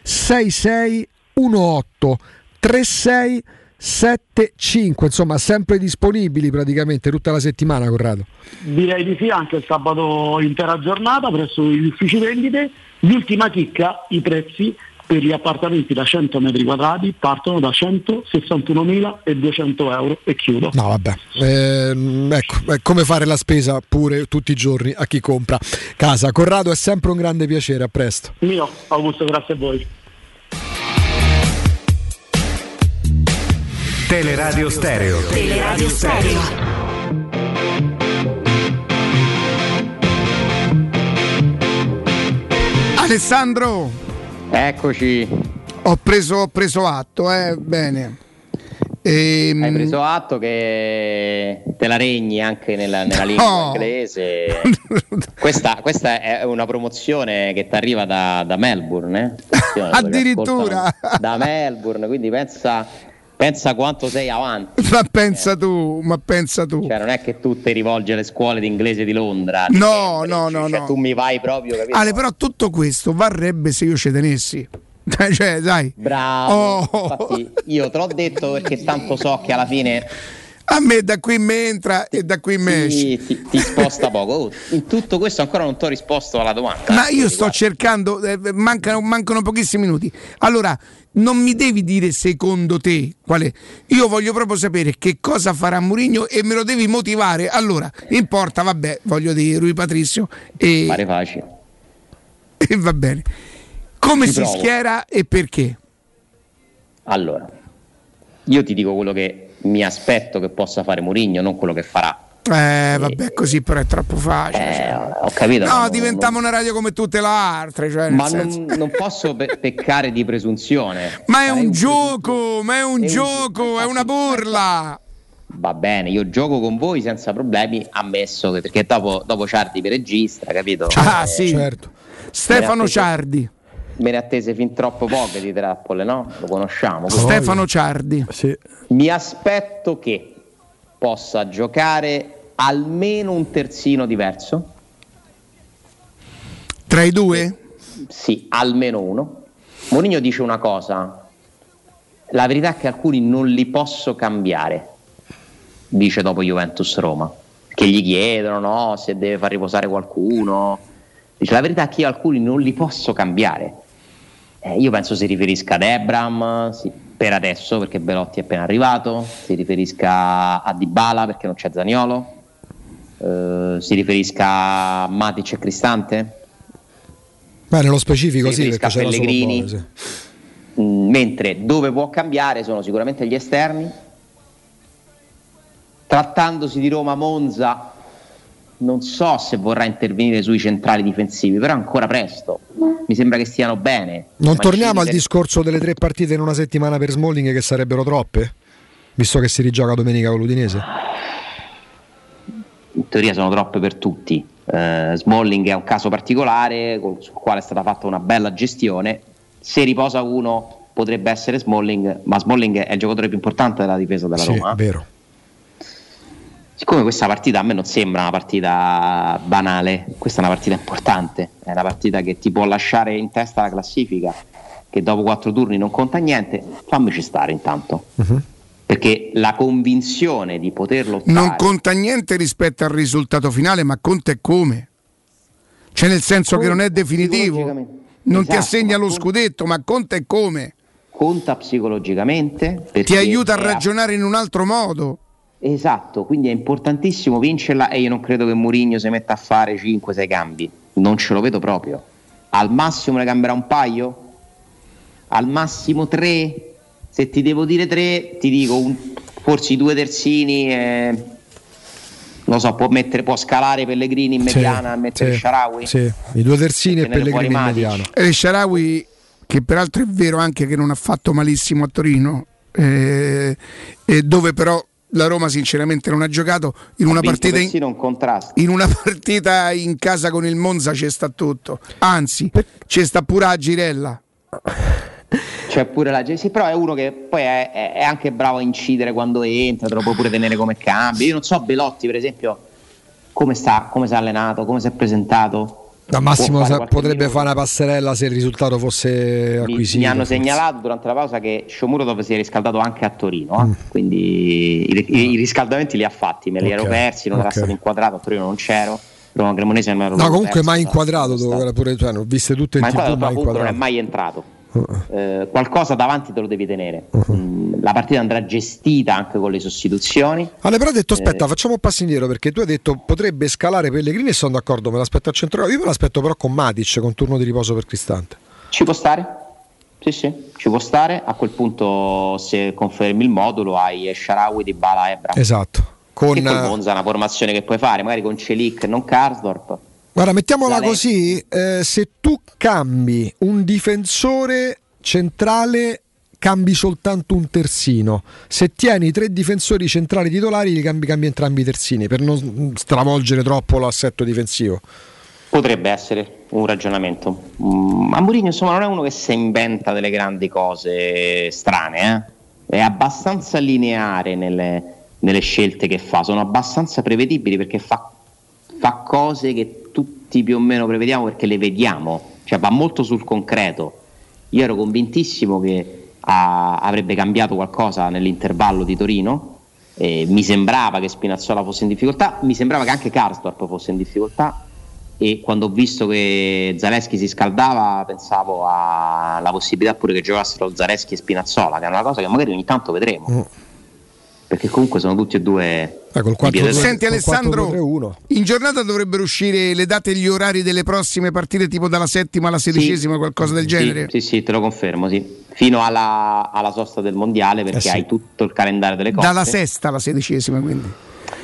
6618 36 75 insomma sempre disponibili praticamente tutta la settimana Corrado.
Direi di sì, anche il sabato intera giornata presso gli uffici vendite. L'ultima chicca, i prezzi per gli appartamenti da 100 metri quadrati partono da 161.200 euro e chiudo.
no vabbè Ehm, ecco è come fare la spesa pure tutti i giorni a chi compra casa Corrado è sempre un grande piacere a presto
Mio, Augusto, grazie a voi.
Teleradio Stereo.
Teleradio Stereo.
Alessandro,
Eccoci.
ho preso, ho preso atto, eh, bene. Ehm,
Hai preso atto che te la regni anche nella, nella lingua
No.
inglese. Questa, questa è una promozione che ti arriva da, da Melbourne. eh?
Addirittura.
Da Melbourne, quindi pensa, pensa quanto sei avanti.
Ma pensa tu, ma pensa tu.
Cioè, non è che tu ti rivolgi alle scuole d'inglese di Londra.
No,
Cambridge,
no, no,
cioè,
no.
Tu mi vai proprio, capito?
Ale, però tutto questo varrebbe se io ci tenessi. cioè, dai.
Bravo.
Oh.
Infatti, io te l'ho detto perché tanto so che alla fine
A me da qui mi entra e da qui mi esce.
ti, ti- sposta poco. Oh, in tutto questo ancora non ti ho risposto alla domanda.
Ma
eh,
io
quindi
sto cercando, eh, mancano, mancano pochissimi minuti. Allora, non mi devi dire secondo te quale. Io voglio proprio sapere che cosa farà Mourinho e me lo devi motivare. Allora, importa, vabbè, voglio dire Rui Patrizio e,
Pare facile.
e va bene. Come
Ci
si
provo.
schiera e perché?
Allora, io ti dico quello che mi aspetto che possa fare Mourinho, non quello che farà.
Eh, vabbè, così però è troppo facile.
Eh,
cioè.
ho capito.
No,
non-
diventiamo una radio come tutte le altre. Cioè,
Ma non, non posso pe- peccare di presunzione.
Ma è
Farei
un gioco, ma è un
È un-
gioco, è una burla.
Va bene, io gioco con voi senza problemi, ammesso che perché dopo, dopo Ciardi mi registra, capito?
Ah,
Eh,
sì.
certo
Stefano Ciardi.
Me ne attese fin troppo poche di trappole, no? Lo conosciamo. quindi
Stefano Ciardi.
Sì.
Mi aspetto che possa giocare almeno un terzino diverso.
Tra i due?
Sì, almeno uno. Mourinho dice una cosa. La verità è che alcuni non li posso cambiare, dice dopo Juventus Roma. Che gli chiedono no, se deve far riposare qualcuno. Dice la verità è che io alcuni non li posso cambiare. Eh, io penso si riferisca ad Ebram, sì, per adesso perché Belotti è appena arrivato, si riferisca a Dybala perché non c'è Zaniolo, eh, si riferisca a Matic e Cristante,
Beh, nello specifico
Si
sì, perché
a
c'era solo
Pellegrini.
Bove, sì.
Mm, mentre dove può cambiare sono sicuramente gli esterni, trattandosi di Roma Monza, non so se vorrà intervenire sui centrali difensivi, però ancora presto. Mi sembra che stiano bene.
Non
Mancini
torniamo al
per-
discorso delle tre partite in una settimana per Smalling che sarebbero troppe? Visto che si rigioca domenica con l'Udinese?
in teoria sono troppe per tutti. Eh, Smalling è un caso particolare col- sul quale è stata fatta una bella gestione. Se riposa uno potrebbe essere Smalling, ma Smalling è il giocatore più importante della difesa della
Sì,
Roma.
vero.
Siccome questa partita a me non sembra una partita banale, questa è una partita importante, è una partita che ti può lasciare in testa la classifica, che dopo quattro turni non conta niente, fammici stare intanto. Perché la convinzione di poter lottare
Non conta niente rispetto al risultato finale, ma conta è come. Cioè nel senso che non è definitivo. Non ti
Esatto,
assegna
ma
lo
conta-
scudetto, ma conta è come.
conta psicologicamente.
Ti aiuta a
è
ragionare in un altro modo.
Esatto, quindi è importantissimo vincerla e io non credo che Mourinho si metta a fare 5-6 cambi, non ce lo vedo proprio. Al massimo ne cambierà un paio? Al massimo 3? Se ti devo dire 3, ti dico un- forse i due terzini, eh, non lo so, può, mettere, può scalare Pellegrini in mediana e mettere
sì,
Sharawi?
sì. I due terzini e Pellegrini in.
Matic.
E il Sharawi, che peraltro è vero anche che non ha fatto malissimo a Torino, eh, e dove però la Roma sinceramente non ha giocato in una, partita in,
persino un contrasto.
in una partita in casa con il Monza ci sta tutto. Anzi, ci sta pure la Girella.
C'è pure la sì, però è uno che poi è, è- è anche bravo a incidere quando entra, te lo puoi pure tenere come cambio. Io non so Belotti, per esempio, come sta, come si è allenato, come si è presentato.
Da Massimo
fare
potrebbe
minuto.
fare una passerella se il risultato fosse
Mi,
acquisito.
mi hanno
forse.
segnalato durante la pausa che Shomurodov si è riscaldato anche a Torino, eh.
Mm.
quindi i, i- i riscaldamenti li ha fatti, me li ero
Ok,
persi, non era
ok.
stato inquadrato, a Torino non c'ero, Roma Cremonese non ero
No, comunque
perso,
mai inquadrato, dove- pure, cioè, ho viste tutte in
ma
tv,
inquadrato,
mai
appunto non è
inquadrato.
mai entrato. Eh, qualcosa davanti te lo devi tenere. Mm, la partita andrà gestita anche con le sostituzioni.
Ale, però ha detto
Eh,
aspetta, facciamo un passo indietro perché tu hai detto potrebbe scalare Pellegrini e sono d'accordo, me l'aspetto a centro. Io me l'aspetto però con Matic con turno di riposo per Cristante.
Ci può stare? Sì, sì, ci può stare. A quel punto, se confermi il modulo, hai Sharawi, Di Bala e Ebra.
Esatto. Con,
Che poi
eh,
Monza una formazione che puoi fare, magari con Celic, non Karsdorp.
Guarda, mettiamola così, eh, se tu cambi un difensore centrale cambi soltanto un terzino. Se tieni tre difensori centrali titolari, li cambi, cambi entrambi i terzini per non stravolgere troppo l'assetto difensivo.
Potrebbe essere un ragionamento. Mm, ma Mourinho insomma non è uno che si inventa delle grandi cose strane, eh? è abbastanza lineare nelle, nelle scelte che fa, sono abbastanza prevedibili perché fa, fa cose che tutti più o meno prevediamo perché le vediamo, cioè va molto sul concreto. Io ero convintissimo che ah, avrebbe cambiato qualcosa nell'intervallo di Torino, eh, mi sembrava che Spinazzola fosse in difficoltà, mi sembrava che anche Karsdorp fosse in difficoltà e quando ho visto che Zaleschi si scaldava pensavo alla possibilità pure che giocassero Zaleschi e Spinazzola, che è una cosa che magari ogni tanto vedremo. Perché comunque sono tutti e due
Ecco, il
di piede-
Senti
col
Alessandro,
4-2-3-1.
in giornata dovrebbero uscire le date e gli orari delle prossime partite, tipo dalla settima alla sedicesima, qualcosa del
Sì,
genere.
Sì, sì, te lo confermo, sì. Fino alla, alla sosta del mondiale perché
Eh sì.
hai tutto il calendario delle cose.
Dalla sesta alla sedicesima, quindi.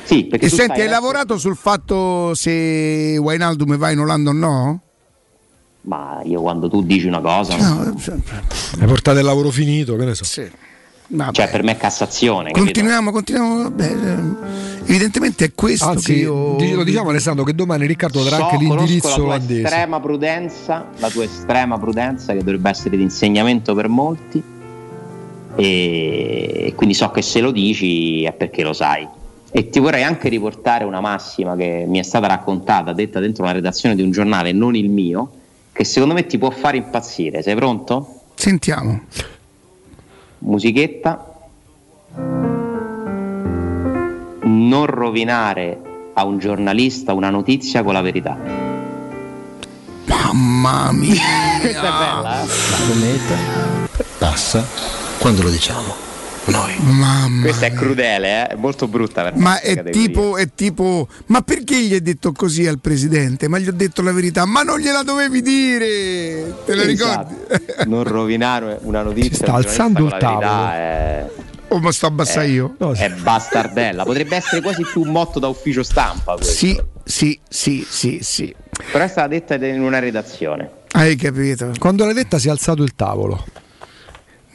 Sì, perché
E
tu
senti, hai
adesso-
lavorato sul fatto se Wijnaldum va in Olanda o no?
Ma io quando tu dici una cosa,
No,
Hai portato il lavoro finito, che ne so.
Cioè per me è Cassazione. capito?
Continuiamo, continuiamo. vabbè, eh, evidentemente è questo che
Anzi,
io.
di- lo diciamo Alessandro che domani Riccardo darà
So,
anche l'indirizzo
la tua
olandese.
estrema prudenza, la tua estrema prudenza che dovrebbe essere di insegnamento per molti e quindi so che se lo dici è perché lo sai. E ti vorrei anche riportare una massima che mi è stata raccontata, detta dentro una redazione di un giornale, non il mio, che secondo me ti può fare impazzire. Sei pronto?
Sentiamo.
Musichetta. Non rovinare a un giornalista una notizia con la verità.
Mamma mia.
Questa è bella, eh?
Passa quando lo diciamo. Noi.
Mamma.
Questa è crudele, eh? è molto brutta per
Ma è tipo, è tipo, ma perché gli hai detto così al presidente? Ma gli ho detto la verità, ma non gliela dovevi dire, te la ricordi?
Esatto. non rovinare una notizia
sta
a un giornalista
alzando il
la verità è-
O mi sto abbassando
è,
io?
È bastardella. Potrebbe essere quasi più un motto da ufficio stampa. Questo.
Sì, sì, sì, sì, sì.
Però è stata detta in una redazione.
Hai capito?
Quando l'hai detta si è alzato il tavolo.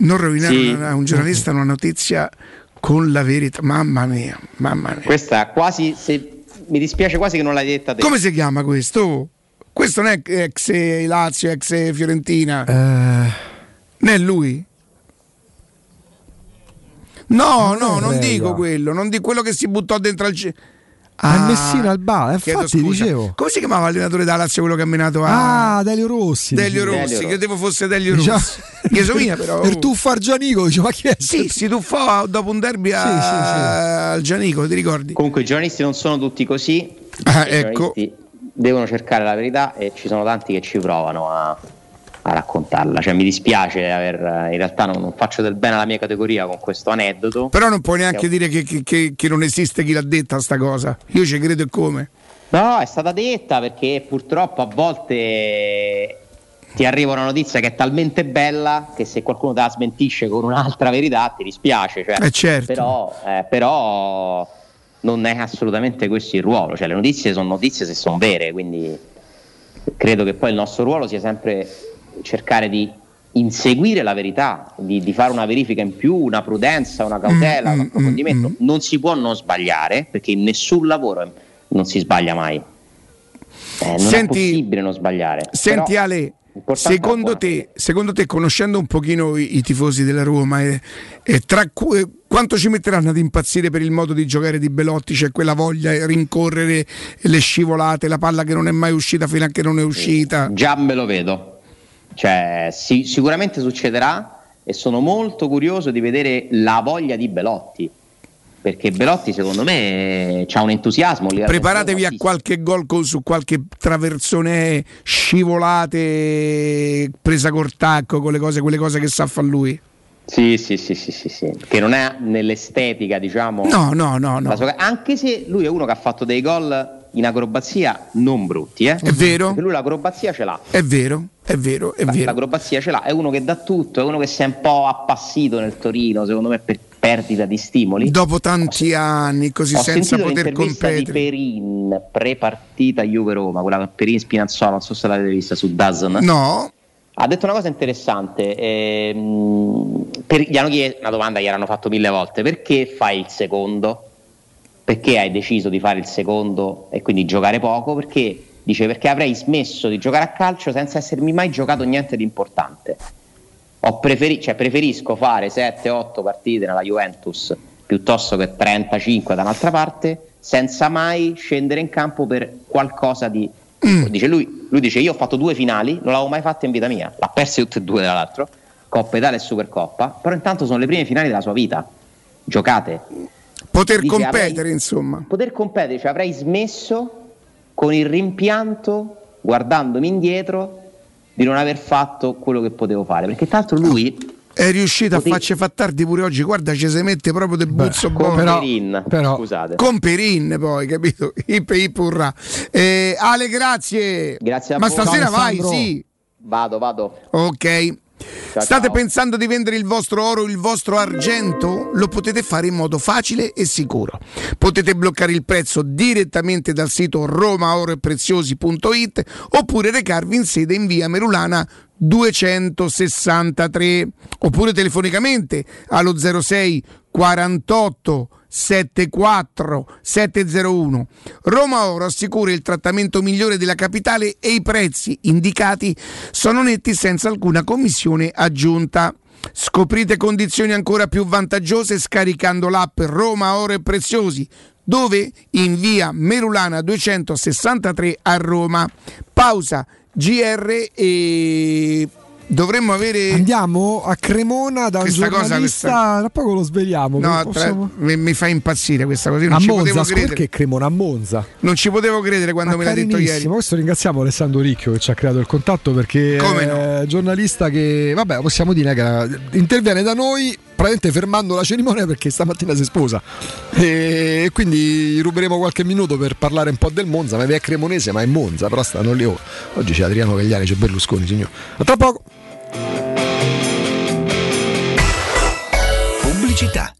Non rovinare
Sì.
una- a un giornalista una notizia con la verità. Mamma mia, mamma mia.
Questa quasi. Se, mi dispiace quasi che non l'hai detta te.
Come si chiama questo? Questo non è ex Lazio, ex Fiorentina.
Eh,
Non è lui? No,
Non
no, non dico quello, non di quello che si buttò dentro al
a Messina al bar,
Ah, chiedo
infatti
scusa.
dicevo.
Come si chiamava l'allenatore da Lazio quello che ha menato a
Ah, Delio Rossi.
Delio. Rossi?
Delio
Credevo fosse Delio
Diciamo-
Rossi. Chieso mia però.
Per tu far Gianico, dice, ma chi è?
Sì, si tuffò dopo un derby a-
Sì, sì,
al Gianico, ti ricordi?
Comunque i giornalisti non sono tutti così.
Ah,
I
ecco.
giornalisti devono cercare la verità e ci sono tanti che ci provano a, a raccontarla. Cioè, mi dispiace aver. In realtà non, non faccio del bene alla mia categoria con questo aneddoto.
Però non puoi neanche
Siamo-
dire che, che- che- che non esiste chi l'ha detta sta cosa. Io ci credo e come.
No, è stata detta perché purtroppo a volte ti arriva una notizia che è talmente bella che se qualcuno te la smentisce con un'altra verità ti dispiace. Cioè,
Eh, certo.
però, eh, però non è assolutamente questo il ruolo. Cioè, le notizie sono notizie se sono vere, quindi credo che poi il nostro ruolo sia sempre cercare di inseguire la verità, di, di fare una verifica in più, una prudenza, una cautela,
Mm,
un
mm,
approfondimento.
mm,
Non si può non sbagliare perché in nessun lavoro non si sbaglia mai. Eh, non è
Senti-
possibile non sbagliare.
Senti
Però
Ale,
è
secondo te, secondo te, conoscendo un pochino i, i tifosi della Roma, eh, eh, tra cu- eh, quanto ci metteranno ad impazzire per il modo di giocare di Belotti? C'è quella voglia di rincorrere le scivolate, la palla che non è mai uscita fino a che non è uscita.
Già me lo vedo. Cioè, si- sicuramente succederà e sono molto curioso di vedere la voglia di Belotti. Perché Belotti, secondo me, ha un entusiasmo.
Preparatevi a qualche gol su qualche traversone scivolate presa col tacco, con le cose, quelle cose che sa fare lui.
Sì, sì, sì, sì, sì, sì. Che non è nell'estetica, diciamo.
No, no, no, no.
sua- Anche se lui è uno che ha fatto dei gol in acrobazia non brutti, eh.
È vero.
Perché lui l'acrobazia ce l'ha.
È vero, è vero, è vero.
L'acrobazia ce l'ha, è uno che dà tutto, è uno che si è un po' appassito nel Torino, secondo me per perdita di stimoli.
Dopo tanti anni così
Ho
senza poter
l'intervista di
competere.
Perin pre-partita Juve-Roma, quella con Perin Spinazzola, non so se l'avete vista su Dazn.
No,
Ha detto una cosa interessante. ehm, per- gli hanno chiesto una domanda che gli hanno fatto mille volte: perché fai il secondo? Perché hai deciso di fare il secondo e quindi giocare poco? Perché dice perché avrei smesso di giocare a calcio senza essermi mai giocato niente di importante. Ho preferi- cioè, preferisco fare 7-8 partite nella Juventus piuttosto che 35 da un'altra parte senza mai scendere in campo per qualcosa di dice lui, lui dice io ho fatto due finali non l'avevo mai fatta in vita mia. L'ha perse tutte e due tra l'altro. Coppa Italia e Supercoppa. Però intanto sono le prime finali della sua vita. Giocate
poter
Dice,
competere,
avrei-
insomma.
poter competere cioè avrei smesso con il rimpianto guardandomi indietro di non aver fatto quello che potevo fare perché tra l'altro lui
È riuscito a
Potevi-
farci fa tardi pure oggi. Guarda, ci si mette proprio del buzzo
con
buono.
Perin
però-
scusate
Con Perin, poi, capito? Ip ip urrà. Eh, Ale, grazie.
Grazie a
Ma
voi.
stasera
Ciao,
vai,
Alessandro.
sì.
vado vado
Ok.
Ciao,
State
ciao.
pensando di vendere il vostro oro, il vostro argento? Lo potete fare in modo facile e sicuro. Potete bloccare il prezzo direttamente dal sito romaoroepreziosi.it oppure recarvi in sede in via Merulana 263 oppure telefonicamente allo 06 48 74 701. Roma Oro assicura il trattamento migliore della capitale e i prezzi indicati sono netti senza alcuna commissione aggiunta. Scoprite condizioni ancora più vantaggiose scaricando l'app Roma Oro e Preziosi, dove in via Merulana 263 a Roma. Pausa GR e dovremmo avere
Andiamo a Cremona da un
Questa cosa,
giornalista,
questa-
tra poco lo sveliamo.
No,
possiamo-
tra- mi, mi fa impazzire questa cosa. Io non
a
ci
Monza,
potevo credere.
perché Cremona a Monza?
Non ci potevo credere quando
Ma
me l'ha detto ieri.
questo ringraziamo Alessandro Ricchio che ci ha creato il contatto perché
Come
è giornalista che, vabbè, possiamo dire che interviene da noi praticamente fermando la cerimonia perché stamattina si sposa e quindi ruberemo qualche minuto per parlare un po' del Monza, ma è cremonese ma è Monza, però stanno lì. oh. Oggi c'è Adriano Cagliari, c'è Berlusconi, signor. A tra poco.
Pubblicità.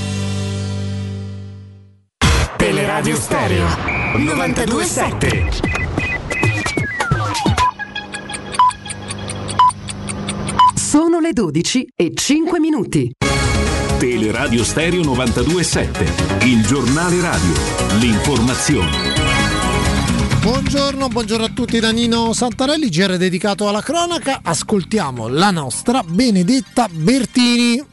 Teleradio Stereo 927.
Sono le 12 e 5 minuti.
Teleradio Stereo 927, il giornale radio, l'informazione.
Buongiorno, buongiorno a tutti da Nino Santarelli, GR dedicato alla cronaca. Ascoltiamo la nostra Benedetta Bertini.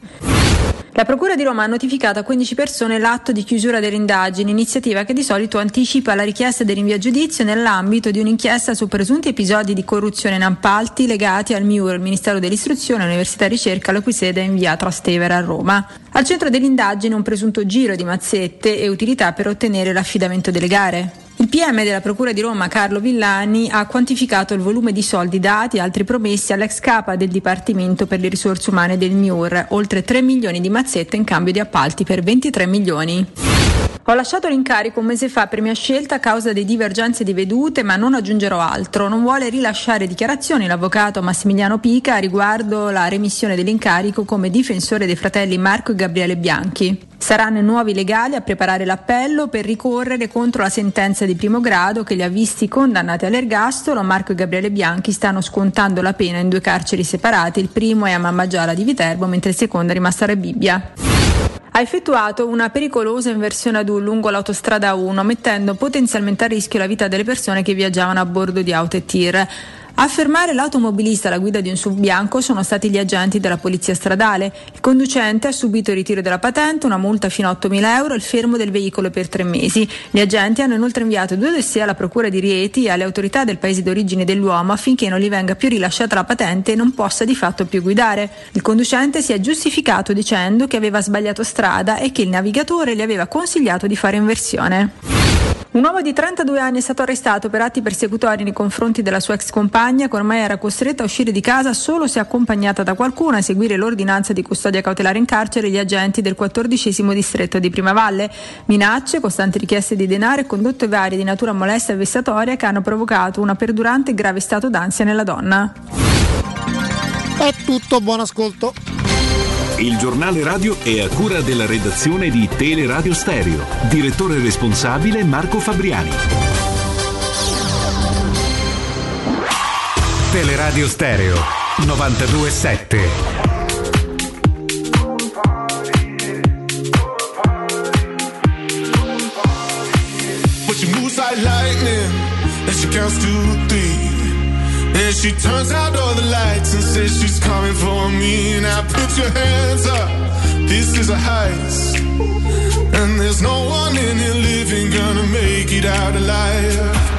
La Procura di Roma ha notificato a 15 persone l'atto di chiusura delle indagini, iniziativa che di solito anticipa la richiesta di a giudizio nell'ambito di un'inchiesta su presunti episodi di corruzione in appalti legati al MIUR, il Ministero dell'Istruzione, Università e Ricerca, la cui sede è in via Trastevere a Roma. Al centro dell'indagine un presunto giro di mazzette e utilità per ottenere l'affidamento delle gare. Il PM della Procura di Roma, Carlo Villani, ha quantificato il volume di soldi dati e altri promessi all'ex capa del Dipartimento per le risorse umane del MIUR, oltre 3 milioni di mazzette in cambio di appalti per 23 milioni. Ho lasciato l'incarico un mese fa per mia scelta a causa di divergenze di vedute, ma non aggiungerò altro. Non vuole rilasciare dichiarazioni l'avvocato Massimiliano Pica riguardo la remissione dell'incarico come difensore dei fratelli Marco e Gabriele Bianchi. Saranno nuovi legali a preparare l'appello per ricorrere contro la sentenza di primo grado che li ha visti condannati all'ergastolo. Marco e Gabriele Bianchi stanno scontando la pena in due carceri separate. Il primo è a Mammagiala di Viterbo, mentre il secondo è rimasto a Rebibbia ha effettuato una pericolosa inversione ad U lungo l'autostrada 1, mettendo potenzialmente a rischio la vita delle persone che viaggiavano a bordo di auto e tir. A fermare l'automobilista alla guida di un SUV bianco sono stati gli agenti della polizia stradale. Il conducente ha subito il ritiro della patente, una multa fino a 8.000 euro e il fermo del veicolo per tre mesi. Gli agenti hanno inoltre inviato due dossier alla Procura di Rieti e alle autorità del paese d'origine dell'uomo affinché non gli venga più rilasciata la patente e non possa di fatto più guidare. Il conducente si è giustificato dicendo che aveva sbagliato strada e che il navigatore gli aveva consigliato di fare inversione. Un uomo di 32 anni è stato arrestato per atti persecutori nei confronti della sua ex compagna che ormai era costretta a uscire di casa solo se accompagnata da qualcuno a seguire l'ordinanza di custodia cautelare in carcere gli agenti del 14 distretto di Primavalle. Minacce, costanti richieste di denaro e condotte varie di natura molesta e vessatoria che hanno provocato una perdurante e grave stato d'ansia nella donna.
È tutto, buon ascolto.
Il giornale radio è a cura della redazione di Teleradio Stereo. Direttore responsabile Marco Fabriani.
Teleradio Stereo 927.
But she moves like lightning, and she counts to three. And she turns out all the lights and says she's coming for me. Now put your hands up, this is a heist. And there's no one in here living gonna make it out alive.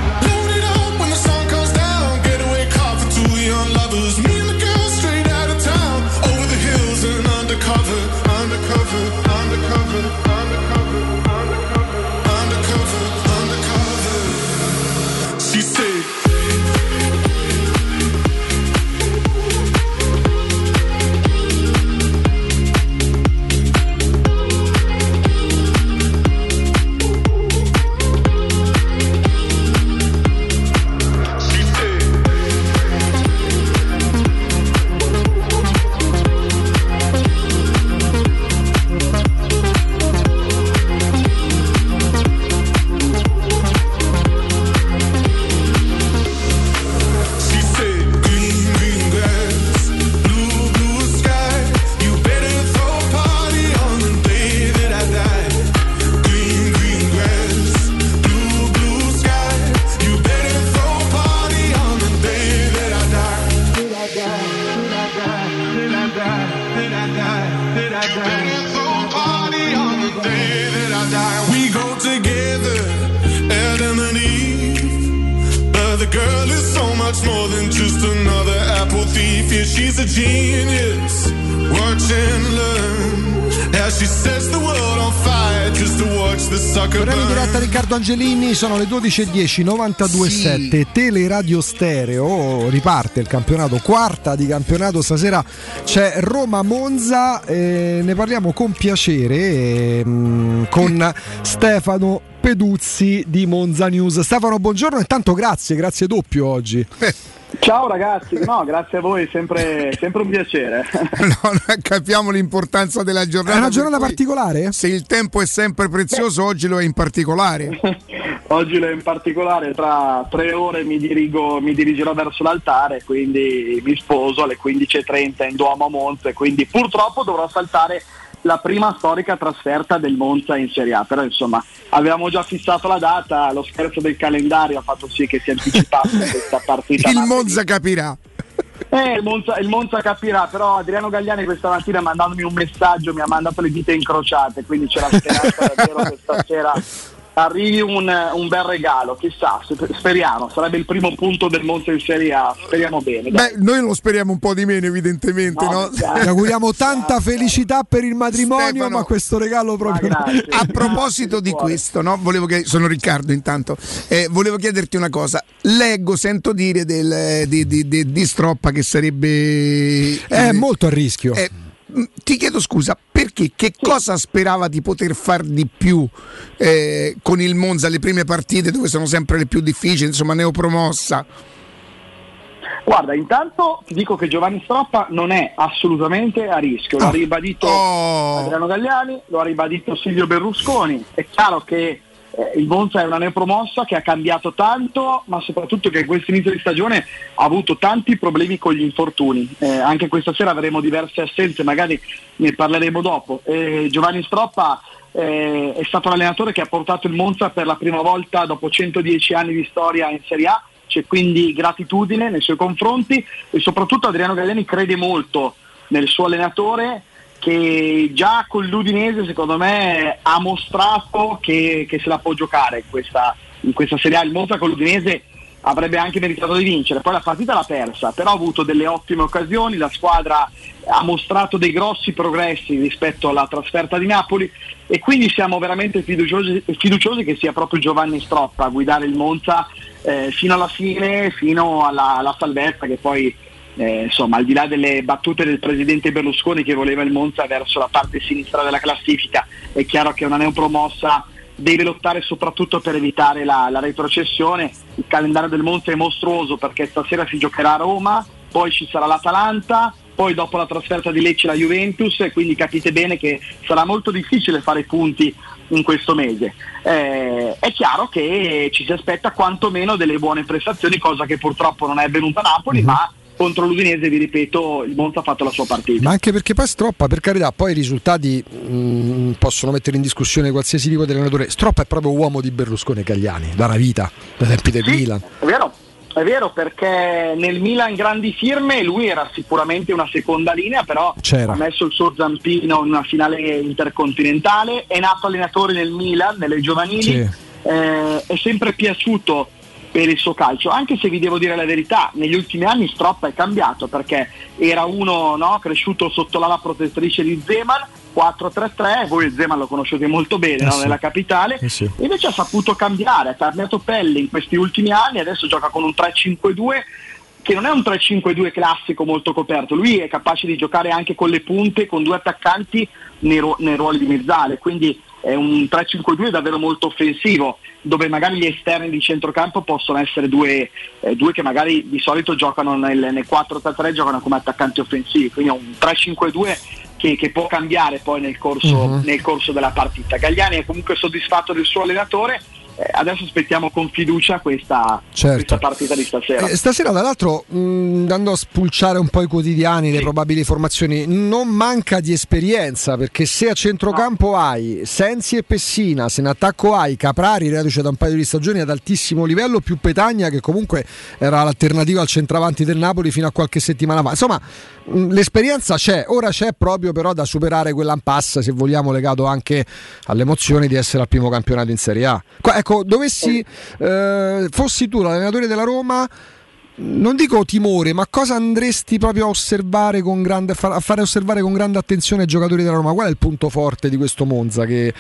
Sono le 12.10, 92.7, Teleradio Stereo, riparte il campionato, quarta di campionato, stasera c'è Roma-Monza, eh, ne parliamo con piacere ehm, con Stefano Peduzzi di Monza News. Stefano, buongiorno e tanto grazie, grazie doppio oggi.
Ciao ragazzi, no, grazie a voi, sempre, sempre un piacere.
No, capiamo l'importanza della giornata.
È una giornata particolare?
Se il tempo è sempre prezioso, oggi lo è in particolare.
Oggi in particolare tra tre ore mi, dirigo, mi dirigerò verso l'altare, quindi mi sposo alle 15.30 in Duomo a Monza e quindi purtroppo dovrò saltare la prima storica trasferta del Monza in Serie A, però insomma avevamo già fissato la data, lo scherzo del calendario ha fatto sì che si anticipasse questa partita.
Il. Monza capirà.
Eh, il Monza, il Monza capirà, però Adriano Gagliani questa mattina mandandomi un messaggio mi ha mandato le dita incrociate, quindi c'è la speranza davvero che stasera arrivi un, un bel regalo, chissà, sp- speriamo, sarebbe il primo punto del Monza in Serie A, speriamo bene. dai.
Beh, noi lo speriamo un po' di meno, evidentemente,
No,
no?
Ti auguriamo tanta felicità per il matrimonio,
Stefano.
ma questo regalo proprio...
grazie.
A proposito di questo, no? Volevo che- sono Riccardo intanto, eh, volevo chiederti una cosa. Leggo, sento dire del- eh, di, di- di- di Stroppa che sarebbe...
È molto a rischio.
Eh, ti chiedo scusa, perché che cosa sperava di poter far di più eh, con il Monza? Alle prime partite dove sono sempre le più difficili, insomma neopromossa?
Guarda, intanto ti dico che Giovanni Stroppa non è assolutamente a rischio, lo ha ribadito Adriano Gagliani, lo ha ribadito Silvio Berlusconi. È chiaro che eh, il Monza è una neopromossa che ha cambiato tanto, ma soprattutto che in questo inizio di stagione ha avuto tanti problemi con gli infortuni. Eh, anche questa sera avremo diverse assenze, magari ne parleremo dopo. Eh, Giovanni Stroppa eh, è stato l'allenatore che ha portato il Monza per la prima volta dopo 110 anni di storia in Serie A, c'è quindi gratitudine nei suoi confronti e soprattutto Adriano Galliani crede molto nel suo allenatore che già con l'Udinese secondo me ha mostrato che, che se la può giocare questa, in questa Serie A. Il Monza con l'Udinese avrebbe anche meritato di vincere, poi la partita l'ha persa, però ha avuto delle ottime occasioni, la squadra ha mostrato dei grossi progressi rispetto alla trasferta di Napoli e quindi siamo veramente fiduciosi, fiduciosi che sia proprio Giovanni Stroppa a guidare il Monza eh, fino alla fine, fino alla, alla salvezza che poi eh, insomma al di là delle battute del presidente Berlusconi che voleva il Monza verso la parte sinistra della classifica, è chiaro che una neopromossa deve lottare soprattutto per evitare la, la retrocessione. Il calendario del Monza è mostruoso perché stasera si giocherà a Roma, poi ci sarà l'Atalanta, poi dopo la trasferta di Lecce la Juventus e quindi capite bene che sarà molto difficile fare punti in questo mese. Eh, è chiaro che ci si aspetta quantomeno delle buone prestazioni, cosa che purtroppo non è avvenuta a Napoli, ma contro l'Udinese, vi ripeto, il Monza ha fatto la sua partita.
Ma anche perché poi Stroppa, per carità, poi i risultati mh, possono mettere in discussione qualsiasi tipo di allenatore. Stroppa è proprio uomo di Berlusconi e Cagliani, da una vita, dai tempi del
Sì,
Milan.
È vero, è vero perché nel Milan grandi firme lui era sicuramente una seconda linea, però
C'era.
ha messo il suo zampino in una finale intercontinentale, è nato allenatore nel Milan, nelle giovanili,
Sì.
eh, è sempre piaciuto per il suo calcio, anche se vi devo dire la verità, negli ultimi anni Stroppa è cambiato perché era uno no, cresciuto sotto l'ala protettrice di Zeman, 4-3-3, voi Zeman lo conoscete molto bene
Eh
no,
sì.
nella capitale,
Eh sì.
invece ha saputo cambiare, ha cambiato pelle in questi ultimi anni, adesso gioca con un 3-5-2 che non è un 3-5-2 classico molto coperto, lui è capace di giocare anche con le punte, con due attaccanti nei, ru- nei ruoli di mezzale, quindi è un 3-5-2 davvero molto offensivo, dove magari gli esterni di centrocampo possono essere due, eh, due che magari di solito giocano nel, nel 4-3-3, giocano come attaccanti offensivi, quindi è un 3-5-2 che, che può cambiare poi nel corso,
Mhm.
nel corso della partita. Gagliani è comunque soddisfatto del suo allenatore, adesso aspettiamo con fiducia questa,
Certo.
questa partita di stasera.
Eh, stasera, tra l'altro, andando a spulciare un po' i quotidiani, le probabili formazioni, non manca di esperienza perché se a centrocampo hai Sensi e Pessina, se in attacco hai Caprari, reduce da un paio di stagioni ad altissimo livello, più Petagna che comunque era l'alternativa al centravanti del Napoli fino a qualche settimana fa. Insomma, l'esperienza c'è, ora c'è proprio però da superare quell'impasse, se vogliamo, legato anche alle emozioni di essere al primo campionato in Serie A. Qua- ecco, dovessi, eh, fossi tu l'allenatore della Roma, non dico timore, ma cosa andresti proprio a osservare con grande, a far- a fare osservare con grande attenzione ai giocatori della Roma? Qual è il punto forte di questo Monza? Che...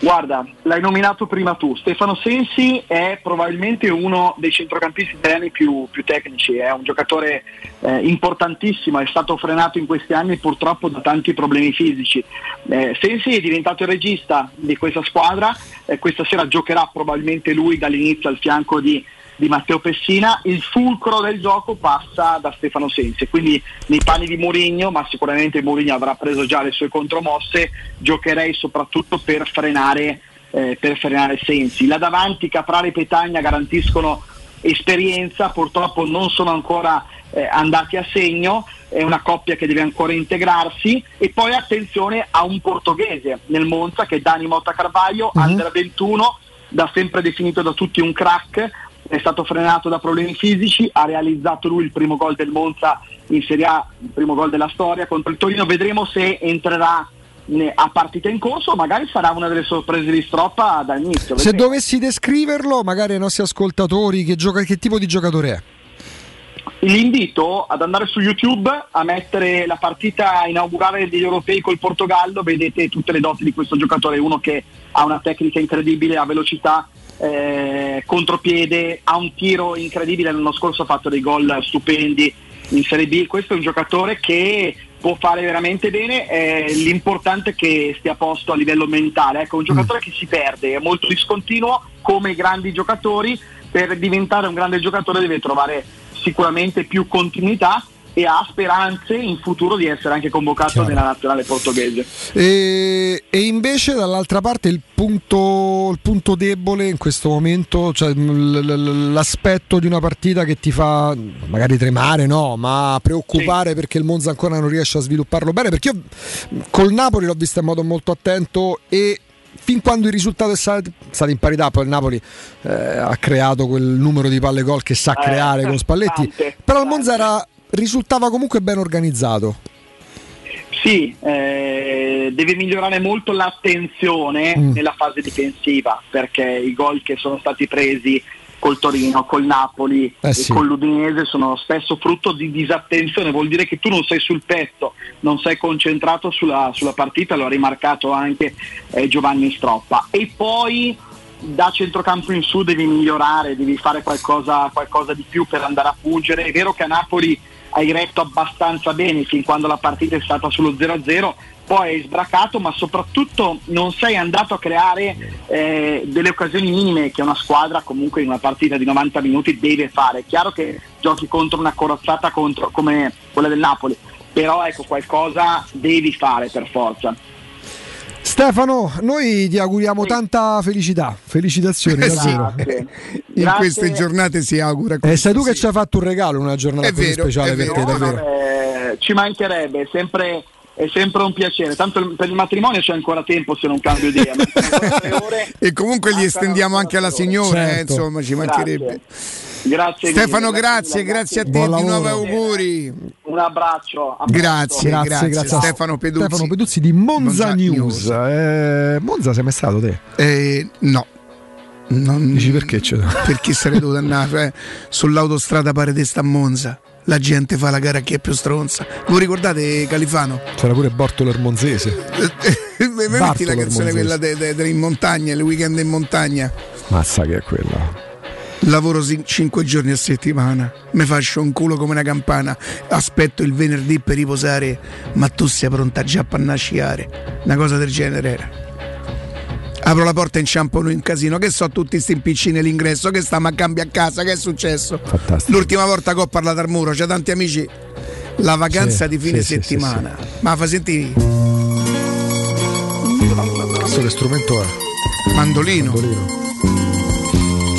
Guarda, l'hai nominato prima tu, Stefano Sensi è probabilmente uno dei centrocampisti italiani più, più tecnici, è un giocatore eh, importantissimo, è stato frenato in questi anni purtroppo da tanti problemi fisici. Eh, Sensi è diventato il regista di questa squadra, eh, questa sera giocherà probabilmente lui dall'inizio al fianco di, di Matteo Pessina, il fulcro del gioco passa da Stefano Sensi, quindi nei panni di Mourinho, ma sicuramente Mourinho avrà preso già le sue contromosse, giocherei soprattutto per frenare, eh, per frenare Sensi. Là davanti Caprari e Petagna garantiscono esperienza, purtroppo non sono ancora eh, andati a segno, è una coppia che deve ancora integrarsi e poi attenzione a un portoghese nel Monza che è Dani Motta Carvaio,
Mhm.
under 21, da sempre definito da tutti un crack, è stato frenato da problemi fisici, ha realizzato lui il primo gol del Monza in Serie A, il primo gol della storia contro il Torino, vedremo se entrerà a partita in corso magari sarà una delle sorprese di Stroppa dall'inizio.
Se dovessi descriverlo, magari ai nostri ascoltatori, che, gioca- che tipo di giocatore è?
Li invito ad andare su YouTube a mettere la partita inaugurale degli europei col Portogallo, vedete tutte le doti di questo giocatore, uno che ha una tecnica incredibile, ha velocità, eh, contropiede, ha un tiro incredibile, l'anno scorso ha fatto dei gol stupendi in Serie B, questo è un giocatore che può fare veramente bene, eh, l'importante è che stia a posto a livello mentale, ecco un giocatore che si perde, è molto discontinuo come i grandi giocatori, per diventare un grande giocatore deve trovare sicuramente più continuità e ha speranze in futuro di essere anche convocato
Chiaro.
nella nazionale portoghese.
E, e invece dall'altra parte il punto, il punto debole in questo momento, cioè l'aspetto di una partita che ti fa magari tremare, no, ma preoccupare perché il Monza ancora non riesce a svilupparlo bene, perché io col Napoli l'ho vista in modo molto attento e fin quando il risultato è stato, stato in parità, poi il Napoli eh, ha creato quel numero di palle gol che sa
Eh,
creare con Spalletti,
tante,
però il Monza era- risultava comunque ben organizzato.
Sì, eh, deve migliorare molto l'attenzione
Mm.
nella fase difensiva perché i gol che sono stati presi col Torino, col Napoli
Eh
e
sì.
con l'Udinese sono spesso frutto di disattenzione, vuol dire che tu non sei sul petto, non sei concentrato sulla, sulla partita, lo ha rimarcato anche eh, Giovanni Stroppa. E poi da centrocampo in su devi migliorare, devi fare qualcosa, qualcosa di più per andare a fungere. È vero che a Napoli hai retto abbastanza bene fin quando la partita è stata sullo 0-0, poi hai sbracato, ma soprattutto non sei andato a creare eh, delle occasioni minime che una squadra comunque in una partita di 90 minuti deve fare. È chiaro che giochi contro una corazzata contro, come quella del Napoli, però ecco qualcosa devi fare per forza.
Stefano, noi ti auguriamo tanta felicità, felicitazioni
Eh sì.
davvero.
Grazie.
In
Grazie.
queste giornate si augura
E
questo,
sei tu che
sì.
ci hai fatto un regalo, una giornata
vero,
speciale per te, davvero.
no, eh, ci mancherebbe, è sempre, è sempre un piacere. Tanto per il matrimonio c'è ancora tempo se non cambio idea.
E comunque gli estendiamo anche alla signora, eh,
Certo.
insomma, ci mancherebbe.
Grazie mille,
Stefano, grazie,
mille,
grazie a te,
Buon
di nuovo
lavoro.
auguri.
Un abbraccio. a
Grazie.
Grazie, grazie, a
Stefano Peduzzi.
Stefano Peduzzi di Monza,
Monza
News.
News.
Eh, Monza sei mai stato te?
Eh, no. Non-
Dici perché c'è?
Perché sarei dovuto andare? Cioè, sull'autostrada pare di sta a Monza. La gente fa la gara a chi è più stronza. Voi ricordate Califano?
C'era pure Bortolo Ermonzese.
Mi metti la canzone quella de- de- de- in montagna, il weekend in montagna.
Mazza che è quella.
Lavoro 5 giorni a settimana, mi faccio un culo come una campana, aspetto il venerdì per riposare, ma tu sei pronta già a sciare. Una cosa del genere era. Apro la porta e inciampano in casino, che so tutti sti piccini all'ingresso, che sta ma cambia a casa, che è successo?
Fantastico.
L'ultima volta che ho parlato al muro, c'è tanti amici. La vacanza
Sì,
di fine
sì, sì,
settimana. Ma fa sentire
Questo che strumento è?
mandolino.
Mandolino.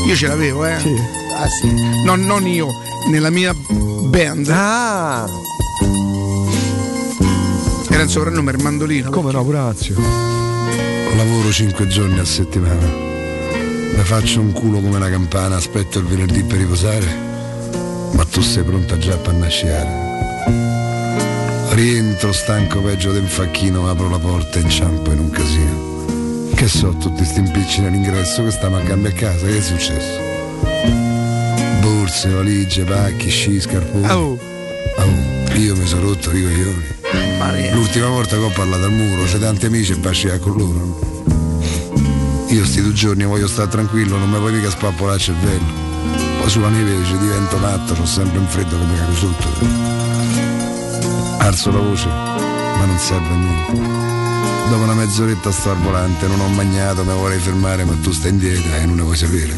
Io ce l'avevo, eh.
Sì.
Ah sì. No, non io, nella mia band.
Ah,
Era il soprannome il mandolino.
come no, Purazio.
Lavoro 5 giorni a settimana. Mi faccio un culo come una campana, aspetto il venerdì per riposare. Ma tu sei pronta già a pannasciare. Rientro stanco peggio del facchino, apro la porta e inciampo in un casino. Che so, tutti sti impicci nell'ingresso che stiamo a gambe a casa, che è successo? Borse, valigie, pacchi, sci, scarponi.
Oh,
Oh, io mi sono rotto i coglioni. L'ultima volta che ho parlato al muro, c'è tanti amici e basciare con loro. Io sti due giorni voglio stare tranquillo, non mi puoi mica spappolare il cervello. Poi sulla neve ci divento matto, ho sempre un freddo che mi cago sotto. Alzo la voce, ma non serve a niente. Dopo una mezz'oretta sto al volante, non ho mangiato, mi vorrei fermare, ma tu stai indietro e non ne vuoi sapere.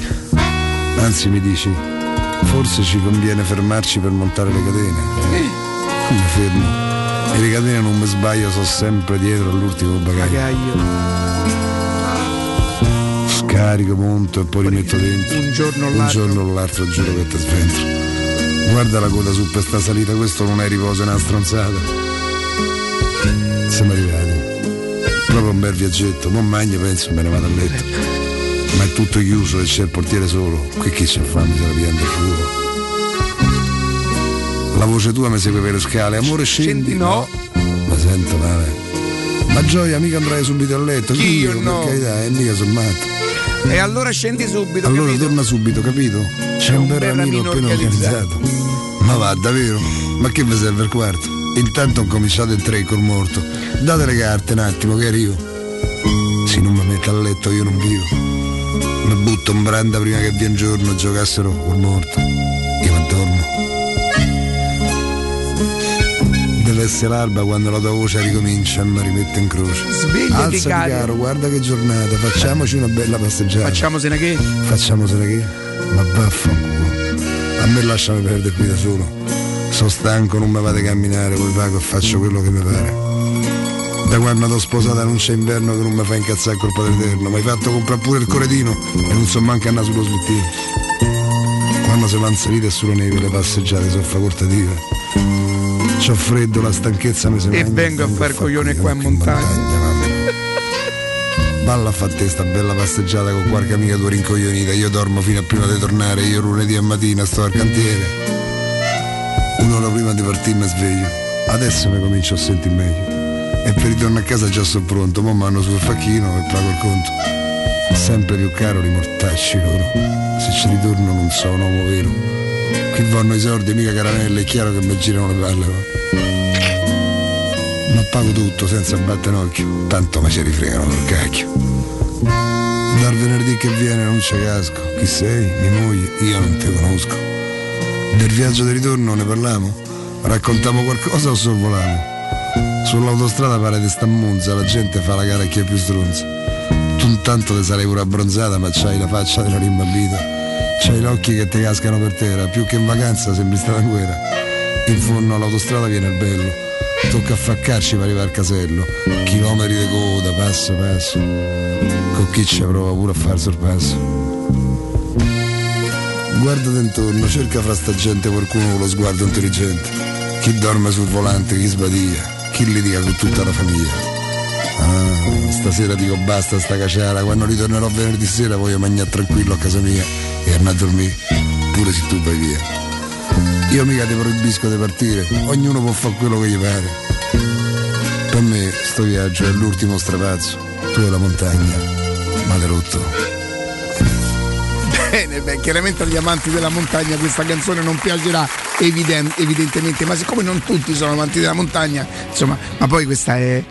Anzi mi dici, forse ci conviene fermarci per montare le catene. Mi fermo. E le catene non mi sbaglio, sono sempre dietro all'ultimo bagaglio.
Bagaglio.
Scarico, monto e poi rimetto dentro.
Un giorno o
Un
l'altro.
giorno o l'altro giuro che ti sventro. Guarda la coda su per sta salita, questo non è riposo, è una stronzata. Siamo arrivati. Proprio un bel viaggetto, non magno penso me ne vado a letto. Ma è tutto chiuso e c'è il portiere solo. Qui chi c'è fame se la pianta il fuoco. La voce tua mi segue per le scale, amore scendi.
Scendi, no.
Ma sento male. Ma gioia, mica andrai subito a letto.
Chi io no.
Per carità, e mica sono matto.
E allora scendi subito,
Allora
capito?
torna subito, capito? C'è un bel ramino appena organizzato. Ma va, davvero? Ma che vi serve il quarto? Intanto ho cominciato in tre col morto. Date le carte un attimo che arrivo. Se non mi metto a letto io non vivo. Mi butto in branda prima che viene giorno giocassero col morto. Io mi dormo. Deve essere l'alba quando la tua voce ricomincia e mi rimette in croce.
Svegliati,
Alzati
caro.
caro, guarda che giornata, facciamoci una bella passeggiata.
Facciamosene che?
Facciamosene che? Ma vaffanculo. A me lasciami perdere qui da solo. Sono stanco, non mi vado a camminare, poi vago e faccio quello che mi pare. Da quando t'ho sposata non c'è inverno che non mi fa incazzare colpa dell'eterno. Mi hai fatto comprare pure il coretino e non so manco andare sullo slittino. Quando si va in salita e sulla neve le passeggiate sono facoltative. C'ho freddo, la stanchezza mi sembra.
E vengo a far coglione qua in montagna.
Balla a fare te sta bella passeggiata con qualche amica tua rincoglionita. Io dormo fino a prima di tornare, io lunedì a mattina sto al cantiere. Un'ora prima di partire mi sveglio. Adesso mi comincio a sentire meglio. E per ritorno a casa già sono pronto, mo mando sul facchino e pago il conto. Sempre più caro i mortacci loro. Se ci ritorno non so un uomo vero. Qui vanno i soldi, mica caramelle, è chiaro che mi girano le palle. va. Ma pago tutto senza battere occhio, tanto mi ci rifregano col cacchio. Dal venerdì che viene non c'è casco, chi sei, mia moglie, io non ti conosco. Del viaggio di ritorno ne parliamo? Raccontiamo qualcosa o sorvoliamo? Sull'autostrada pare di sta munza, la gente fa la gara a chi è più stronza. Tu intanto ti sarei pure abbronzata, ma c'hai la faccia della rimbambita. C'hai gli occhi che ti cascano per terra, più che in vacanza sembri stata in guerra. In fondo all'autostrada viene il bello, tocca affaccarci per arrivare al casello. Chilometri di coda, passo passo. Con chi ci prova pure a fare sorpasso. Guardati intorno, cerca fra sta gente qualcuno con lo sguardo intelligente. Chi dorme sul volante, chi sbadia, chi litiga con tutta la famiglia. Ah, stasera dico basta sta caciara, quando ritornerò venerdì sera voglio mangiare tranquillo a casa mia e andare a dormire, pure se tu vai via. Io mica ti proibisco di partire, ognuno può fare quello che gli pare. Per me sto viaggio è l'ultimo strapazzo, tu e la montagna, ma rotto.
Bene, beh, chiaramente agli amanti della montagna questa canzone non piacerà eviden- evidentemente, ma siccome non tutti sono amanti della montagna, insomma, ma poi questa è...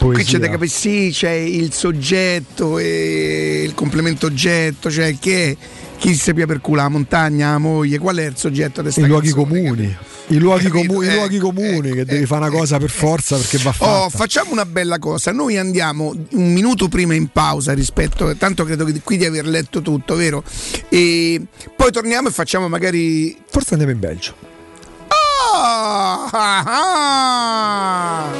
Qui c'è da capire, sì, c'è il soggetto e il complemento oggetto, cioè che è chi si pia per culo la montagna, la moglie, qual è il soggetto di
I
questa
luoghi
canzone?
comuni. I luoghi, comu- i
Eh,
luoghi comuni che devi fare una cosa per forza perché va fatta.
Oh, facciamo una bella cosa. Noi andiamo un minuto prima in pausa rispetto. Tanto credo che qui di aver letto tutto, vero? E poi torniamo e facciamo magari.
Forse andiamo in Belgio.
Ah, ah, ah.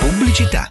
Pubblicità.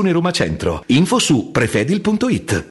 Roma Centro. Info su prefedil.it.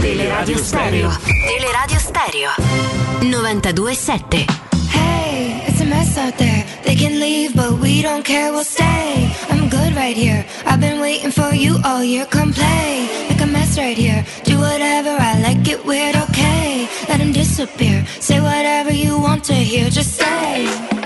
Teleradio Stereo. Teleradio Stereo. 92.7.
Hey, it's a mess out there. They can leave, but we don't care, we'll stay. I'm good right here. I've been waiting for you all year. Come play, make a mess right here. Do whatever I like, it weird, okay. Let him disappear. Say whatever you want to hear, just say.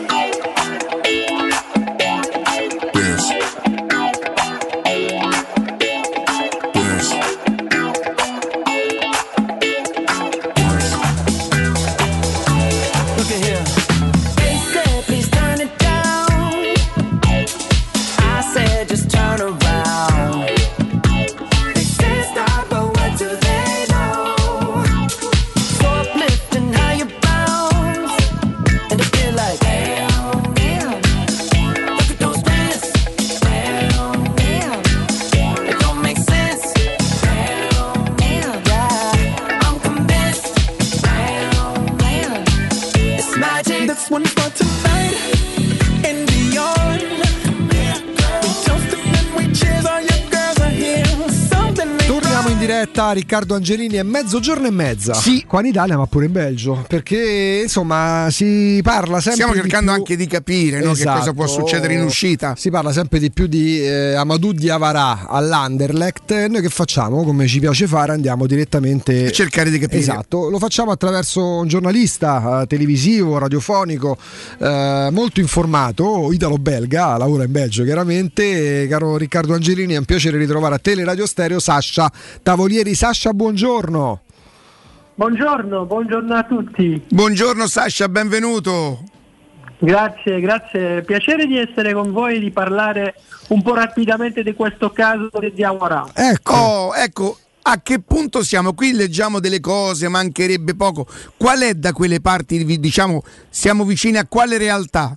Diretta, Riccardo Angelini è mezzogiorno e mezza. Sì, qua in Italia ma pure in Belgio, perché insomma si parla sempre
Stiamo
di
cercando
più-
anche di capire no, che cosa
Esatto.
può succedere in uscita.
Si parla sempre di più di eh, Amadou Diawara all'Anderlecht. Noi che facciamo, come ci piace fare, andiamo direttamente
A cercare di capire.
Esatto, lo facciamo attraverso un giornalista eh, televisivo, radiofonico, eh, molto informato, italo-belga, lavora in Belgio chiaramente. Caro Riccardo Angelini, è un piacere ritrovare a Teleradio Stereo Sasha Tavolieri. Sasha, buongiorno.
Buongiorno, buongiorno a tutti.
Buongiorno Sasha, benvenuto.
Grazie, grazie. Piacere di essere con voi e di parlare un po' rapidamente di questo caso di Diawara.
Ecco.
Oh, ecco, a che punto siamo? Qui leggiamo delle cose, mancherebbe poco. Qual è da quelle parti, diciamo, siamo vicini a quale realtà?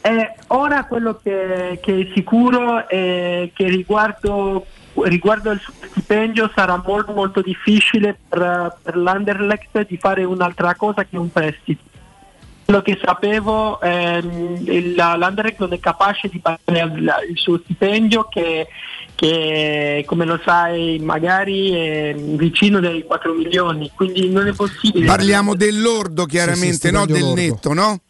Eh, ora quello che, che è sicuro è che riguardo, riguardo il suo stipendio sarà molto molto difficile per, per l'Anderlecht di fare un'altra cosa che un prestito. Quello che sapevo, ehm, il- l'Anderlecht non è capace di pagare il, il suo stipendio che, che, come lo sai magari è vicino dei 4 milioni, quindi non è possibile.
Parliamo dell'ordo chiaramente, no del netto, no?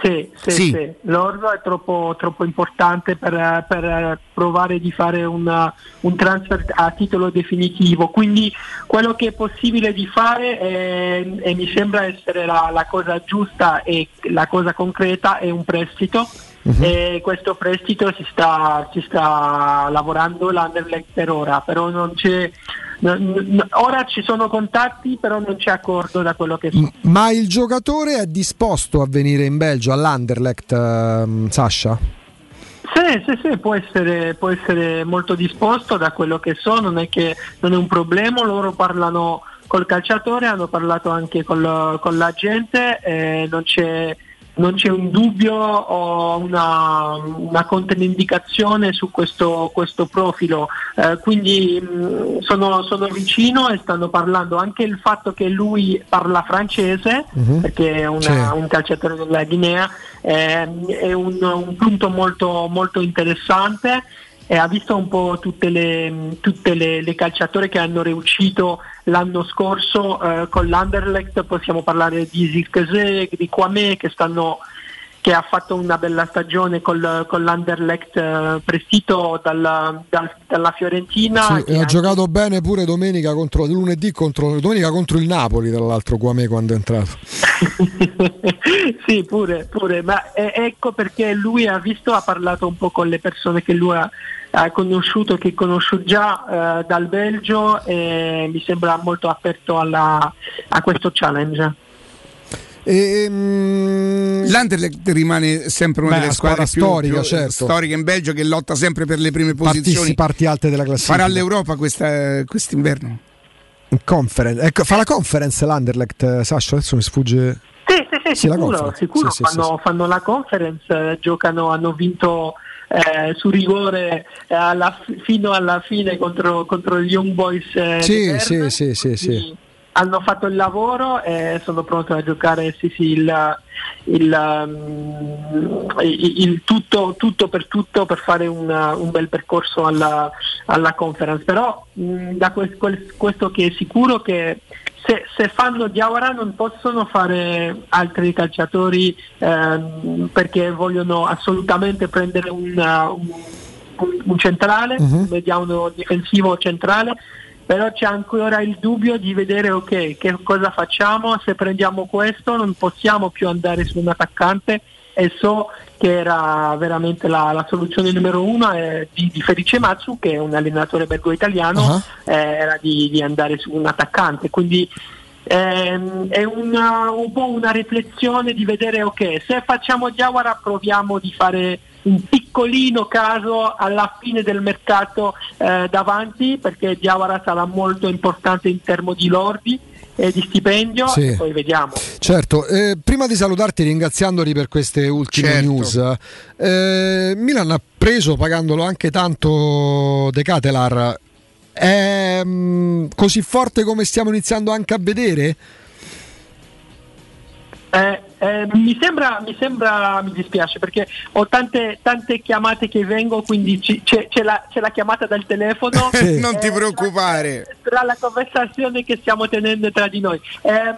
Sì, sì,
Sì.
sì. L'ordo è troppo, troppo importante per, per provare di fare una- un transfer a titolo definitivo. Quindi quello che è possibile di fare è- e mi sembra essere la, la cosa giusta e la cosa concreta è un prestito uh-huh. e questo prestito si sta, si sta lavorando l'Anderlecht per ora, però non c'è ora ci sono contatti, però non c'è accordo da quello che so.
Ma il giocatore è disposto a venire in Belgio all'Anderlecht, uh, Sasha?
Sì, sì, sì, può essere, può essere molto disposto da quello che so, non è che non è un problema, loro parlano col calciatore, hanno parlato anche col, con la gente, eh, non c'è non c'è un dubbio o una, una controindicazione su questo, questo profilo, eh, quindi mh, sono, sono, vicino e stanno parlando. Anche il fatto che lui parla francese, uh-huh. perché è una, un calciatore della Guinea, eh, è un, un punto molto, molto interessante e ha visto un po' tutte le, tutte le, le calciatori che hanno riuscito l'anno scorso eh, con l'Anderlecht, possiamo parlare di Zirkzee, di Kwame che stanno che ha fatto una bella stagione col, con l'Anderlecht eh, prestito dalla, dal, dalla Fiorentina.
Sì, e ha anche... giocato bene pure domenica contro, lunedì contro, domenica contro il Napoli, tra l'altro Quame quando è entrato.
sì, pure, pure, ma eh, ecco perché lui ha visto, ha parlato un po' con le persone che lui ha, ha conosciuto, che conosco già eh, dal Belgio e mi sembra molto aperto alla, a questo challenge.
E, um, L'Anderlecht rimane sempre una Beh, delle squadre più,
storica,
più
certo.
storiche in Belgio che lotta sempre per le prime posizioni.
parti alte della classifica.
Farà l'Europa questa, quest'inverno?
Conference. Ecco, fa la conference l'Anderlecht, Sasha, adesso mi sfugge.
Sì, sì, sì, sì sicuro, sicuro. Sì, fanno, sì, fanno, la conference, eh, giocano, hanno vinto eh, su rigore eh, alla, fino alla fine contro, contro gli Young Boys. Eh,
sì, sì, sì, sì, sì
hanno fatto il lavoro e sono pronti a giocare sì, sì, il, il, um, il, tutto, tutto, per tutto per fare una, un bel percorso alla, alla conference. Però mh, mm, da questo, questo che è sicuro che se, se, fanno Diawara non possono fare altri calciatori ehm, perché vogliono assolutamente prendere una, un, un, centrale, uh-huh. un mediano difensivo centrale però c'è ancora il dubbio di vedere ok che cosa facciamo se prendiamo questo non possiamo più andare su un attaccante e so che era veramente la, la soluzione numero uno eh, di, di, Felice Mazzu che è un allenatore belgo-italiano uh-huh. eh, era di, di, andare su un attaccante quindi ehm, è una, un po' una riflessione di vedere ok se facciamo Diawara proviamo di fare un piccolino caso alla fine del mercato eh, davanti perché Diawara sarà molto importante in termini di lordi e di stipendio sì. e poi vediamo.
Certo, eh, prima di salutarti ringraziandoli per queste ultime certo. news, eh, Milan ha preso pagandolo anche tanto De Catelar, è mh, mm, così forte come stiamo iniziando anche a vedere?
Eh, eh, mi, sembra, mi, sembra, mi dispiace perché ho tante, tante chiamate che vengo, quindi c- c'è, c'è, la, c'è, la, chiamata dal telefono.
sì. non ti preoccupare.
Tra, tra, la conversazione che stiamo tenendo tra di noi. Eh,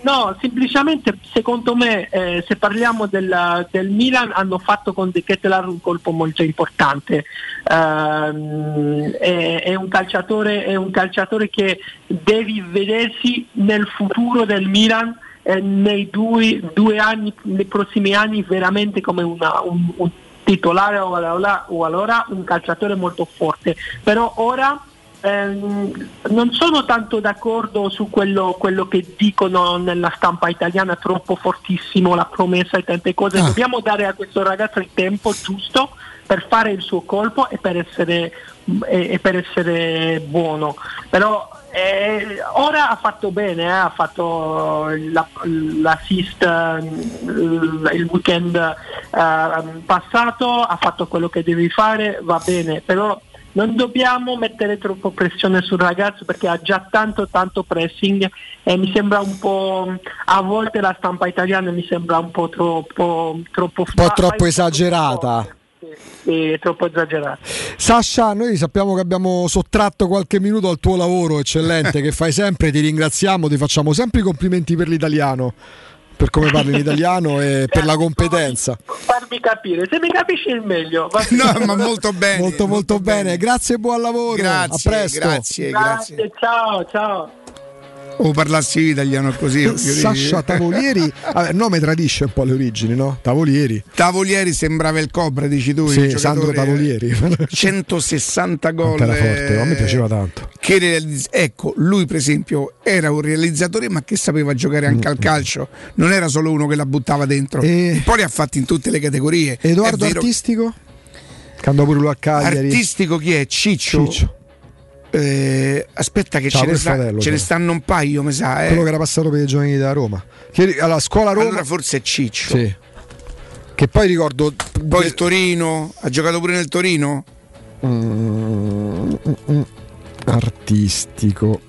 no, semplicemente secondo me eh, se parliamo del, del, Milan hanno fatto con De Kettelar un colpo molto importante. Ehm, è, è, un è un calciatore che devi vedersi nel futuro del Milan eh, nei due, due, anni, nei prossimi anni veramente come una, un, un, titolare o allora, o allora, un calciatore molto forte. Però ora ehm, non sono tanto d'accordo su quello, quello, che dicono nella stampa italiana, troppo fortissimo, la promessa e tante cose. Ah. Dobbiamo dare a questo ragazzo il tempo giusto per fare il suo colpo e per essere, e, e per essere buono. Però eh, ora ha fatto bene, eh, ha fatto la, l'assist eh, il weekend eh, passato, ha fatto quello che devi fare, va bene, però non dobbiamo mettere troppo pressione sul ragazzo perché ha già tanto tanto pressing e mi sembra un po' a volte la stampa italiana mi sembra un po' troppo troppo,
un po troppo esagerata. Troppo
è troppo esagerato.
Sasha, noi sappiamo che abbiamo sottratto qualche minuto al tuo lavoro eccellente che fai sempre, ti ringraziamo, ti facciamo sempre i complimenti per l'italiano per come parli l'italiano e per la competenza.
Farmi capire, se mi capisci il meglio.
No, ma molto bene.
Molto, molto, molto bene. bene. Grazie e buon lavoro.
Grazie,
A presto.
Grazie, grazie.
grazie. Ciao, ciao.
O parlassi italiano così.
Sasha Tavolieri, vabbè, il nome tradisce un po' le origini, no? Tavolieri.
Tavolieri sembrava il Cobra, dici tu.
Sì, Sandro Tavolieri.
160 gol.
Era forte, a me
eh,
piaceva tanto.
che ecco, lui per esempio era un realizzatore ma che sapeva giocare anche
Mm,
al calcio, non era solo uno che la buttava dentro. E, poi li ha fatti in tutte le categorie.
Edoardo Artistico? Lui a Cagliari.
Artistico chi è? Ciccio.
Ciccio.
Eh, aspetta che
Ciao,
ce, ne,
fratello,
ce ne stanno un paio, mi sa. Eh.
Quello che era passato per i giovani da Roma. Che, alla scuola Roma.
Allora forse è Ciccio.
Sì. Che poi ricordo.
Poi il Torino, ha giocato pure nel Torino?
Mm, mm, mm, artistico.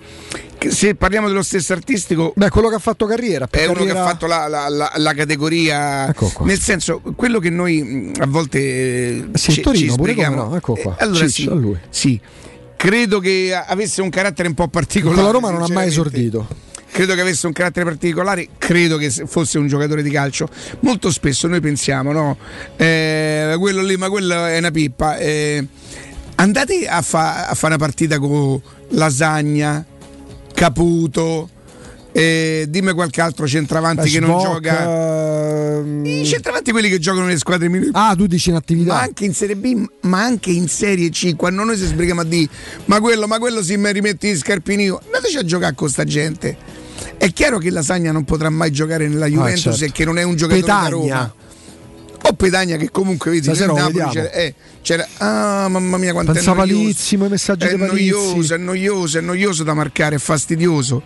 Se parliamo dello stesso artistico,
Beh, quello che ha fatto carriera.
è uno che ha fatto la, la- la- la categoria.
Ecco qua.
Nel senso, quello che noi mh, a volte
Sì, il
ci,
Torino,
ci
pure no, ecco qua.
Eh, allora
Ciccio,
sì,
lui.
sì. Credo che avesse un carattere un po' particolare.
La Roma non ha mai esordito.
Credo che avesse un carattere particolare, credo che se- fosse un giocatore di calcio. Molto spesso noi pensiamo, no? Eh, quello lì, ma quello è una pippa. Eh, andate a, fa- a fare una partita con Lasagna, Caputo, eh, dimmi qualche altro centravanti
Beh,
che non gioca. I centravanti quelli che giocano nelle squadre minori.
Ah, tu dici in attività.
Ma anche in Serie B, ma anche in Serie C, quando noi si sbrighiamo a dire ma quello, ma quello si mi rimetti in scarpinio, andateci a giocare con sta gente. È chiaro che Lasagna non potrà mai giocare nella Juventus
certo.
e che non è un giocatore da
Petagna.
Roma. O Pedagna che comunque vedi
Stasera
Napoli c'era, eh, c'era- ah mamma mia quanto
Pensa
è noioso.
I messaggi
è noioso, è noioso, è noioso da marcare, è fastidioso.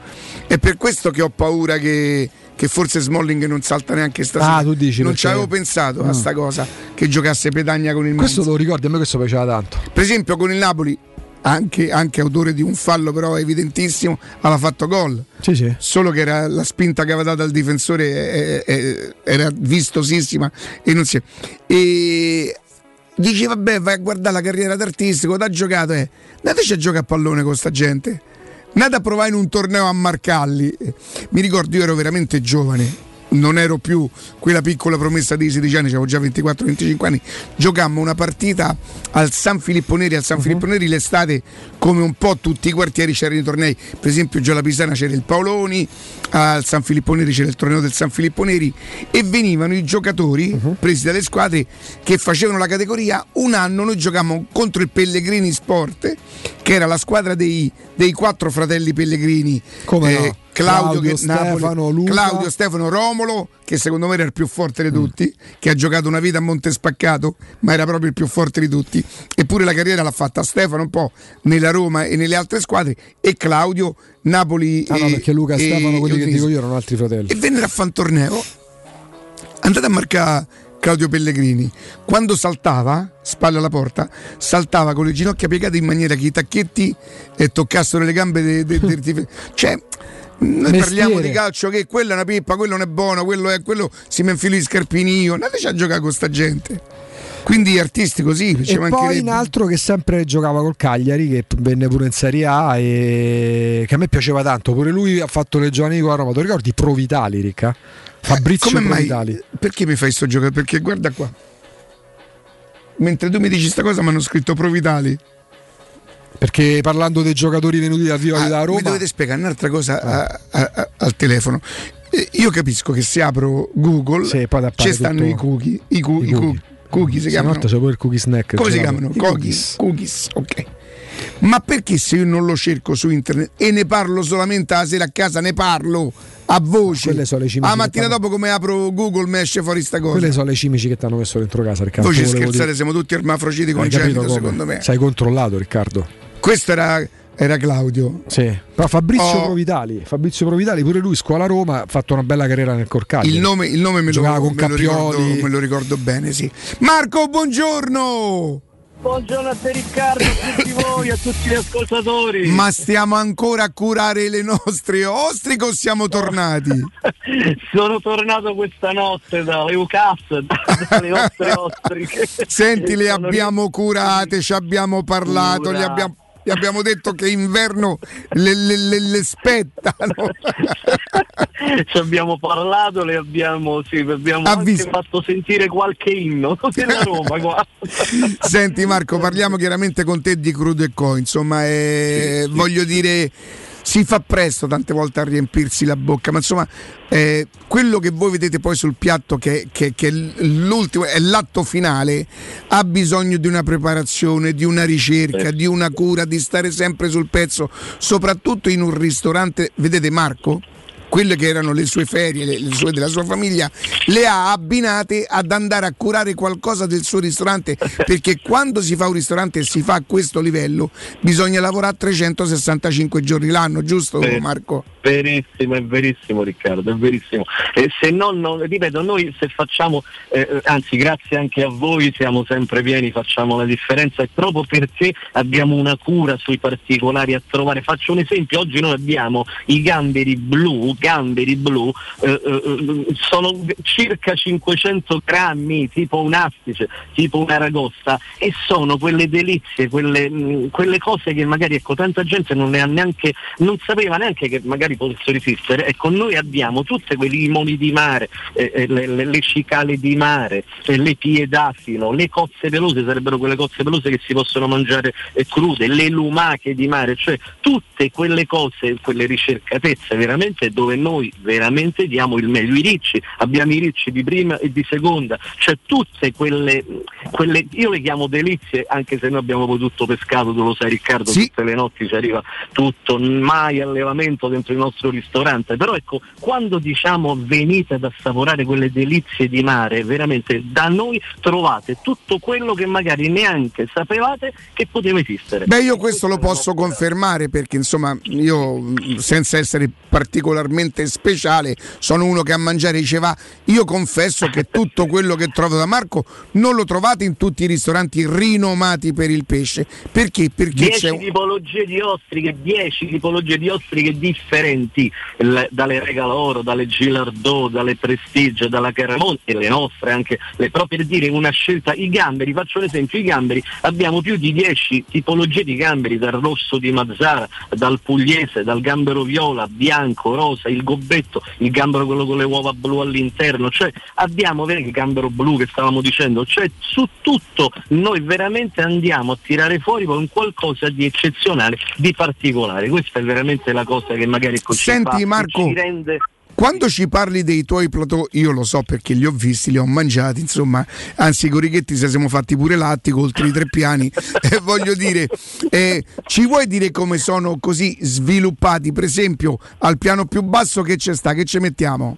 È per questo che ho paura che, che forse Smalling non salta neanche stasera.
Ah, tu dici
non ci avevo pensato a
Mm.
sta cosa che giocasse Pedagna con il
Questo
Monza.
te lo ricordi, a me questo piaceva tanto.
Per esempio con il Napoli, anche, anche autore di un fallo però evidentissimo, aveva fatto gol.
Sì, sì.
Solo che era la spinta che aveva dato al difensore eh, eh, era vistosissima e non si e dice vabbè vai a guardare la carriera d'artistico, t'ha giocato eh. andateci a giocare a pallone con sta gente andate a provare in un torneo a marcarli mi ricordo io ero veramente giovane non ero più quella piccola promessa di 16 anni, avevo già 24-25 anni. Giocammo una partita al San Filippo Neri. Al San Filippo Neri l'estate, come un po' tutti i quartieri, c'erano i tornei. Per esempio, già alla Pisana c'era il Paoloni, al San Filippo Neri c'era il torneo del San Filippo Neri e venivano i giocatori presi dalle squadre che facevano la categoria. Un anno noi giocammo contro il Pellegrini Sport, che era la squadra dei, dei quattro fratelli Pellegrini.
Come no?
Claudio,
Claudio,
Napoli-
Stefano, Luca.
Claudio, Stefano Romolo, che secondo me era il più forte di tutti, che ha giocato una vita a Montespaccato, ma era proprio il più forte di tutti. Eppure la carriera l'ha fatta Stefano un po' nella Roma e nelle altre squadre, e Claudio, Napoli.
Ah no,
e-
perché Luca e Stefano, quelli che dico io, erano altri fratelli.
E vennero a fare un torneo. Andate a marcare Claudio Pellegrini. Quando saltava, spalle alla porta, saltava con le ginocchia piegate in maniera che i tacchetti eh, toccassero le gambe de- de- del dif- Cioè, noi
Mestiere.
parliamo di calcio che quello è una pippa, quello non è buono, quello è quello si mi infilo di scarpini io. Andateci a giocare con sta gente. Quindi artistico sì, ci
E poi un altro che sempre giocava col Cagliari, che venne pure in Serie A e che a me piaceva tanto. Pure lui ha fatto le giovani con la Roma. Ti ricordi Provitali, Ricca? Fabrizio
Eh, Come mai?
Provitali.
Perché mi fai sto gioco? Perché guarda qua. Mentre tu mi dici sta cosa mi hanno scritto Provitali.
Perché parlando dei giocatori venuti da Viva da Roma.
Mi dovete spiegare un'altra cosa a- a- a- al telefono. Eh, Io capisco che se apro Google
Sì,
ci stanno
tutto-
i cookie, i, cu-
i
i
cookie.
cookie si chiamano.
C'è pure il cookie snack.
Come si chiamano? Cookies. Cookies, ok. Ma perché se io non lo cerco su internet e ne parlo solamente la sera a casa, ne parlo a voce?
Quelle sono le cimici
La mattina dopo come apro Google mi esce fuori sta cosa.
Quelle sono le cimici che ti hanno messo dentro casa, Riccardo.
Voi ci scherzate,
dire.
siamo tutti
capito come?
secondo me.
Sei controllato, Riccardo.
Questo era, era Claudio.
Sì. Però Fabrizio
Oh.
Provitali, Fabrizio Provitali, pure lui, scuola Roma, ha fatto una bella carriera nel Corcaglio.
Il nome, il nome me, lo,
Giocava con
me lo ricordo, me lo ricordo bene, sì. Marco, buongiorno!
Buongiorno a te Riccardo, a tutti voi, a tutti gli ascoltatori.
Ma stiamo ancora a curare le nostre ostriche o siamo tornati?
Sono tornato questa notte dalle UCAS, dalle nostre ostriche.
Senti, le abbiamo curate, ci abbiamo parlato, gli abbiamo, gli abbiamo detto che inverno le, le- le- le spettano.
Ci abbiamo parlato, le abbiamo, sì, abbiamo anche fatto sentire qualche inno della Roma. guarda.
Senti Marco, parliamo chiaramente con te di crudo e co, insomma, eh, voglio dire, si fa presto tante volte a riempirsi la bocca, ma insomma eh, quello che voi vedete poi sul piatto che, che, che l'ultimo, è l'atto finale, ha bisogno di una preparazione, di una ricerca, di una cura, di stare sempre sul pezzo, soprattutto in un ristorante, vedete Marco? Quelle che erano le sue ferie, le, le sue, della sua famiglia, le ha abbinate ad andare a curare qualcosa del suo ristorante, perché quando si fa un ristorante e si fa a questo livello bisogna lavorare 365 giorni l'anno, giusto
Sì.
Marco?
Verissimo, è verissimo Riccardo, è verissimo. E se no, non- ripeto, noi se facciamo, eh, anzi grazie anche a voi, siamo sempre pieni, facciamo la differenza e proprio perché abbiamo una cura sui particolari a trovare. Faccio un esempio, oggi noi abbiamo i gamberi blu, gamberi blu, eh, eh, sono circa 500 grammi, tipo un astice, tipo una ragosta e sono quelle delizie, quelle, mh, quelle cose che magari ecco, tanta gente non ne ha neanche, non sapeva neanche che magari potessero esistere. Ecco, noi abbiamo tutte quei limoni di mare, eh, eh, le, le- le cicale di mare, eh, le piedafilo, le cozze pelose, sarebbero quelle cozze pelose che si possono mangiare eh, crude, le lumache di mare, cioè tutte quelle cose, quelle ricercatezze veramente dove noi veramente diamo il meglio. I ricci, abbiamo i ricci di prima e di seconda, cioè tutte quelle, quelle io le chiamo delizie, anche se noi abbiamo poi tutto pescato, tu lo sai Riccardo, tutte le notti ci arriva tutto, mai allevamento dentro il nostro ristorante, però ecco, quando diciamo venite ad assaporare quelle delizie di mare, veramente da noi trovate tutto quello che magari neanche sapevate che poteva esistere.
Beh, io questo lo posso confermare perché insomma io senza essere particolarmente speciale sono uno che a mangiare diceva io confesso che tutto quello che trovo da Marco non lo trovate in tutti i ristoranti rinomati per il pesce. Perché? Perché c'è
10
un...
tipologie di ostriche, 10 tipologie di ostriche differenti, l- dalle Regaloro, dalle Gilardot, dalle Prestige, dalla Caramonte e le nostre anche, le, proprio per dire una scelta, i gamberi, faccio un esempio, i gamberi, abbiamo più di 10 tipologie di gamberi, dal rosso di Mazzara, dal pugliese, dal gambero viola, bianco, rosa, il gobbetto, il gambero quello con le uova blu all'interno, cioè abbiamo vedi, il gambero blu che stavamo dicendo, cioè su tutto noi veramente andiamo a tirare fuori un qualcosa di eccezionale, di particolare. Questa è veramente la cosa che magari
Senti,
fa-
Marco,
ci rende
Quando ci parli dei tuoi platò, io lo so perché li ho visti, li ho mangiati, insomma, anzi con Righetti ci siamo fatti pure l'attico oltre i tre piani, Eh, voglio dire, eh, ci vuoi dire come sono così sviluppati, per esempio al piano più basso che c'è sta, che ci mettiamo?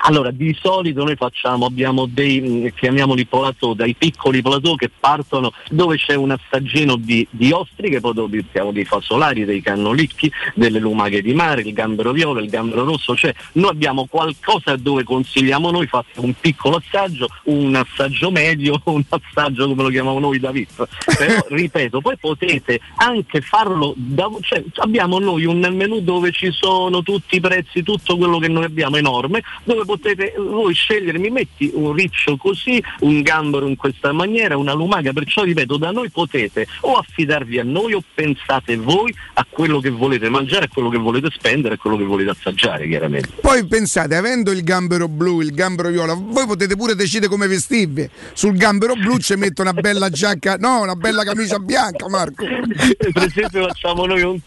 Allora, di solito noi facciamo, abbiamo dei, mh, chiamiamoli plateau, dei piccoli plateau che partono dove c'è un assaggino di, di ostriche, poi dopo mettiamo dei fasolari, dei cannolicchi, delle lumache di mare, il gambero viola, il gambero rosso, cioè noi abbiamo qualcosa dove consigliamo noi, fate un piccolo assaggio, un assaggio medio, un assaggio come lo chiamiamo noi da VIP. Però ripeto, poi potete anche farlo, da, cioè abbiamo noi un menù dove ci sono tutti i prezzi, tutto quello che noi abbiamo enorme, dove potete voi scegliere, mi metti un riccio così, un gambero in questa maniera, una lumaca, perciò ripeto, da noi potete o affidarvi a noi o pensate voi a quello che volete mangiare, a quello che volete spendere, a quello che volete assaggiare chiaramente.
Poi pensate, avendo il gambero blu, il gambero viola, voi potete pure decidere come vestirvi. Sul gambero blu ci metto una bella giacca, no, una bella camicia bianca, Marco.
per esempio facciamo noi un,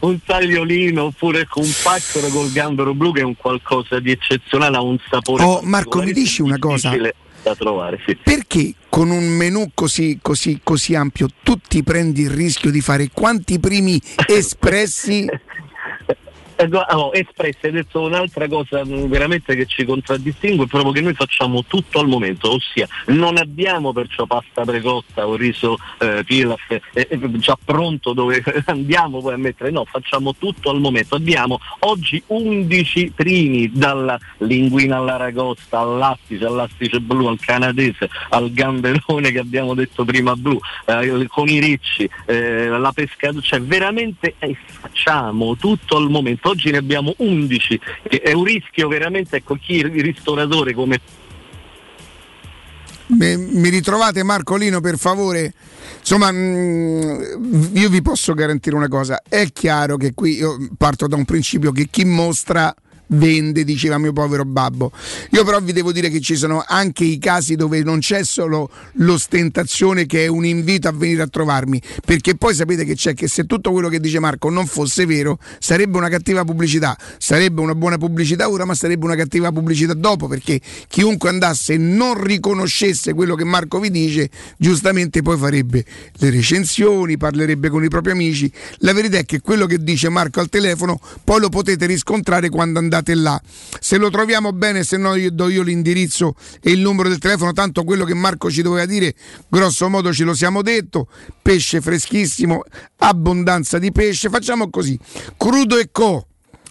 un tagliolino oppure con un pacchero col gambero blu che è un qualcosa di eccezionale, ha un sapore
Oh, Marco, mi dici una cosa?
da trovare, sì.
Perché con un menù così, così, così ampio tu ti prendi il rischio di fare quanti primi espressi?
Gu- oh, espresso, hai detto un'altra cosa mh, veramente che ci contraddistingue, proprio che noi facciamo tutto al momento, ossia non abbiamo perciò pasta precotta o riso eh, pilaf eh, eh, già pronto dove andiamo poi a mettere, no, facciamo tutto al momento. Abbiamo oggi 11 primi, dalla linguina all'aragosta, all'astice, all'astice blu, al canadese, al gamberone che abbiamo detto prima blu, eh, con i ricci, eh, la pescatura, cioè veramente eh, facciamo tutto al momento. Oggi ne abbiamo 11, che è un rischio veramente, ecco, chi il ristoratore come
Mi, ritrovate Marcolino per favore? Insomma, mm, io vi posso garantire una cosa, è chiaro che qui io parto da un principio che chi mostra vende, diceva mio povero babbo. Io però vi devo dire che ci sono anche i casi dove non c'è solo l'ostentazione che è un invito a venire a trovarmi, perché poi sapete che c'è che se tutto quello che dice Marco non fosse vero, sarebbe una cattiva pubblicità, sarebbe una buona pubblicità ora, ma sarebbe una cattiva pubblicità dopo, perché chiunque andasse e non riconoscesse quello che Marco vi dice, giustamente poi farebbe le recensioni, parlerebbe con i propri amici. La verità è che quello che dice Marco al telefono poi lo potete riscontrare quando andate là. Se lo troviamo bene, se no io do io l'indirizzo e il numero del telefono, tanto quello che Marco ci doveva dire, grosso modo ce lo siamo detto, pesce freschissimo, abbondanza di pesce, facciamo così. Crudo e Co.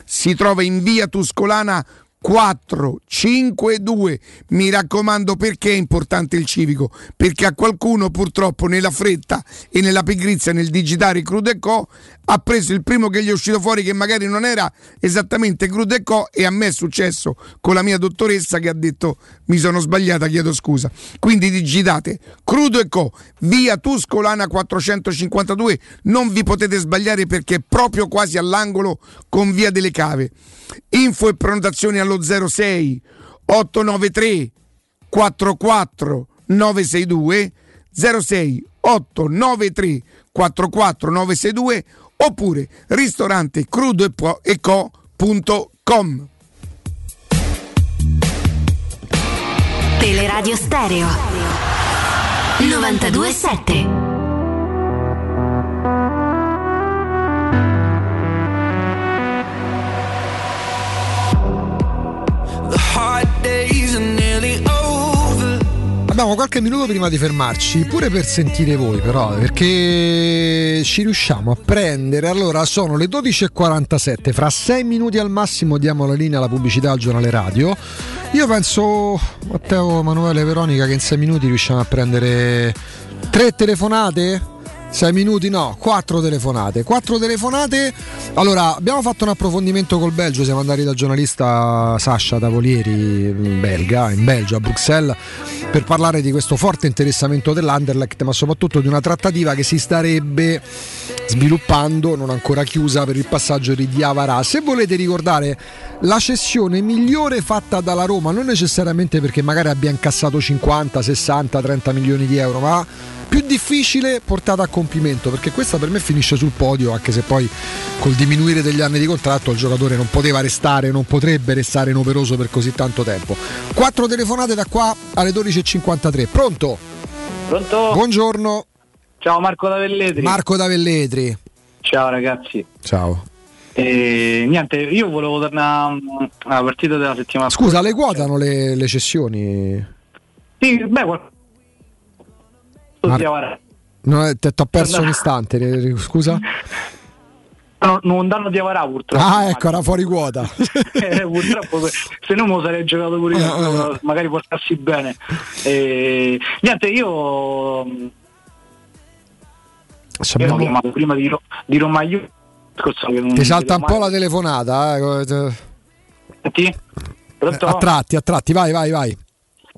Si trova in via Tuscolana 452. Mi raccomando, perché è importante il civico? Perché a qualcuno purtroppo nella fretta e nella pigrizia nel digitare crudo e co ha preso il primo che gli è uscito fuori che magari non era esattamente crudo e co e a me è successo con la mia dottoressa che ha detto mi sono sbagliata, chiedo scusa. Quindi digitate crudo e co, via Tuscolana 452, non vi potete sbagliare perché è proprio quasi all'angolo con via delle cave. Info e prenotazioni allo 06 893 44 962 06 893 44 962 oppure ristorante crudo e co.com
Teleradio Stereo 927
Abbiamo qualche minuto prima di fermarci, pure per sentire voi però, perché ci riusciamo a prendere. Allora, sono le 12.47, fra 6 minuti al massimo diamo la linea alla pubblicità al giornale radio. Io penso, Matteo, Emanuele, Veronica, che in 6 minuti riusciamo a prendere tre telefonate 6 minuti no, 4 telefonate. 4 telefonate. Allora, abbiamo fatto un approfondimento col Belgio, siamo andati dal giornalista Sasha Tavolieri, belga, in Belgio, a Bruxelles, per parlare di questo forte interessamento dell'Anderlecht, ma soprattutto di una trattativa che si starebbe sviluppando, non ancora chiusa, per il passaggio di Diavara. Se volete ricordare la cessione migliore fatta dalla Roma, non necessariamente perché magari abbia incassato 50, 60, 30 milioni di euro, ma più difficile portata a compimento perché questa per me finisce sul podio anche se poi col diminuire degli anni di contratto il giocatore non poteva restare non potrebbe restare inoperoso per così tanto tempo. Quattro telefonate da qua alle 12.53 pronto?
pronto?
buongiorno.
Ciao Marco da Velletri.
Marco da Velletri.
Ciao ragazzi.
Ciao.
E, niente, io volevo tornare alla partita della settimana
scusa le quotano le, le cessioni?
sì, beh qualcosa Mar-
no, ti ho perso un istante, scusa.
No, non danno di Avarà purtroppo.
Ah, ecco, era fuori quota.
eh, purtroppo, se no me lo sarei giocato pure io, uh, uh. magari portassi bene. E, niente, io. Io ho chiamato prima di, di Roma Juve.
Ti salta un po' la telefonata. Eh.
Senti?
A tratti, a tratti, vai, vai, vai.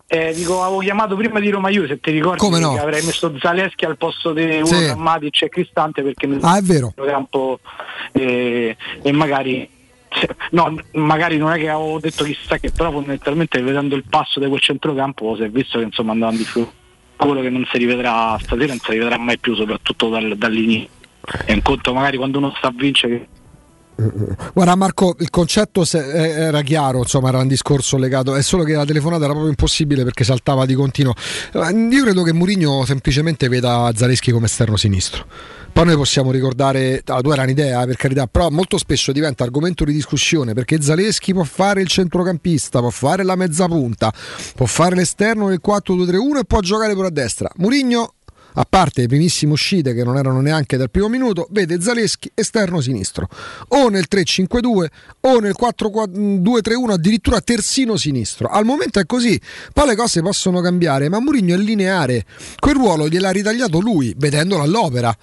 Eh, dico, avevo chiamato prima di Roma Juve, se ti ricordi
Come no?
che avrei messo Zaleschi al posto di uno
Sì.
Matic e Cristante perché nel
Ah, è vero.
campo eh, e magari no, magari non è che avevo detto chissà che però fondamentalmente vedendo il passo di quel centrocampo si è visto che insomma andavano di più quello che non si rivedrà stasera non si rivedrà mai più soprattutto dal, dall'inizio è un conto magari quando uno sta a vincere
Guarda Marco, il concetto eh, era chiaro, insomma era un discorso legato, è solo che la telefonata era proprio impossibile perché saltava di continuo. Eh, Io credo che Mourinho semplicemente veda Zaleschi come esterno sinistro. Poi noi possiamo ricordare, la tua era un'idea eh, per carità, però molto spesso diventa argomento di discussione perché Zaleschi può fare il centrocampista, può fare la mezza punta, può fare l'esterno del 4-2-3-1 e può giocare pure a destra. Mourinho a parte le primissime uscite che non erano neanche dal primo minuto, vede Zaleschi esterno sinistro, o nel 3-5-2 o nel 4-2-3-1 addirittura terzino sinistro. Al momento è così, poi le cose possono cambiare, ma Mourinho è lineare, quel ruolo gliel'ha ritagliato lui, vedendolo all'opera.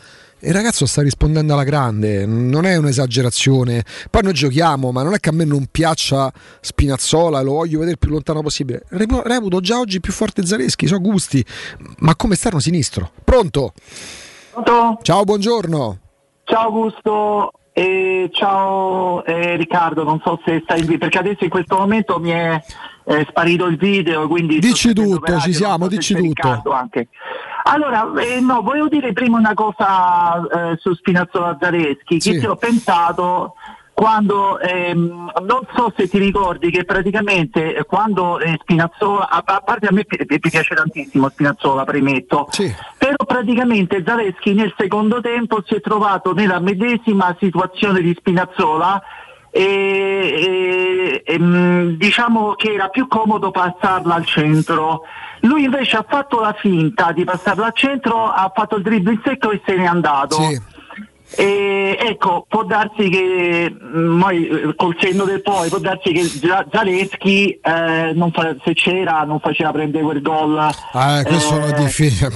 Il ragazzo sta rispondendo alla grande, non è un'esagerazione. Poi noi giochiamo, ma non è che a me non piaccia Spinazzola, lo voglio vedere il più lontano possibile. Repu- Reputo già oggi più forte Zaleschi, so gusti, ma come esterno sinistro. Pronto?
Pronto?
Ciao, buongiorno.
Ciao Augusto,
e ciao eh, Riccardo, non so se stai lì, perché adesso in questo momento mi è eh, sparito il video, quindi...
Dici tutto, ci siamo,
so
dici tutto.
Riccardo anche. Allora, eh, no, volevo dire prima una cosa eh, su Spinazzola Zaleschi, che
Sì.
ci ho pensato quando, ehm, non so se ti ricordi che praticamente eh, quando eh, Spinazzola, a, a parte a me pi- mi piace tantissimo Spinazzola, premetto, però praticamente Zaleschi nel secondo tempo si è trovato nella medesima situazione di Spinazzola e, e- e, mh, diciamo che era più comodo passarla al centro. Lui invece ha fatto la finta di passarla al centro, ha fatto il dribbling secco e se n'è andato. E ecco, può darsi che mh, poi eh, col senno del poi può darsi che Za- Zaleschi eh, non fa- se c'era non faceva prendere quel gol.
Ah, questo
Eh,
è difficile.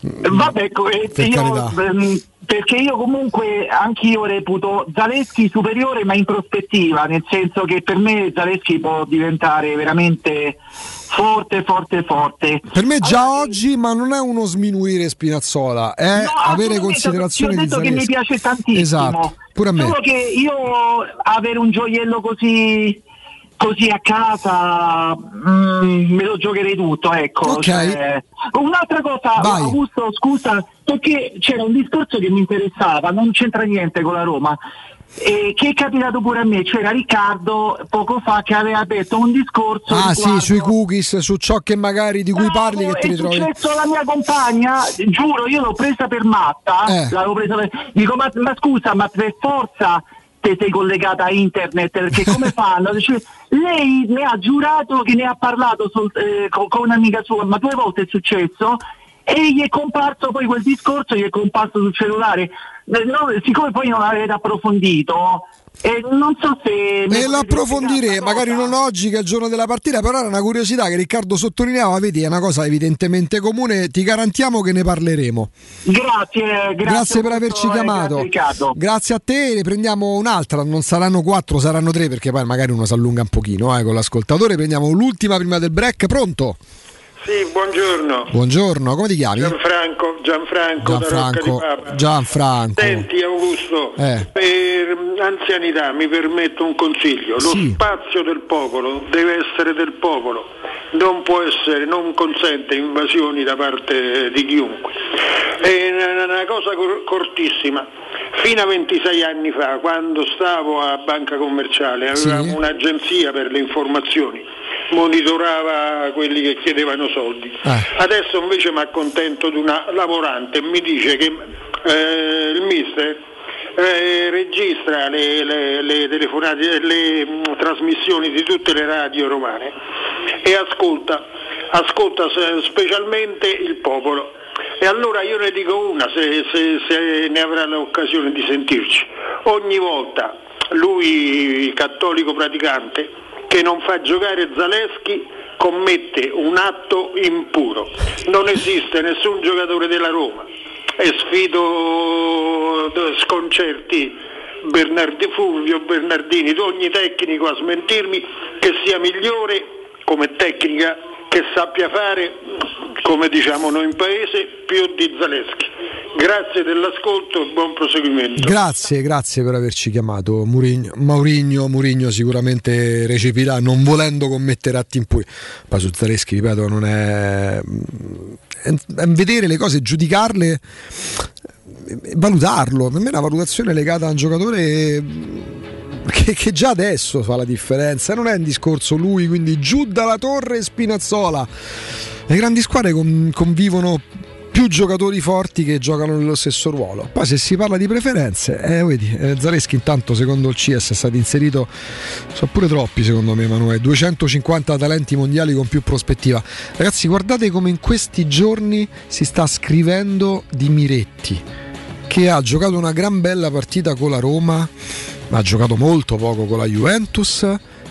Vabbè, ecco, eh,
Per
io,
carità.
ehm, perché io comunque anch'io reputo Zaleschi superiore ma in prospettiva, nel senso che per me Zaleschi può diventare veramente forte, forte, forte.
Per me già oggi, ma non è uno sminuire Spinazzola, è avere
assolutamente,
considerazione
ti ho
di
detto che mi piace tantissimo.
Esatto, pure a me.
Solo che io avere un gioiello così così a casa mm, me lo giocherei tutto, ecco.
Ok.
Cioè, un'altra cosa,
Vai.
Augusto, scusa, perché c'era un discorso che mi interessava, non c'entra niente con la Roma. E che è capitato pure a me, c'era Riccardo poco fa che aveva aperto un discorso
Ah sì,
riguardo-
sui cookies, su ciò che magari di cui parli che ti
è
ritrovi.
successo alla mia compagna, giuro, io l'ho presa per matta.
Eh.
presa per- Dico, ma, ma scusa, ma per forza te sei collegata a internet perché come fanno? Dice, lei mi ha giurato che ne ha parlato sol- eh, con, con un'amica sua, ma due volte è successo. E gli è comparso poi quel discorso, gli è comparso sul cellulare. Eh, no, siccome poi non l'avete approfondito, eh, non so se.
E lo approfondiremo, magari non oggi che è il giorno della partita, però era una curiosità che Riccardo sottolineava, vedi, è una cosa evidentemente comune, ti garantiamo che ne parleremo.
Grazie, grazie,
per averci
eh,
chiamato.
grazie.
Grazie a te, ne prendiamo un'altra, non saranno quattro, saranno tre perché poi magari uno si allunga un pochino eh, con l'ascoltatore, prendiamo l'ultima prima del break, pronto?
Sì, buongiorno.
Buongiorno, come ti chiami?
Gianfranco, Gianfranco, da Rocca
Gianfranco.
di Papa.
Gianfranco.
Senti Augusto,
Eh.
per anzianità mi permetto un consiglio, lo
Sì.
spazio del popolo deve essere del popolo, non può essere, non consente invasioni da parte di chiunque. È una cosa cor- cortissima, fino a 26 anni fa, quando stavo a Banca Commerciale, avevamo
Sì.
un'agenzia per le informazioni, monitorava quelli che chiedevano soldi.
Eh.
Adesso invece mi accontento di una lavorante e mi dice che eh, il mister eh, registra le, le- le telefonate, le mh, trasmissioni di tutte le radio romane e ascolta, ascolta se- specialmente il popolo. E allora io ne dico una, se, se- se ne avrà l'occasione di sentirci. Ogni volta lui, cattolico praticante, che non fa giocare Zaleschi, commette un atto impuro. Non esiste nessun giocatore della Roma e sfido eh, sconcerti Bernardi, Fulvio Bernardini, ogni tecnico a smentirmi che sia migliore come tecnica che sappia fare, come diciamo noi in paese, più di Zaleschi. Grazie dell'ascolto e buon proseguimento.
Grazie, grazie per averci chiamato. Murigno, Maurigno, Murigno sicuramente recepirà, non volendo commettere atti impuri. Poi su Zaleschi, ripeto, non è. è- vedere le cose, giudicarle, valutarlo. Per me è una valutazione legata a un giocatore che, che già adesso fa la differenza. Non è un discorso lui, quindi giù dalla torre Spinazzola. Le grandi squadre con- convivono più giocatori forti che giocano nello stesso ruolo. Poi se si parla di preferenze, eh, vedi, eh, Zaleschi intanto secondo il CS è stato inserito, sono pure troppi secondo me Emanuele, 250 talenti mondiali con più prospettiva. Ragazzi guardate come in questi giorni si sta scrivendo di Miretti, che ha giocato una gran bella partita con la Roma, ma ha giocato molto poco con la Juventus.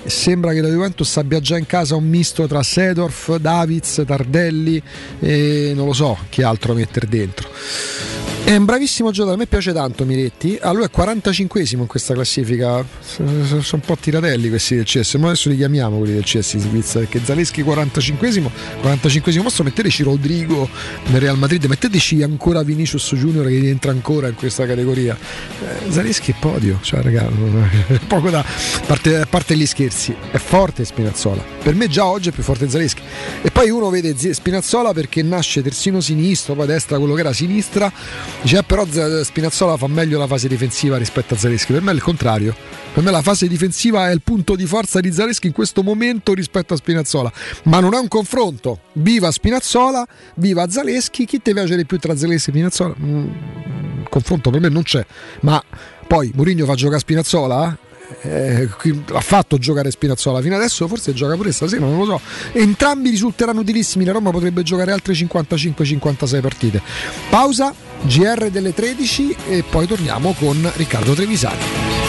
E sembra che la Juventus abbia già in casa un misto tra Sedorf, Davids, Tardelli e non lo so chi altro mettere dentro. È un bravissimo giocatore, a me piace tanto Miretti. Ah, lui è 45esimo in questa classifica. Sono un po' tiratelli questi del CS, ma adesso li chiamiamo quelli del CS in Svizzera, perché Zaleschi 45esimo, 45esimo posto, metteteci Rodrigo nel Real Madrid, metteteci ancora Vinicius Junior che rientra ancora in questa categoria. Eh, Zaleschi è podio, cioè raga, poco da... A parte, a parte gli scherzi, è forte Spinazzola. Per me già oggi è più forte Zaleschi. E poi uno vede Spinazzola perché nasce terzino sinistro, poi destra quello che era sinistra Dice, ah, però Spinazzola fa meglio la fase difensiva rispetto a Zaleschi. Per me è il contrario. Per me la fase difensiva è il punto di forza di Zaleschi in questo momento rispetto a Spinazzola. Ma non è un confronto. Viva Spinazzola, viva Zaleschi. Chi ti piace di più tra Zaleschi e Spinazzola? Mm, confronto per me non c'è. Ma poi Mourinho fa giocare Spinazzola? Eh, ha fatto giocare Spinazzola fino adesso, forse gioca pure stasera, non lo so. Entrambi risulteranno utilissimi. La Roma potrebbe giocare altre 55-56 partite. Pausa, GR delle 13 e poi torniamo con Riccardo Trevisani.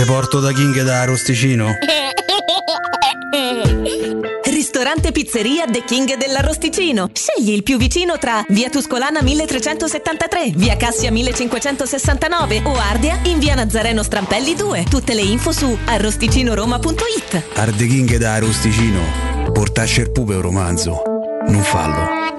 Te porto da King da Rosticino?
Ristorante Pizzeria The King dell'Arrosticino. Scegli il più vicino tra Via Tuscolana 1373, Via Cassia 1569 o Ardea in Via Nazareno Strampelli 2. Tutte le info su arrosticinoroma.it.
Arde King da Rosticino. Portasce il pupe un romanzo. Non fallo,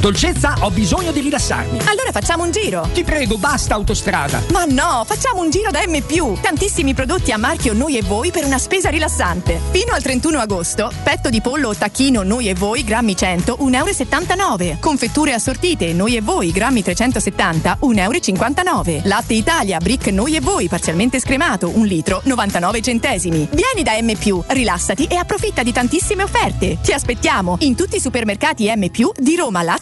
Dolcezza, ho bisogno di rilassarmi.
Allora facciamo un giro.
Ti prego, basta autostrada.
Ma no, facciamo un giro da M. Tantissimi prodotti a marchio Noi e Voi per una spesa rilassante. Fino al 31 agosto, petto di pollo o tacchino Noi e Voi, grammi 100, 1,79 euro. Confetture assortite Noi e Voi, grammi 370, 1,59 euro. Latte Italia, brick Noi e Voi, parzialmente scremato, un litro, 99 centesimi. Vieni da M. Rilassati e approfitta di tantissime offerte. Ti aspettiamo in tutti i supermercati M. di Roma, Lazio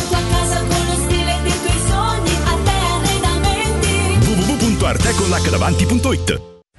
Arredamenti.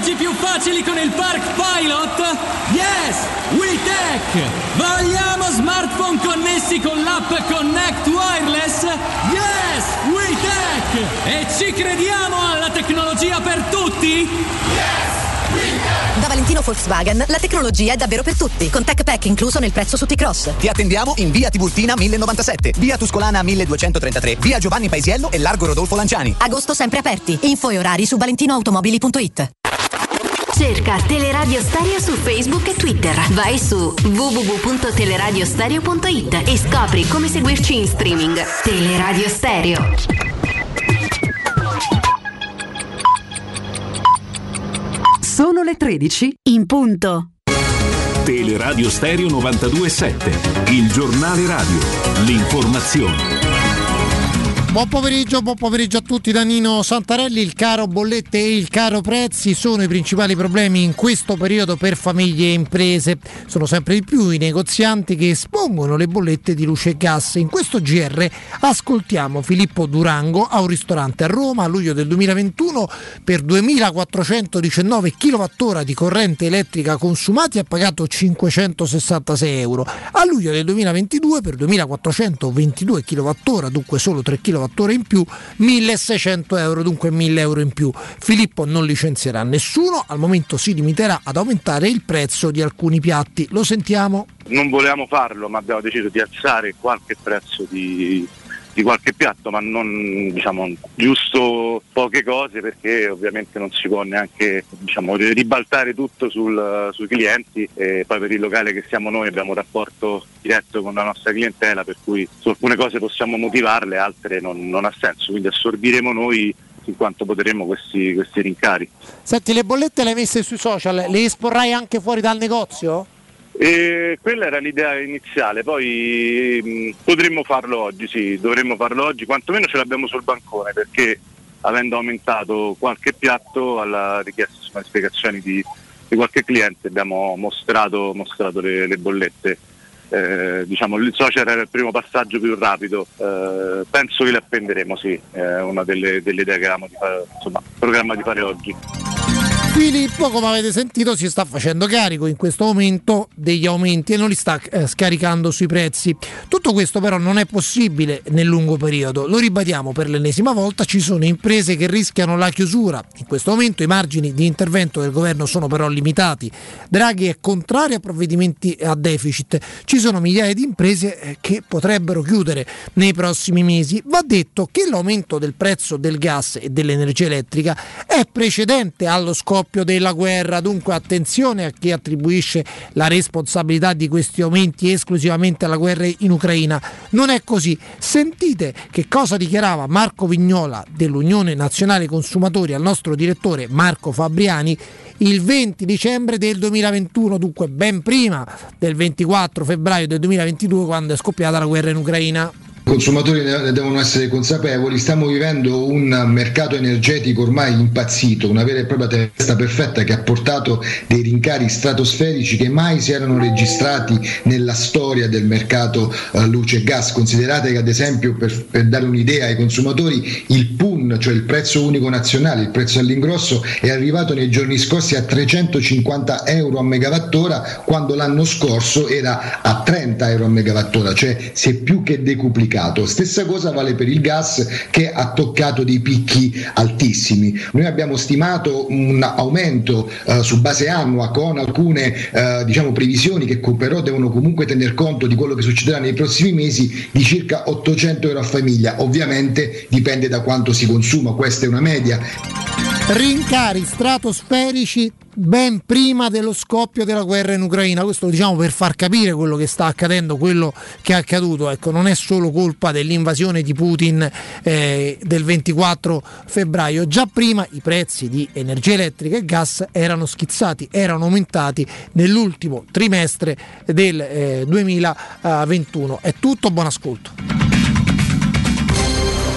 Parcheggi più facili con il Park Pilot? Yes! WeTech! Vogliamo smartphone connessi con l'app Connect Wireless? Yes! WeTech! E ci crediamo alla tecnologia per tutti? Yes!
Da Valentino Volkswagen la tecnologia è davvero per tutti, con Tech Pack incluso nel prezzo su T-Cross.
Ti attendiamo in via Tiburtina 1097, via Tuscolana 1233, via Giovanni Paisiello e largo Rodolfo Lanciani.
Agosto sempre aperti. Info e orari su valentinoautomobili.it.
Cerca Teleradio Stereo su Facebook e Twitter. Vai su www.teleradiostereo.it e scopri come seguirci in streaming. Teleradio Stereo.
Sono le 13 in punto.
Teleradio Stereo 927, il giornale radio, l'informazione.
Buon pomeriggio, buon pomeriggio a tutti da Nino Santarelli. Il caro bollette e il caro prezzi sono i principali problemi in questo periodo per famiglie e imprese. Sono sempre di più i negozianti che espongono le bollette di luce e gas. In questo GR ascoltiamo Filippo Durango a un ristorante a Roma a luglio del 2021 per 2419 kWh di corrente elettrica consumati ha pagato 566 euro. A luglio del 2022 per 2422 kWh, dunque solo 3 kWh in più, 1600 euro, dunque 1000 euro in più. Filippo non licenzierà nessuno, al momento si limiterà ad aumentare il prezzo di alcuni piatti. Lo sentiamo.
non volevamo farlo, ma abbiamo deciso di alzare qualche prezzo di, di qualche piatto, ma non diciamo giusto poche cose perché ovviamente non si può neanche diciamo, ribaltare tutto sul- sui clienti e poi per il locale che siamo noi abbiamo un rapporto diretto con la nostra clientela per cui su alcune cose possiamo motivarle, altre non, non ha senso, quindi assorbiremo noi in quanto potremo questi, questi rincari.
Senti, le bollette le hai messe sui social, le esporrai anche fuori dal negozio?
E quella era l'idea iniziale, poi mh, potremmo farlo oggi, sì, dovremmo farlo oggi, quantomeno ce l'abbiamo sul bancone perché avendo aumentato qualche piatto alla richiesta di spiegazioni di, di qualche cliente abbiamo mostrato, mostrato le, le bollette. Eh, diciamo il social era il primo passaggio più rapido, eh, penso che le appenderemo, sì, è una delle, delle idee che avevamo di fare, insomma, programma di fare oggi.
Filippo, come avete sentito, si sta facendo carico in questo momento degli aumenti e non li sta eh, scaricando sui prezzi. Tutto questo però non è possibile nel lungo periodo. Lo ribadiamo per l'ennesima volta, ci sono imprese che rischiano la chiusura. In questo momento i margini di intervento del governo sono però limitati. Draghi è contrario a provvedimenti a deficit. Ci sono migliaia di imprese eh, che potrebbero chiudere nei prossimi mesi. Va detto che l'aumento del prezzo del gas e dell'energia elettrica è precedente allo scoppio della guerra, dunque attenzione a chi attribuisce la responsabilità di questi aumenti esclusivamente alla guerra in Ucraina. Non è così. Sentite che cosa dichiarava Marco Vignola dell'Unione Nazionale Consumatori al nostro direttore Marco Fabriani il 20 dicembre del 2021, dunque ben prima del 24 febbraio del 2022 quando è scoppiata la guerra in Ucraina.
Consumatori ne devono essere consapevoli, stiamo vivendo un mercato energetico ormai impazzito, una vera e propria testa perfetta che ha portato dei rincari stratosferici che mai si erano registrati nella storia del mercato eh, luce e gas. Considerate che ad esempio per, per dare un'idea ai consumatori il PUN, cioè il prezzo unico nazionale, il prezzo all'ingrosso è arrivato nei giorni scorsi a 350 euro a megawattora quando l'anno scorso era a 30 euro a megawattora, cioè si è più che decuplicato. Stessa cosa vale per il gas che ha toccato dei picchi altissimi. Noi abbiamo stimato un aumento eh, su base annua con alcune eh, diciamo, previsioni che però devono comunque tener conto di quello che succederà nei prossimi mesi di circa 800 euro a famiglia. Ovviamente dipende da quanto si consuma, questa è una media.
Rincari stratosferici ben prima dello scoppio della guerra in Ucraina. Questo lo diciamo per far capire quello che sta accadendo, quello che è accaduto. Ecco, non è solo colpa dell'invasione di Putin eh, del 24 febbraio. Già prima i prezzi di energia elettrica e gas erano schizzati, erano aumentati nell'ultimo trimestre del eh, 2021. È tutto, buon ascolto.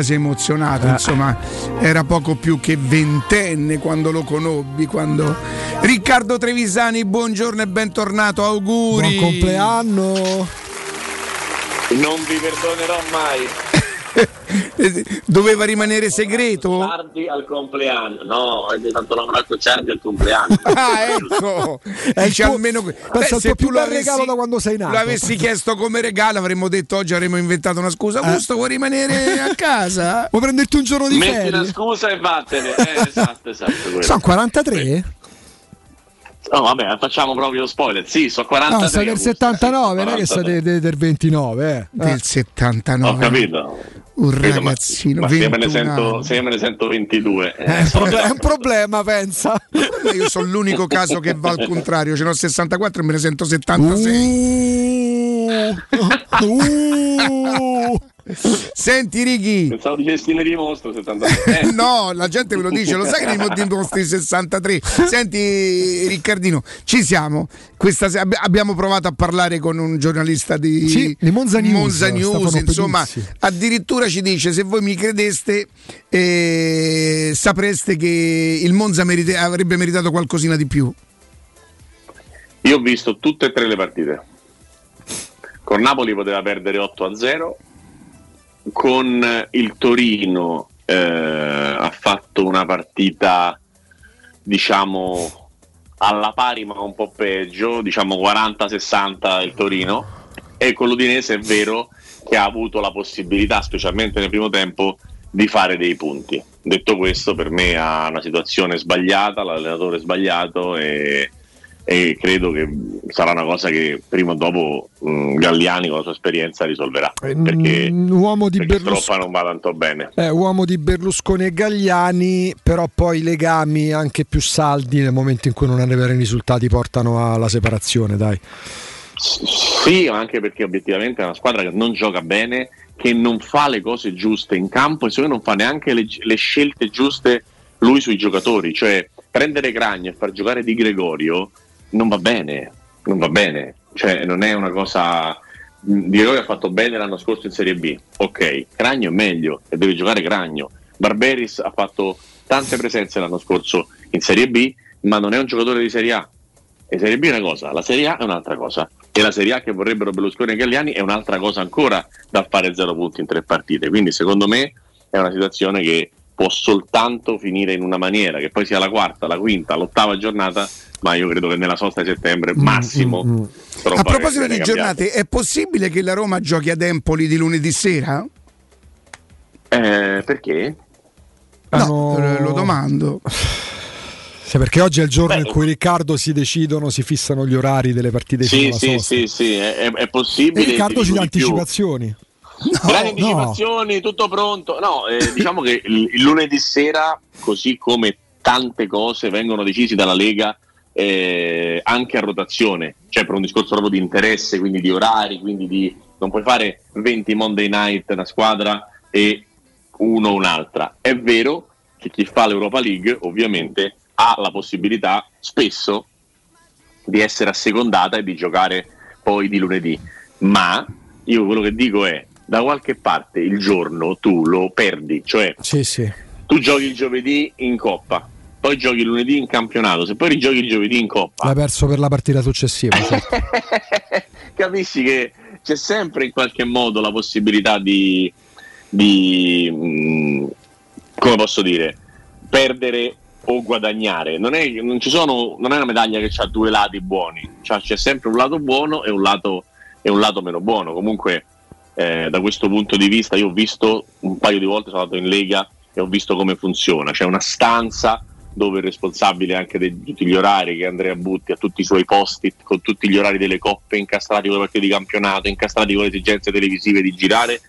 quasi emozionato, insomma, era poco più che ventenne quando lo conobbi, quando... Riccardo Trevisani, buongiorno e bentornato, auguri!
Buon compleanno!
Non vi perdonerò mai.
Doveva rimanere segreto?
Tardi al compleanno. No, è tanto Marco Ciardi al compleanno.
Ah, ecco! Dice almeno...
pensa
Beh, se tu lo
regalo da quando sei nato.
L'avessi chiesto come regalo avremmo detto oggi avremmo inventato una scusa. Augusto, vuoi rimanere a casa?
Vuoi prenderti un giorno di
Metti
ferie?
la scusa e vattene. Eh, esatto, esatto. quello.
Sono 43?
No, vabbè, facciamo proprio spoiler. Sì, sono 43.
No, stai del
Augusto.
79, non è che stai
43.
de- de- del 29. Eh.
Del 79.
Ho capito.
Un
ma-
ragazzino,
ma se io, me ne
21
sento, se io me ne sento 22. eh,
È un proble- è un problema, pensa.
Io sono l'unico caso che va al contrario, ce n'ho 64 e me ne sento 76.
Uh.
Senti Righi,
Pensavo dicessi ne dimostro 73. Eh,
no, la gente ve lo dice, lo sai che ne dimostri 63. Senti Riccardino, ci siamo. Questa abbiamo provato a parlare con un giornalista di,
Sì, di Monza News, Stefano
insomma,
Peduzzi.
addirittura ci dice se voi mi credeste eh, sapreste che il Monza merite- avrebbe meritato qualcosina di più.
Io ho visto tutte e tre le partite. Con Napoli poteva perdere 8 a 0. Con il Torino eh, ha fatto una partita, diciamo, alla pari ma un po' peggio, diciamo 40-60 il Torino. E con l'Udinese è vero che ha avuto la possibilità, specialmente nel primo tempo, di fare dei punti. Detto questo, per me ha una situazione sbagliata, l'allenatore è sbagliato e, e credo che sarà una cosa che prima o dopo mh, Galliani con la sua esperienza risolverà. Perché,
Mm, uomo di
perché
Berlusconi.
Non va tanto bene.
Eh, uomo di Berlusconi e Gagliani, però poi i legami anche più saldi nel momento in cui non arrivano i risultati portano alla separazione, dai.
Sì, anche perché obiettivamente è una squadra che non gioca bene, che non fa le cose giuste in campo e secondo me non fa neanche le, le scelte giuste lui sui giocatori. Cioè, prendere Cragno e far giocare Di Gregorio non va bene, non va bene. Cioè, non è una cosa... Di Gregorio ha fatto bene l'anno scorso in Serie B, ok, Cragno è meglio e deve giocare Cragno. Barberis ha fatto tante presenze l'anno scorso in Serie B, ma non è un giocatore di Serie A. E Serie B è una cosa, la Serie A è un'altra cosa. E la Serie A che vorrebbero Berlusconi e Galliani è un'altra cosa ancora da fare zero punti in tre partite. Quindi secondo me è una situazione che può soltanto finire in una maniera, che poi sia la quarta, la quinta, l'ottava giornata, ma io credo che nella sosta di settembre massimo.
Mm,
roba
A proposito di giornate, è possibile che la Roma giochi ad Empoli di lunedì sera?
Eh, perché?
No, eh, lo domando.
Sì, perché oggi è il giorno in cui Riccardo si decidono, si fissano gli orari delle partite
Sì, sì, sì, sì, è, è- è
E
possibile.
Riccardo ci dà
di più.
Anticipazioni.
Grandi anticipazioni, tutto pronto. No, eh, diciamo che il, il lunedì sera, così come tante cose vengono decisi dalla Lega eh, anche a rotazione, cioè per un discorso proprio di interesse, quindi di orari, quindi di non puoi fare 20 Monday night una squadra e uno un'altra. È vero che chi fa l'Europa League ovviamente ha la possibilità spesso di essere assecondata e di giocare poi di lunedì, ma io quello che dico è da qualche parte il giorno tu lo perdi, cioè
Sì, sì.
tu giochi il giovedì in coppa, poi giochi lunedì in campionato, se poi rigiochi il giovedì in coppa,
L'ha perso per la partita successiva. certo.
capisci che c'è sempre in qualche modo la possibilità di, di mh, come posso dire, perdere o guadagnare. Non è, non ci sono, non è una medaglia che ha due lati buoni, Cioè, c'è sempre un lato buono e un lato, e un lato meno buono. Comunque, eh, da questo punto di vista, io ho visto un paio di volte, sono andato in Lega e ho visto come funziona. C'è una stanza dove il responsabile anche di tutti gli orari che Andrea Butti ha tutti i suoi posti con tutti gli orari delle coppe incastrati con le partite di campionato, incastrati con le esigenze televisive di girare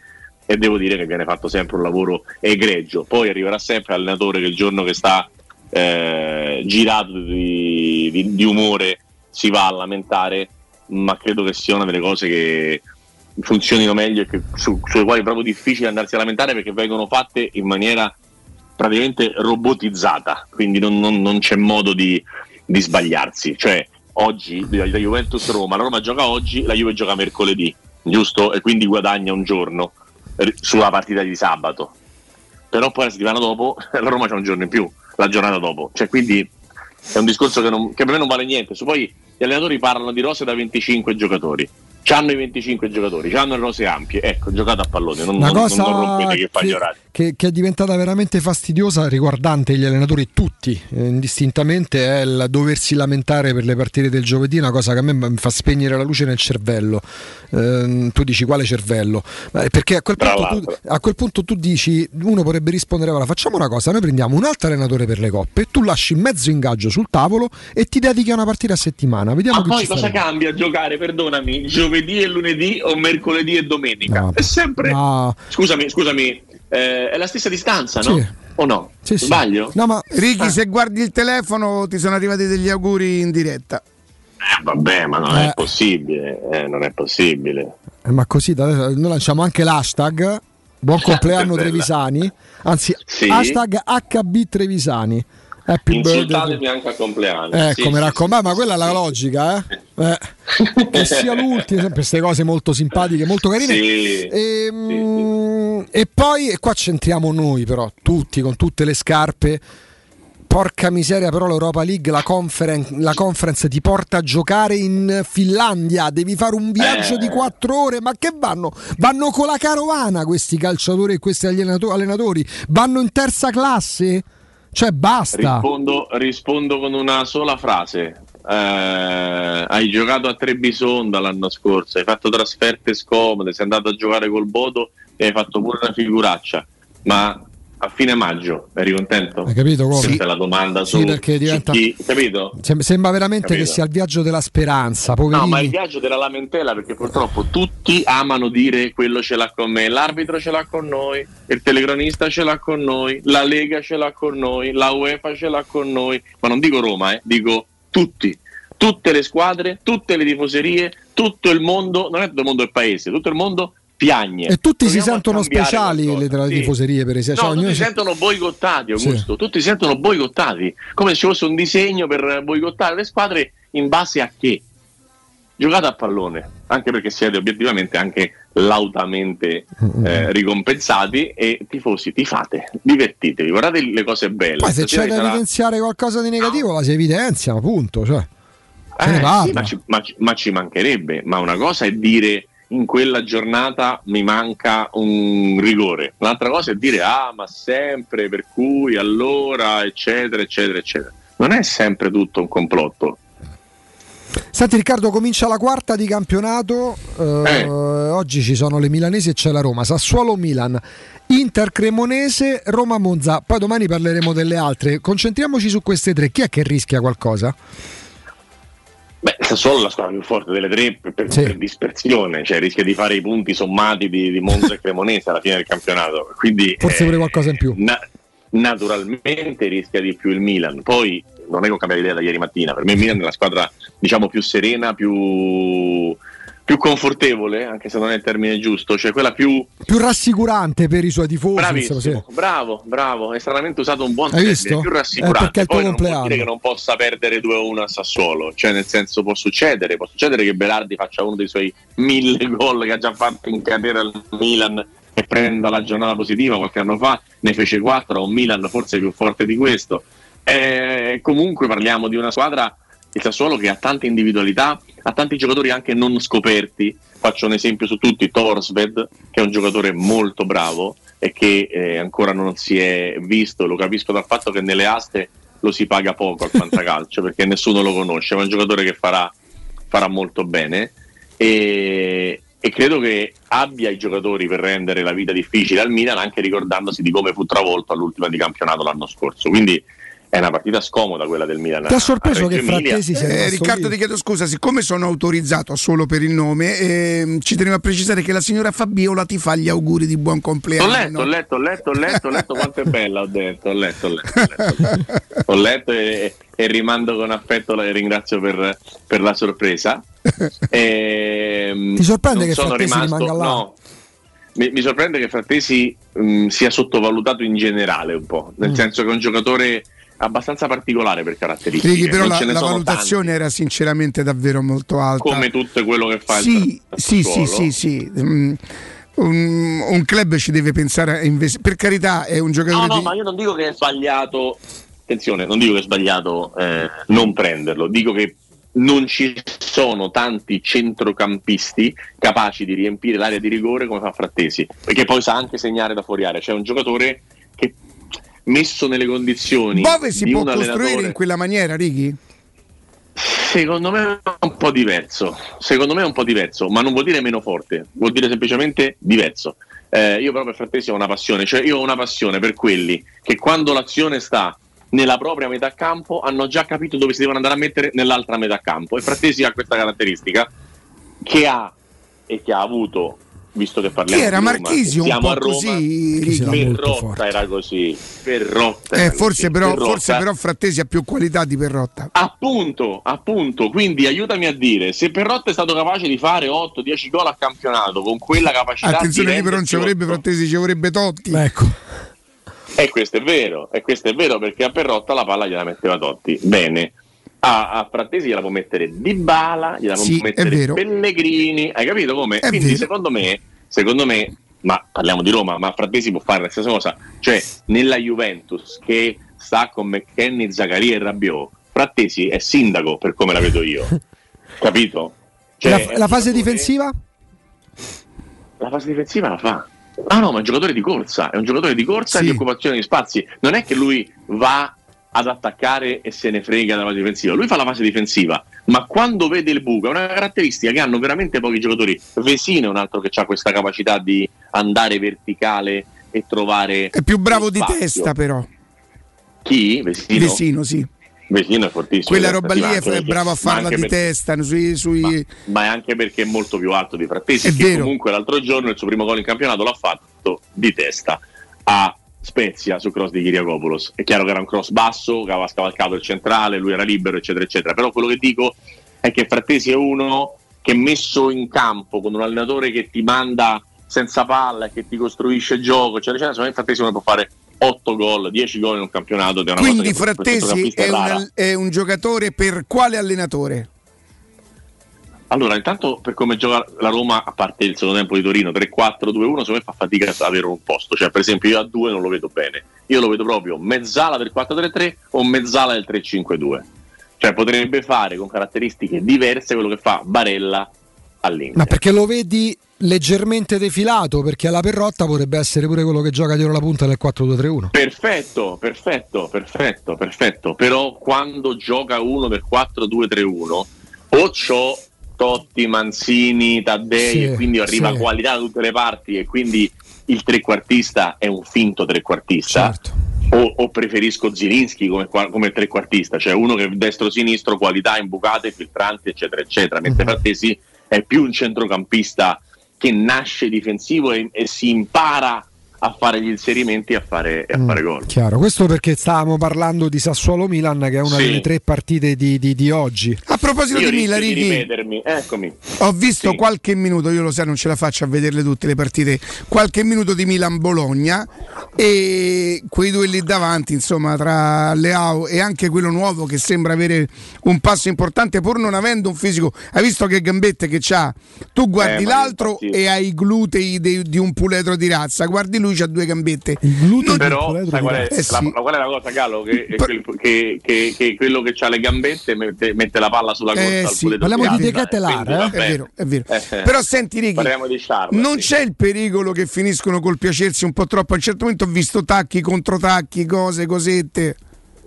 e devo dire che viene fatto sempre un lavoro egregio. Poi arriverà sempre l'allenatore che il giorno che sta eh, girato di, di- di umore si va a lamentare, ma credo che sia una delle cose che funzionino meglio e che, su, sulle quali è proprio difficile andarsi a lamentare perché vengono fatte in maniera praticamente robotizzata, quindi non, non- non c'è modo di, di sbagliarsi. Cioè, oggi la Juventus Roma, la Roma gioca oggi, la Juve gioca mercoledì, giusto? E quindi guadagna un giorno eh, sulla partita di sabato. Però poi la settimana dopo la Roma c'è un giorno in più, la giornata dopo. Cioè, quindi è un discorso che, non- che per me non vale niente. Su poi gli allenatori parlano di rose da 25 giocatori. C'hanno i 25 giocatori, c'hanno le rose ampie. Ecco, giocate a pallone, non,
Una
non-
cosa
non rompete che
che. Che- che è diventata veramente fastidiosa riguardante gli allenatori tutti, eh, indistintamente, è il doversi lamentare per le partite del giovedì, una cosa che a me mi fa spegnere la luce nel cervello. Ehm, tu dici quale cervello? Perché a quel, tu, a quel punto tu dici, uno potrebbe rispondere, guarda facciamo una cosa, noi prendiamo un altro allenatore per le coppe, tu lasci mezzo ingaggio sul tavolo e ti dedichi a una partita a settimana. Vediamo
Ma poi cosa cambia giocare, perdonami, giovedì e lunedì o mercoledì e domenica? è sempre.
No.
Scusami, scusami, eh, è la stessa distanza, no?
Sì.
O no?
Sì, sì.
Sbaglio?
No, ma
Ricky,
Ah.
se guardi il telefono ti sono arrivati degli auguri in diretta.
Eh, vabbè, ma non
Eh.
è possibile, eh, non è possibile.
Eh, ma così da adesso noi lanciamo anche l'hashtag Buon compleanno
Bella.
Trevisani, anzi
Sì.
hashtag HB Trevisani. Happy birthday.
Insultatemi anche a compleanno.
Ecco,
Sì,
mi
sì,
raccomando, ma quella è la logica, eh? Eh, che sia l'ultimo, sempre queste cose molto simpatiche, molto carine.
Sì.
Ehm, E poi, e qua c'entriamo noi però, tutti, con tutte le scarpe. Porca miseria, però l'Europa League, la conference, la conference ti porta a giocare in Finlandia, devi fare un viaggio
Eh.
di quattro ore, ma che vanno? Vanno con la carovana questi calciatori e questi allenato- allenatori, vanno in terza classe? Cioè basta.
Rispondo, rispondo con una sola frase. Eh, hai giocato a Trebisonda l'anno scorso, hai fatto trasferte scomode, sei andato a giocare col Bodo e hai fatto pure una figuraccia. Ma a fine maggio eri contento?
Hai capito come?
Questa è la domanda
Sì,
su,
perché diventa-
chi, capito?
Sem- Sembra veramente
Capito.
che sia il viaggio della speranza, poverini.
No, ma il viaggio della lamentela perché purtroppo tutti amano dire quello ce l'ha con me, l'arbitro ce l'ha con noi, il telecronista ce l'ha con noi, la Lega ce l'ha con noi, la UEFA ce l'ha con noi, ma non dico Roma, eh, dico tutti, tutte le squadre, tutte le tifoserie, tutto il mondo, non è tutto il mondo del paese, tutto il mondo piagne.
E tutti si
Proviamo a
sentono speciali
qualcosa.
le tra
Sì.
tifoserie, per esempio.
No,
Cioè,
tutti si sentono boicottati,
Sì.
Augusto. Tutti si sentono boicottati, come se ci fosse un disegno per boicottare le squadre in base a che? Giocate a pallone, anche perché siete obiettivamente anche lautamente eh, ricompensati e tifosi, tifate, divertitevi, guardate le cose belle.
Poi se
Stasera
c'è da
sarà-
evidenziare qualcosa di negativo, la si evidenzia, appunto. Cioè,
Eh, sì, ma, ci, ma ci- ma ci mancherebbe, ma una cosa è dire in quella giornata mi manca un rigore, l'altra cosa è dire ah ma sempre, per cui allora, eccetera, eccetera, eccetera. Non è sempre tutto un complotto.
Senti Riccardo, comincia la quarta di campionato. eh, Oggi ci sono le milanesi e c'è la Roma. Sassuolo-Milan, Inter-Cremonese, Roma-Monza. Poi domani parleremo delle altre. Concentriamoci su queste tre. Chi è che rischia qualcosa?
Beh, Sassuolo è la squadra più forte delle tre per, per- per dispersione, cioè rischia di fare i punti sommati di, di Monza e Cremonese alla fine del campionato. Quindi,
Forse
eh,
pure qualcosa in più.
na- naturalmente rischia di più il Milan. Poi non è che ho cambiato idea da ieri mattina. Per me il Milan è la squadra diciamo più serena, più, più confortevole, anche se non è il termine giusto, cioè quella più
Più rassicurante per i suoi tifosi.
Bravissimo,
insomma, sì.
bravo, bravo, è stranamente usato un buon
Hai
termine,
visto?
più
Eh,
rassicurante.
perché è il tuo
Poi non vuol
compleanno.
dire che non possa perdere 2-1 a Sassuolo, cioè nel senso può succedere, può succedere che Berardi faccia uno dei suoi mille gol che ha già fatto in carriera al Milan e prenda la giornata positiva qualche anno fa, ne fece 4 a un Milan forse più forte di questo. Eh, comunque parliamo di una squadra, il Sassuolo, che ha tante individualità, ha tanti giocatori anche non scoperti. Faccio un esempio su tutti, Torsved, che è un giocatore molto bravo e che eh, ancora non si è visto, lo capisco dal fatto che nelle aste lo si paga poco al fantacalcio perché nessuno lo conosce, ma è un giocatore che farà, farà molto bene e, e credo che abbia i giocatori per rendere la vita difficile al Milan anche ricordandosi di come fu travolto all'ultima di campionato l'anno scorso. Quindi è una partita scomoda quella del Milan.
Ti ha sorpreso che. Frattesi sia
Eh,
rimasto
Riccardo, ti chiedo scusa, siccome sono autorizzato solo per il nome, ehm, ci tenevo a precisare che la signora Fabiola ti fa gli auguri di buon
Ho
compleanno.
letto, ho letto, ho letto, ho letto, ho letto quanto è bella, ho detto, ho letto, ho letto, ho letto, ho letto e, e rimando con affetto la ringrazio per, per la sorpresa. Ehm,
Ti sorprende che
sono
Frattesi
rimasto,
rimanga là?
No, mi, mi sorprende che Frattesi mh, sia sottovalutato in generale un po', nel
Mm.
senso che è un giocatore abbastanza particolare per caratteristiche.
Righi, però la, la valutazione era sinceramente davvero molto alta.
tanti, come tutto quello che fa
Sì,
il
sì, sì, sì, sì. Mm, Un, un club ci deve pensare a investire. Per carità, è un
No,
giocatore
no,
di.
ma io non dico che è sbagliato. Attenzione, non dico che è sbagliato eh, non prenderlo, dico che non ci sono tanti centrocampisti capaci di riempire l'area di rigore come fa Frattesi, perché poi sa anche segnare da fuori area. C'è un giocatore che messo nelle condizioni
Bove si
di
può costruire in quella maniera, Righi?
Secondo me è un po' diverso, secondo me è un po' diverso, ma non vuol dire meno forte, vuol dire semplicemente diverso. Eh, io però per Frattesi ho una passione, cioè io ho una passione per quelli che quando l'azione sta nella propria metà campo hanno già capito dove si devono andare a mettere nell'altra metà campo e Frattesi ha questa caratteristica che ha e che ha avuto visto che parliamo
Chi era Marchisio? Un
a
po'
Roma,
così.
Perrotta era così Perrotta
Eh, forse,
così,
però,
Perrotta-
forse però Frattesi ha più qualità di Perrotta.
Appunto, appunto, quindi aiutami a dire, se Perrotta è stato capace di fare 8-10 gol a campionato con quella capacità
Attenzione
di
che però non ci avrebbe Frattesi, ci avrebbe Totti.
Ecco.
E questo è vero, e questo è vero perché a Perrotta la palla gliela metteva Totti. Bene. A, a Frattesi gliela può mettere Di Bala, gliela
Sì,
può mettere. Pellegrini, hai capito come?
È
Quindi
vero.
secondo me, secondo me, ma parliamo di Roma, ma Frattesi può fare la stessa cosa. Cioè, nella Juventus che sta con McKenny, Zaccaria e Rabiot, Frattesi è sindaco per come la vedo io. Capito? Cioè,
la, la fase difensiva?
la fase difensiva la fa. Ah no, ma è un giocatore di corsa, è un giocatore di corsa e
Sì.
di occupazione di spazi. Non è che lui va ad attaccare e se ne frega della fase difensiva, lui fa la fase difensiva, ma quando vede il buco, è una caratteristica che hanno veramente pochi giocatori. Vesino è un altro che ha questa capacità di andare verticale e trovare...
È più bravo di testa, però.
Chi? Vesino?
Vesino, sì.
Vesino è fortissimo.
Quella roba lì è,
perché-
bravo a
ma
farla di
perché-
testa. Sui, sui-
ma è anche perché è molto più alto di Frattesi
È
che
vero.
comunque l'altro giorno il suo primo gol in campionato l'ha fatto di testa a Spezia su cross di Kiriakopoulos è chiaro che era un cross basso che aveva scavalcato il centrale lui era libero eccetera eccetera però quello che dico è che Frattesi è uno che messo in campo con un allenatore che ti manda senza palla e che ti costruisce gioco eccetera eccetera secondo me Frattesi uno può fare 8 gol 10 gol in un campionato è una
Quindi Frattesi è,
rara.
un, è un giocatore per quale allenatore?
Allora, intanto per come gioca la Roma, a parte il secondo tempo di Torino 3-4-2-1, secondo me fa fatica ad avere un posto. Cioè, per esempio, io a 2 non lo vedo bene. Io lo vedo proprio mezzala del 4-3-3 o mezzala del 3-5-2. Cioè, potrebbe fare con caratteristiche diverse quello che fa Barella all'Inter.
Ma perché lo vedi leggermente defilato? Perché alla Perrotta potrebbe essere pure quello che gioca dietro la punta nel 4-2-3-1.
Perfetto, perfetto, perfetto, perfetto. Però quando gioca uno del 4-2-3-1 o c'ho Totti, Manzini, Taddei
Sì,
e quindi arriva
sì.
qualità da tutte le parti e quindi il trequartista è un finto trequartista.
Certo.
O, o preferisco Zilinski come, come trequartista, cioè uno che destro-sinistro, qualità imbucate, filtranti, eccetera, eccetera. Mentre Frattesi è più un centrocampista che nasce difensivo e, e si impara a fare gli inserimenti e a fare, e a
Mm,
fare gol.
Chiaro, questo perché stavamo parlando di Sassuolo Milan, che è una
Sì.
delle tre partite di, di- di oggi.
A proposito
Io
di Milan,
di
Righi,
ripetermi, eccomi.
ho visto
Sì.
qualche minuto, io lo sai, non ce la faccio a vederle tutte le partite, qualche minuto di Milan-Bologna e quei due lì davanti, insomma, tra Leao e anche quello nuovo che sembra avere un passo importante pur non avendo un fisico. Hai visto che gambette che c'ha? Tu guardi
Eh,
l'altro
infatti-
e hai i glutei de- di un puledro di razza, guardi lui c'ha due gambette.
Però sai qual è,
Eh
la,
sì.
la- qual è la cosa, Gallo? Che, quel- che- che- che quello che ha le gambette mette, mette la palla sulla corsa.
Eh
al
sì,
puledro
parliamo di
piazza,
De Ketelaere,
quindi,
eh?
È vero, è vero.
Eh,
Però senti
di Sharp.
non
sì.
c'è il pericolo che finiscono col piacersi un po' troppo. A un certo momento ho visto tacchi, controtacchi, cose, cosette.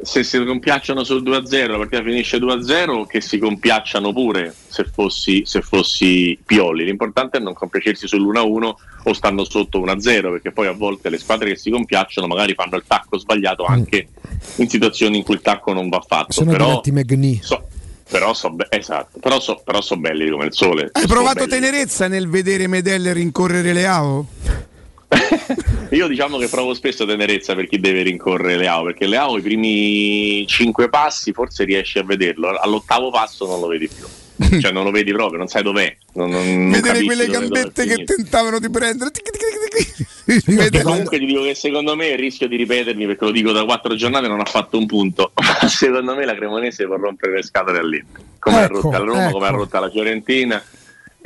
Se si compiacciano sul 2-0, la partita finisce 2-0, che si compiacciano pure se fossi, se fossi Pioli. L'importante è non compiacersi sull'1-1 o stanno sotto 1-0, perché poi a volte le squadre che si compiacciono magari fanno il tacco sbagliato anche in situazioni in cui il tacco non va fatto.
Se no
Però so, però so, be- esatto, però so, però so belli come il sole.
Hai
So
provato
belli.
tenerezza nel vedere Medel rincorrere Leao?
Io diciamo che provo spesso tenerezza per chi deve rincorrere Leao, perché Leao i primi cinque passi forse riesci a vederlo, all'ottavo passo non lo vedi più. cioè non lo vedi proprio, non sai dov'è. Non, non, non
Vedere quelle gambette che tentavano di prendere. Vedere-
comunque ti dico che secondo me il rischio di ripetermi perché lo dico da quattro giornate non ha fatto un punto ma secondo me la Cremonese può rompere le scatole all'Inter come
Ecco,
rotta la Roma
ecco.
come l'ha rotta la Fiorentina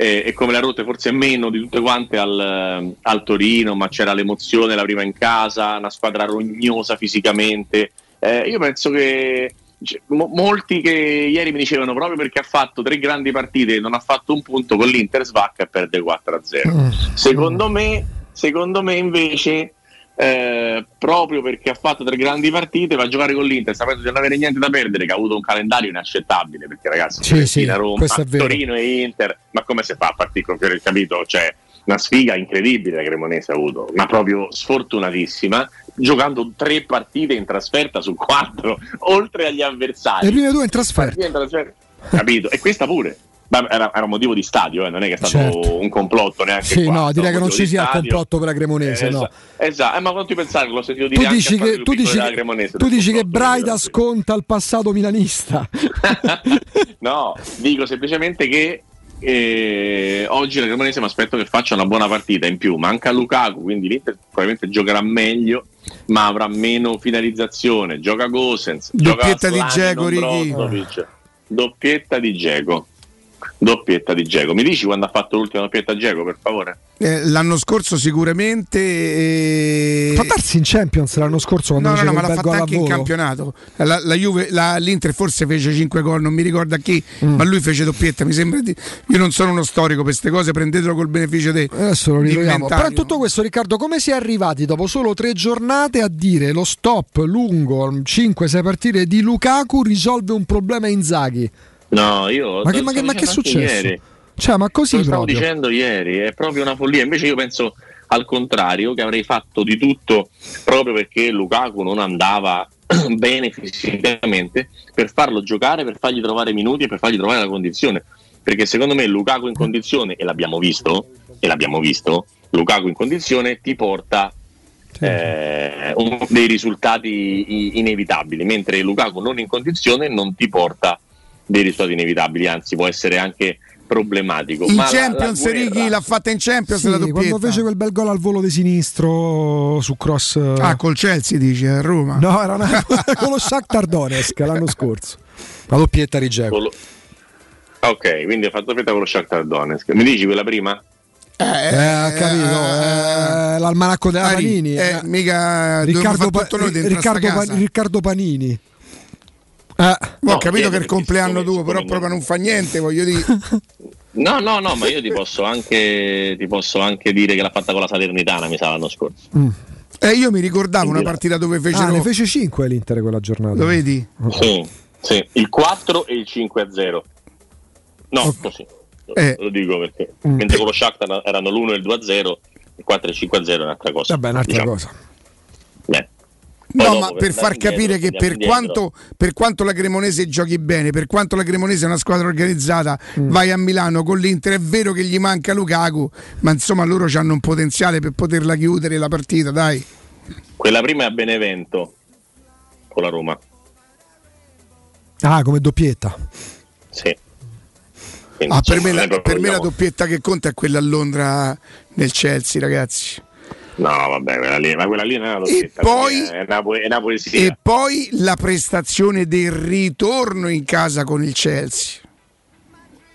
e, e come le ha rotte forse meno di tutte quante al, al Torino ma c'era l'emozione la prima in casa una squadra rognosa fisicamente. Eh, io penso che cioè, mo- molti che ieri mi dicevano proprio perché ha fatto tre grandi partite e non ha fatto un punto con l'Inter svacca e perde 4-0 Secondo me, secondo me invece, eh, proprio perché ha fatto tre grandi partite, va a giocare con l'Inter sapendo di non avere niente da perdere, che ha avuto un calendario inaccettabile, perché ragazzi,
Sì, sì,
Roma. Torino e Inter, ma come si fa a partire con Fiorentina? Capito? Cioè, una sfiga incredibile la Cremonese ha avuto, ma proprio sfortunatissima, giocando tre partite in trasferta su quattro, oltre agli avversari.
Le prime due in trasferta.
Partite in trasferta. Capito? E questa pure. Ma era, era un motivo di stadio, eh, non è che è stato
Certo.
un complotto neanche
Sì,
qua,
no, direi che non ci
di
sia
stadio.
complotto per la Cremonese,
Eh,
no.
esa- Esatto, eh, ma quando ti pensare che l'ho sentito dire
Tu dici che,
il
tu dici, che, tu dici che Braida sconta il passato milanista.
No, dico semplicemente che eh, oggi la Cremonese mi aspetto che faccia una buona partita in più. Manca Lukaku, quindi l'Inter probabilmente giocherà meglio, ma avrà meno finalizzazione. Gioca Gosens,
Doppietta di
gioca
Dzeko,
non
Righi.
Brozovic. Doppietta di Geco. Doppietta di Geco. Mi dici quando ha fatto l'ultima doppietta Geco, per favore?
Eh, l'anno scorso sicuramente. eh,
Può darsi in Champions l'anno scorso quando
No, no, no, ma l'ha fatta anche in campionato. La, la Juve, la- l'Inter forse fece 5 gol, non mi ricordo a chi,
Mm.
ma lui fece doppietta. Mi sembra di... Io non sono uno storico per queste cose, prendetelo col beneficio de...
Adesso lo ritroviamo. Però in tutto questo, Riccardo, come si è arrivati dopo solo tre giornate a dire lo stop lungo 5-6 partite di Lukaku risolve un problema Inzaghi?
No, io
Ma che, ma che- ma che è successo?
ieri.
Cioè, ma così
Lo stavo
proprio.
dicendo ieri, è proprio una follia. Invece io penso al contrario, che avrei fatto di tutto proprio perché Lukaku non andava bene fisicamente per farlo giocare, per fargli trovare minuti e per fargli trovare la condizione. Perché secondo me Lukaku in condizione, e l'abbiamo visto, e l'abbiamo visto, Lukaku in condizione ti porta eh, un- dei risultati inevitabili, mentre Lukaku non in condizione non ti porta dei risultati inevitabili, anzi può essere anche problematico.
In
Ma la-
Champions,
la guerra-
Righi l'ha fatta in Champions
Sì,
la doppietta.
quando fece quel bel gol al volo di sinistro su cross.
Ah, col Chelsea dice a Roma.
No, era una- con lo Shakhtar Donetsk l'anno scorso. La doppietta
con lo- Ok, quindi ha fatto fetta con lo Shakhtar Donetsk. Mi dici quella prima?
Eh, ho capito. eh, l'almanacco della Panini.
eh,
eh.
mica
Riccardo, Pa- Riccardo, Pa-
casa.
Riccardo Panini. Eh.
Ho
No,
capito
chiedo
che è il compleanno tuo, però proprio non fa niente, voglio dire.
No, no, no, ma io ti posso anche, ti posso anche dire che l'ha fatta con la Salernitana, mi sa, l'anno scorso.
Eh, io mi ricordavo una partita dove
Ah,
fecero.
ne fece 5 l'Inter quella giornata.
Lo vedi?
Sì, sì, il 4 e il 5 a 0. No, così.
Eh.
Lo dico perché
Mm.
mentre con lo Shakhtar erano l'1 e il 2 a 0, il 4 e il 5 a 0 è un'altra cosa.
Vabbè, un'altra
diciamo.
cosa.
Eh.
No,
dopo
ma
per
far
indietro,
capire che per quanto, per quanto la Cremonese giochi bene, per quanto la Cremonese è una squadra organizzata,
Mm.
vai a Milano con l'Inter, è vero che gli manca Lukaku, ma insomma loro hanno un potenziale per poterla chiudere la partita, dai.
Quella prima è a Benevento con la Roma.
Ah, come doppietta.
Sì. Quindi,
Ah, per me, la, per me la doppietta che conta è quella a Londra nel Chelsea, ragazzi.
No, vabbè, quella lì, ma quella lì non è una doppietta,
poi-
è una, è una poesia.
E poi la prestazione del ritorno in casa con il Chelsea.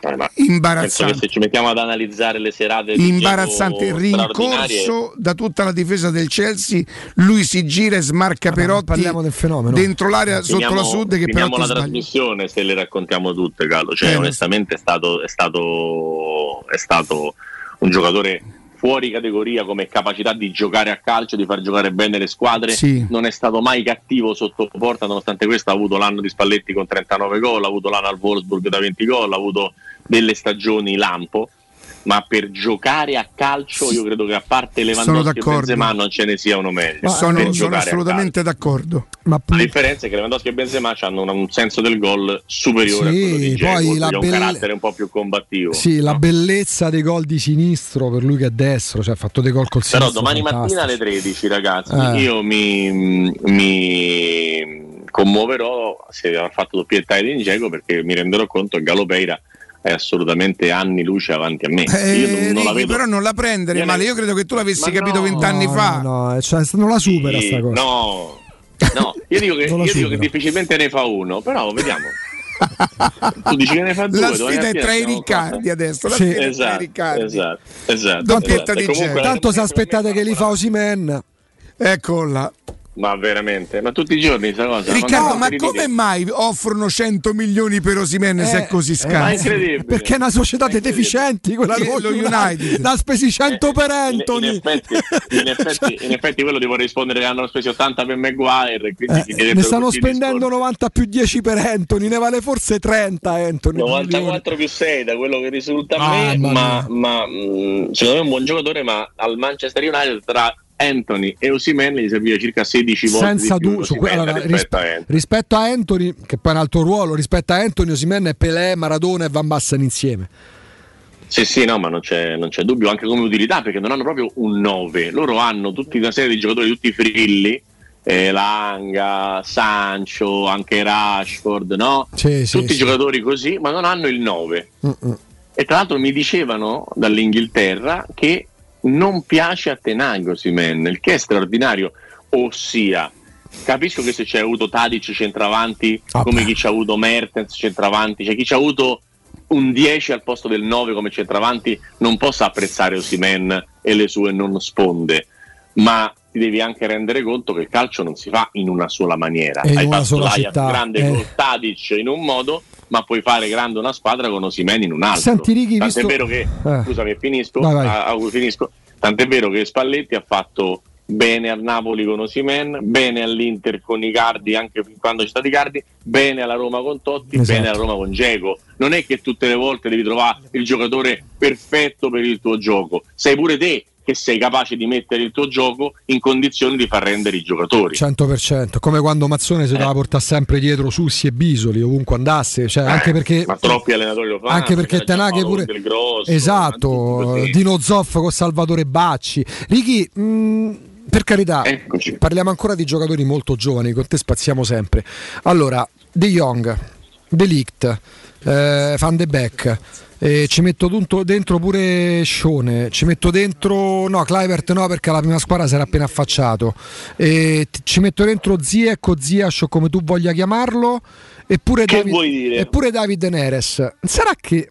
Eh,
Imbarazzante.
Penso che se ci mettiamo ad analizzare le serate
Imbarazzante rincorso da tutta la difesa del Chelsea. Lui si gira e smarca Perotti
parliamo del fenomeno.
dentro l'area sotto
finiamo-
la sud che
finiamo
Perotti
la
sbaglia.
trasmissione se le raccontiamo tutte, Gallo. Cioè,
Eh,
onestamente è stato, è, stato, è stato un giocatore fuori categoria come capacità di giocare a calcio, di far giocare bene le squadre.
Sì.
Non è stato mai cattivo sotto porta, nonostante questo ha avuto l'anno di Spalletti con 39 gol, ha avuto l'anno al Wolfsburg da 20 gol, ha avuto delle stagioni lampo. Ma per giocare a calcio, io credo che a parte Lewandowski e. Benzema non ce ne sia uno meglio.
sono,
Per
sono assolutamente d'accordo.
Ma
la differenza è che Lewandowski e Benzema hanno un, un senso del gol superiore
Sì,
a quello di Dzeko,
poi la
che ha un
belle-
carattere un po' più combattivo.
Sì, la bellezza dei gol di sinistro per lui che è destro, cioè ha fatto dei gol col
Però
sinistro.
domani mattina alle
fantastici.
13, ragazzi,
Eh.
io mi, mi commuoverò se avrà fatto doppietta di Dzeko perché mi renderò conto che Galopeira è assolutamente anni luce avanti a me.
Eh,
Io non, non la
Ricky,
vedo.
però non la prendere
Io ne-
male. Io credo che tu l'avessi
Ma
capito
no,
vent'anni fa.
No, no, cioè, non la supera
Sì,
sta cosa.
No, no, io dico che, io dico che difficilmente ne fa uno, però vediamo. tu dici che ne fa due.
La sfida è tra i Riccardi adesso. La
Sì.
sfida è tra i
Esatto,
Riccardi.
esatto, esatto. Esatto.
di
comunque-
genere.
Tanto se aspettate che li fa Osimen.
Eccola.
Ma veramente, ma tutti i giorni questa cosa.
Riccardo, ma
ti
come mai offrono 100 milioni per Osimen se è così
ma è
scarso?
incredibile.
Perché è una società di deficienti quella dello
lo United.
L'ha spesi 100 per
In,
Anthony.
in effetti, in, effetti, in effetti quello devo rispondere che hanno spesi 80 per Maguire
Eh, ne stanno spendendo 90 più 10 per Anthony, ne vale forse 30 Anthony. milioni.
94 più 6 da quello che risulta a me,
Mamma
ma, ma, mh, secondo me è un buon giocatore, ma al Manchester United tra Anthony e Osimhen gli serviva circa 16 volte
Senza
di più
su que- allora,
rispetto a
rispe-
Anthony.
rispetto a Anthony, che poi è un altro ruolo, rispetto a Anthony, Osimen e Pelé, Maradona e Van Basten insieme.
Sì, sì, no, ma non c'è, non c'è dubbio anche come utilità perché non hanno proprio un 9. Loro hanno tutta una serie di giocatori, tutti frilli, eh, Langa, Sancho, anche Rashford, no?
Sì, sì,
tutti
sì.
giocatori così, ma non hanno il 9.
Mm-mm.
E tra l'altro mi dicevano dall'Inghilterra che non piace a Tenag Osimhen, il che è straordinario. Ossia, capisco che se c'è avuto Tadic centravanti, come chi ci ha avuto Mertens centravanti, cioè chi ci ha avuto un 10 al posto del 9 come centravanti non possa apprezzare Osimhen e le sue non sponde, ma ti devi anche rendere conto che il calcio non si fa in una sola maniera.
E
Hai fatto l'Ajax
città,
grande
eh.
con Tadic in un modo, ma puoi fare grande una squadra con Osimhen in un altro.
Senti, Ricky,
Tant'è
visto-
vero che,
Eh.
scusami, finisco,
Vai, vai.
ah, ah, finisco. Tant'è vero che Spalletti ha fatto bene al Napoli con Osimen, bene all'Inter con Icardi, anche fin quando c'è stato Icardi, bene alla Roma con Totti,
Esatto.
bene alla Roma con Geco. Non è che tutte le volte devi trovare il giocatore perfetto per il tuo gioco, sei pure te che sei capace di mettere il tuo gioco in condizioni di far rendere i giocatori.
100%, come quando Mazzone si doveva portare sempre dietro Sussi e Bisoli ovunque andasse, cioè, anche perché
Eh, Ma troppi allenatori lo fanno.
anche perché Tenaghe pure
grosso,
esatto. Dino Zoff con Salvatore Bacci Ricky mh, per carità parliamo ancora di giocatori molto giovani con te spaziamo sempre allora De Jong De Ligt eh, Van de Beek eh, ci metto dentro pure Scione ci metto dentro no Clivert no perché la prima squadra si era appena affacciato Eh, ci metto dentro Ziek o Ziash o come tu voglia chiamarlo eppure David, eppure David Neres sarà che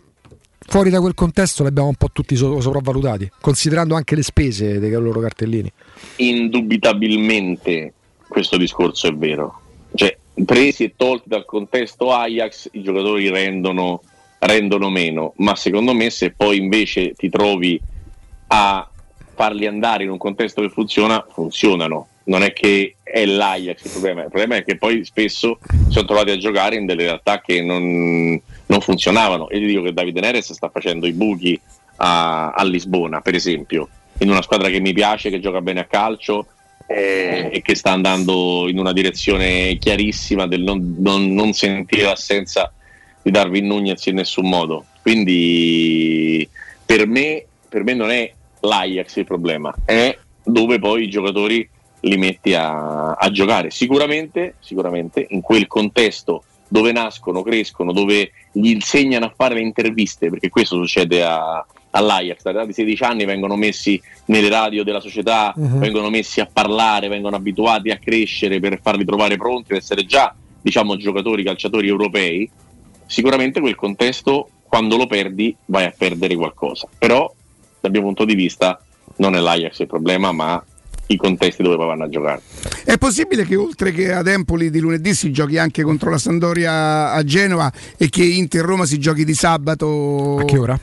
fuori da quel contesto li abbiamo un po' tutti so- sopravvalutati, considerando anche le spese dei loro cartellini.
indubitabilmente questo discorso è vero. Cioè, presi e tolti dal contesto Ajax, i giocatori rendono, rendono meno, ma secondo me se poi invece ti trovi a farli andare in un contesto che funziona, funzionano. Non è che è l'Ajax il problema, il problema è che poi spesso si sono trovati a giocare in delle realtà che non, non funzionavano. E ti dico che Davide Neres sta facendo i buchi a, a Lisbona, per esempio, in una squadra che mi piace, che gioca bene a calcio eh, e che sta andando in una direzione chiarissima del non, non- non sentire l'assenza di Darwin Nunez in nessun modo. Quindi per me, per me non è l'Ajax il problema, è dove poi i giocatori li metti a, a giocare. Sicuramente, sicuramente in quel contesto dove nascono, crescono, dove gli insegnano a fare le interviste, perché questo succede a- all'Ajax, di 16 anni vengono messi nelle radio della società,
Mhm.
vengono messi a parlare, vengono abituati a crescere per farli trovare pronti ad essere già diciamo giocatori, calciatori europei, sicuramente quel contesto quando lo perdi vai a perdere qualcosa. Però dal mio punto di vista non è l'Ajax il problema, ma i contesti dove vanno a giocare.
È possibile che oltre che ad Empoli di lunedì si giochi anche contro la Sandoria a Genova e che Inter Roma si giochi di sabato?
A che ora?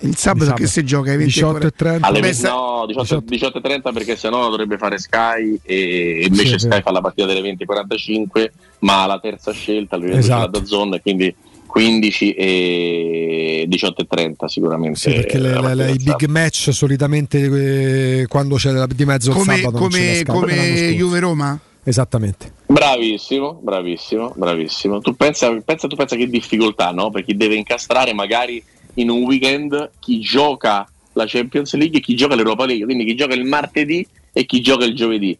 Il sabato, che si gioca ai 20
18 e 30.
Alle
Beh,
20
sa-
no, 18, 18 e 30 perché sennò la dovrebbe fare Sky e invece
Sì,
Sky fa la partita delle 20 e 45 ma la terza scelta lui
Esatto.
esatto. da zone quindi 15 e 18 e 30 sicuramente
Sì, perché le-
la
le- le- i big
sabato.
match solitamente eh, quando c'è la- di mezzo il
come,
sabato non c'è la
come,
come.
Juve Roma?
Esattamente.
Bravissimo, bravissimo, bravissimo. Tu pensa, pensa, tu pensa che difficoltà, no? Per chi deve incastrare magari in un weekend chi gioca la Champions League e chi gioca l'Europa League, quindi chi gioca il martedì e chi gioca il giovedì.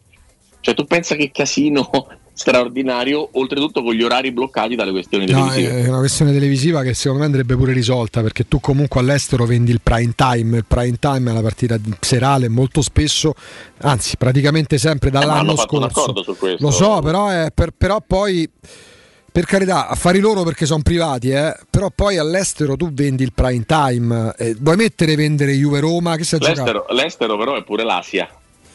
Cioè tu pensa che casino straordinario, oltretutto con gli orari bloccati dalle questioni
No,
televisive.
è una questione televisiva che secondo me andrebbe pure risolta perché tu comunque all'estero vendi il prime time, il prime time è la partita serale molto spesso, anzi praticamente sempre
Eh,
dall'anno
un
scorso.
accordo su questo.
Lo so, però, è per- però poi per carità, affari loro perché sono privati, eh, però poi all'estero tu vendi il prime time, eh, vuoi mettere e vendere Juve Roma, che si?
L'estero, l'estero però è pure l'Asia.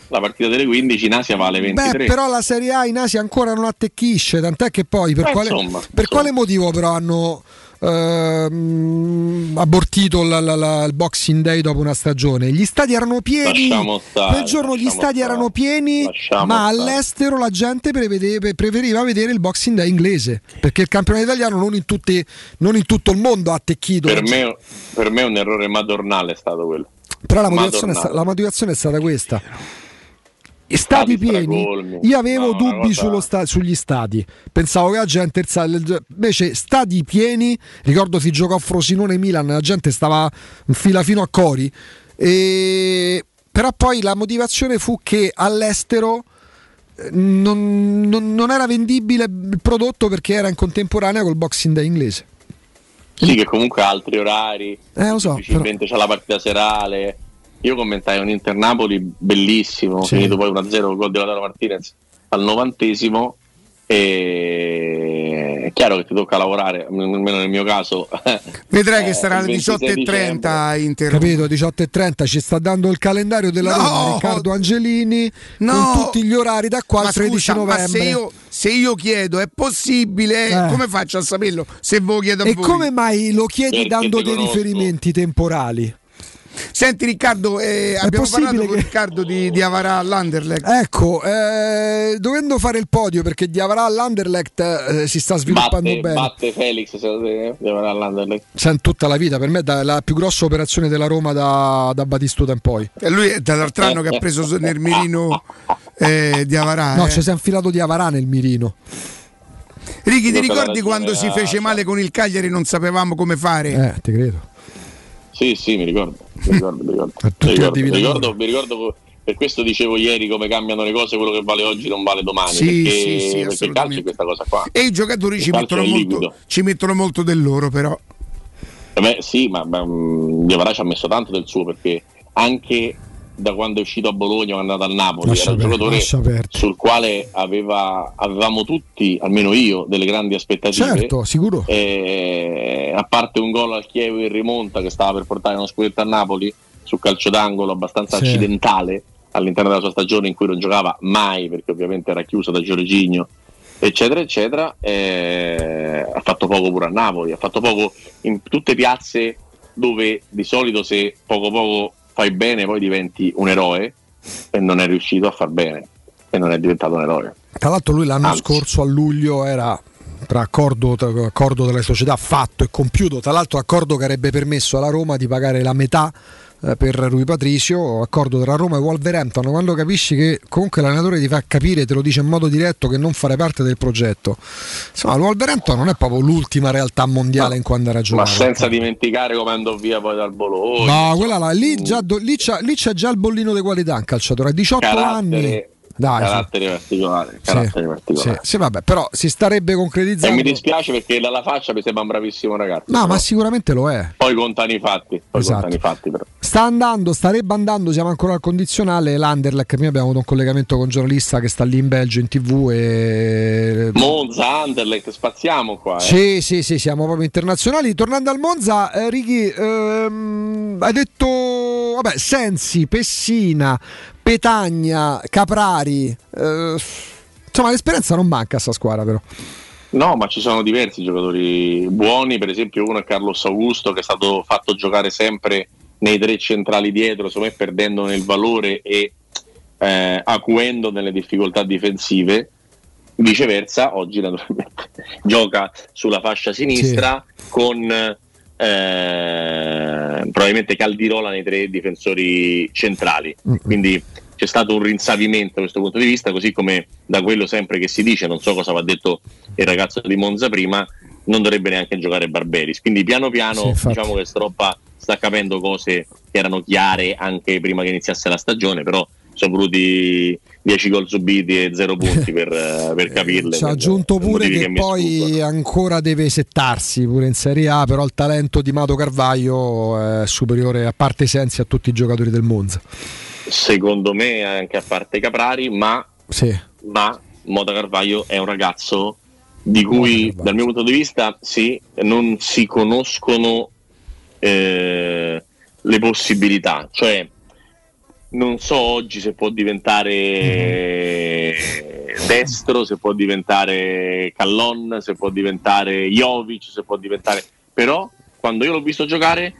La partita delle 15 in Asia vale 23.
Beh, però la Serie A in Asia ancora non attecchisce, tant'è che poi per,
Eh,
quale,
insomma,
per
insomma.
quale motivo però hanno ehm, abortito la- la- la- il Boxing Day dopo una stagione? Gli stadi erano pieni,
stare,
quel giorno gli stadi
stare.
erano pieni, ma
stare.
all'estero la gente prevede- preferiva vedere il Boxing Day inglese, perché il campionato italiano non in, tutti- non in tutto il mondo ha attecchito.
Per me, per me un errore madornale è stato quello.
Però la motivazione, sta- la motivazione è stata questa. Stati pieni, io avevo
No,
dubbi
cosa-
sugli stati. Pensavo che la gente invece stati pieni. Ricordo si giocò a Frosinone Milan, la gente stava in fila fino a Cori. E... Però poi la motivazione fu che all'estero eh, non, non- non era vendibile il prodotto perché era in contemporanea col Boxing Day inglese.
Sì, che comunque ha altri orari.
Eh, lo so,
Difficilmente c'è la partita serale. Io commentai un Inter Napoli bellissimo,
Sì.
finito poi 1-0 gol di Lautaro Martinez al novantesimo. E è chiaro che ti tocca lavorare, almeno nel mio caso.
Vedrai
eh,
che sarà alle
26
18.30 Inter.
Capito? 18.30 ci sta dando il calendario della
No!
Roma Riccardo Angelini
No!
con tutti gli orari da qua
Ma
al 13
scusa, ma
novembre.
se io, se io chiedo è possibile,
Eh.
come faccio a saperlo? Se ve lo chiedo a
E
voi.
come mai lo chiedi
Perché
dando dei
conosco.
riferimenti temporali?
Senti Riccardo, eh, abbiamo parlato con
che-
Riccardo di, di Avarà all'Anderlecht.
Ecco, eh, dovendo fare il podio perché Diavarà all'Anderlecht eh, si sta sviluppando
Batte,
bene.
batte Felix? Deve andare all'Anderlecht.
Sa, in tutta la vita, per me è la più grossa operazione della Roma da, da Batistuta in poi.
E lui è dall'altro anno che ha preso nel mirino eh, di Avarà.
No,
eh.
ci si è infilato Diavarà nel mirino.
Ricky, ti ricordi quando si fece male con il Cagliari e non sapevamo come fare?
Eh, ti credo.
Sì, sì, mi ricordo. Mi ricordo, mi ricordo.
tutti
Mi ricordo,
addivi
mi
da
ricordo,
loro.
mi ricordo- per questo dicevo ieri come cambiano le cose, quello che vale oggi non vale domani.
Sì,
perché,
sì, sì,
perché il calcio è questa cosa qua.
E i giocatori ci mettono, molto, ci mettono molto del loro, però.
Eh Beh, sì, ma, ma mm, Diavara ci ha messo tanto del suo perché anche da quando è uscito a Bologna è andato al Napoli
Lascia
era un giocatore sul quale aveva- avevamo tutti, almeno io, delle grandi aspettative.
Certo, sicuro.
Eh, a parte un gol al Chievo in rimonta che stava per portare uno scudetto a Napoli su calcio d'angolo abbastanza
Sì.
accidentale all'interno della sua stagione in cui non giocava mai perché ovviamente era chiuso da Giorginio eccetera eccetera eh, ha fatto poco pure a Napoli ha fatto poco in tutte piazze dove di solito se poco poco fai bene poi diventi un eroe e non è riuscito a far bene e non è diventato un eroe
Tra l'altro lui l'anno
Anzi.
scorso a luglio era tra accordo, tra accordo delle società fatto e compiuto, tra l'altro accordo che avrebbe permesso alla Roma di pagare la metà per Rui Patricio, accordo tra Roma e Wolverhampton, quando capisci che comunque l'allenatore ti fa capire, te lo dice in modo diretto che non fare parte del progetto. Insomma, il Wolverhampton non è proprio l'ultima realtà mondiale in quando era
ma
giocato.
senza dimenticare come andò via poi dal Bologna
No, quella là, lì, già lì, c'ha, lì c'è già il bollino di qualità un calciatore, a 18 anni.
Carattere,
Dai,
carattere particolare,
Sì,
carattere
sì,
particolare.
sì, vabbè, però si starebbe
E
concretizzando.
mi dispiace perché dalla faccia mi sembra un bravissimo ragazzo.
No, ma sicuramente lo è.
Poi contano i fatti. Poi
Esatto.
contano i fatti però.
Sta andando, starebbe andando, siamo ancora al condizionale. L'Anderlecht, noi abbiamo avuto un collegamento con un giornalista che sta lì in Belgio in tv e...
Monza, Anderlecht, spaziamo qua. Eh.
Sì, sì, sì, siamo proprio internazionali. Tornando al Monza, eh, Ricky, ehm, hai detto, vabbè, Sensi, Pessina, Petagna, Caprari. eh, insomma, l'esperienza non manca a sta squadra, però.
No, ma ci sono diversi giocatori buoni, per esempio uno è Carlos Augusto che è stato fatto giocare sempre nei tre centrali dietro, secondo me perdendo nel valore e eh, acuendo nelle difficoltà difensive. Viceversa, oggi naturalmente gioca sulla fascia sinistra con eh, probabilmente Caldirola nei tre difensori centrali. Quindi c'è stato un rinsavimento da questo punto di vista, così come da quello sempre che si dice, non so cosa va detto il ragazzo di Monza prima, non dovrebbe neanche giocare Barberis. Quindi piano piano
Sì,
diciamo che Stroppa sta capendo cose che erano chiare anche prima che iniziasse la stagione, però sono voluti 10 gol subiti e 0 punti per, eh, per capirle.
Ci ha aggiunto pure che
mi
poi ancora deve settarsi pure in Serie A, però il talento di Mato Carvaglio è superiore a parte Sensi a tutti i giocatori del Monza.
Secondo me anche a parte Caprari, ma,
Sì.
ma Mota Carvaglio è un ragazzo di cui dal mio punto di vista sì, non si conoscono eh, le possibilità, cioè non so oggi se può diventare destro, se può diventare Callon, se può diventare Jovic, se può diventare... però quando io l'ho visto giocare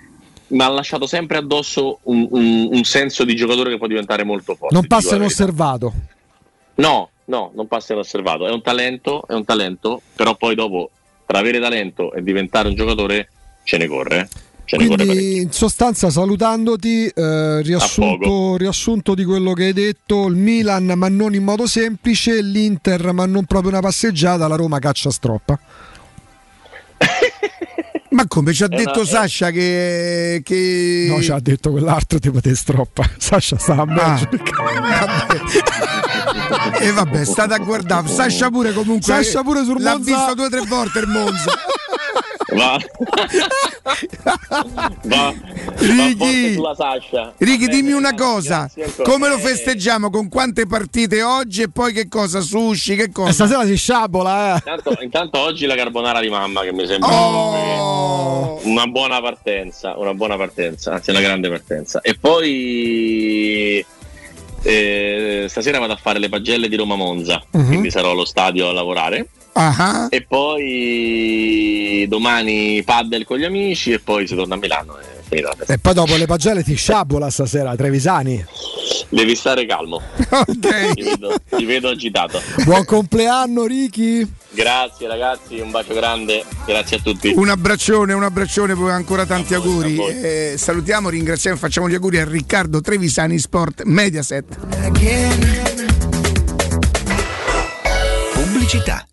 mi ha lasciato sempre addosso un, un- un senso di giocatore che può diventare molto forte.
Non passa inosservato.
No, no, non passa inosservato. È un talento, è un talento, però poi dopo tra avere talento e diventare un giocatore ce ne corre. eh. Ce ne.
Quindi in sostanza salutandoti, eh, riassunto, riassunto di quello che hai detto, il Milan ma non in modo semplice, l'Inter ma non proprio una passeggiata, la Roma caccia stroppa.
Ma come ci ha
È
detto
una- è-
Sasha che, che...
No, ci ha detto quell'altro tipo di stroppa. Sasha stava a
Ah.
mezzo.
E vabbè, state a guardare. Sasha pure comunque.
Sasha pure sul
L'ha
Monza.
visto due o tre volte il Monza.
Va. va.
Ricky,
Va
dimmi una cosa. Come lo
Eh,
festeggiamo? Con quante partite oggi e poi che cosa? Sushi, che cosa?
stasera si sciabola, eh.
Intanto, intanto oggi la carbonara di mamma che mi sembra
Oh!
una buona partenza, una buona partenza, anzi una grande partenza. E poi eh, stasera vado a fare le pagelle di Roma Monza,
Mhm.
quindi sarò allo stadio a lavorare.
Ah,
E poi domani paddle con gli amici e poi si torna a Milano e.
E poi dopo le pagelle ti sciabola stasera, Trevisani.
Devi stare calmo. Ti, vedo, ti vedo agitato.
Buon compleanno Ricky.
Grazie ragazzi, un bacio grande, grazie a tutti.
Un abbraccione, un abbraccione, poi ancora tanti auguri. Eh, salutiamo, ringraziamo e facciamo gli auguri a Riccardo Trevisani Sport Mediaset.
Pubblicità.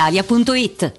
brispalitalia.it.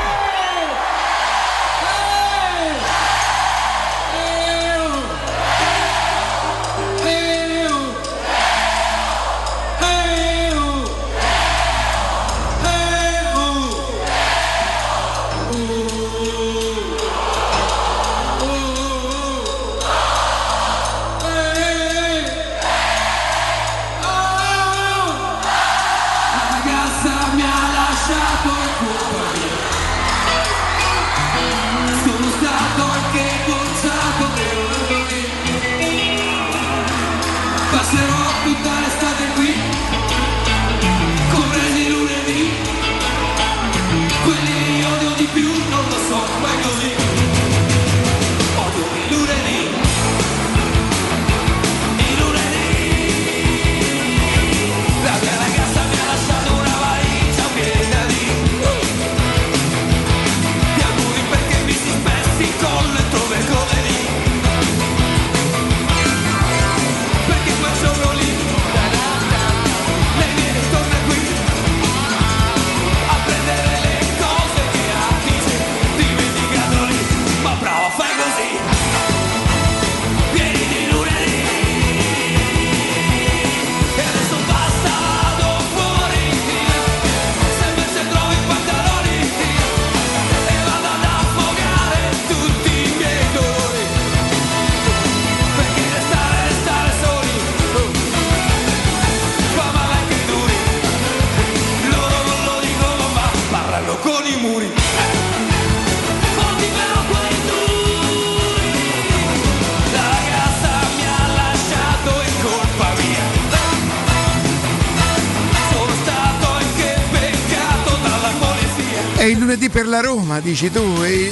Roma, dici tu. e-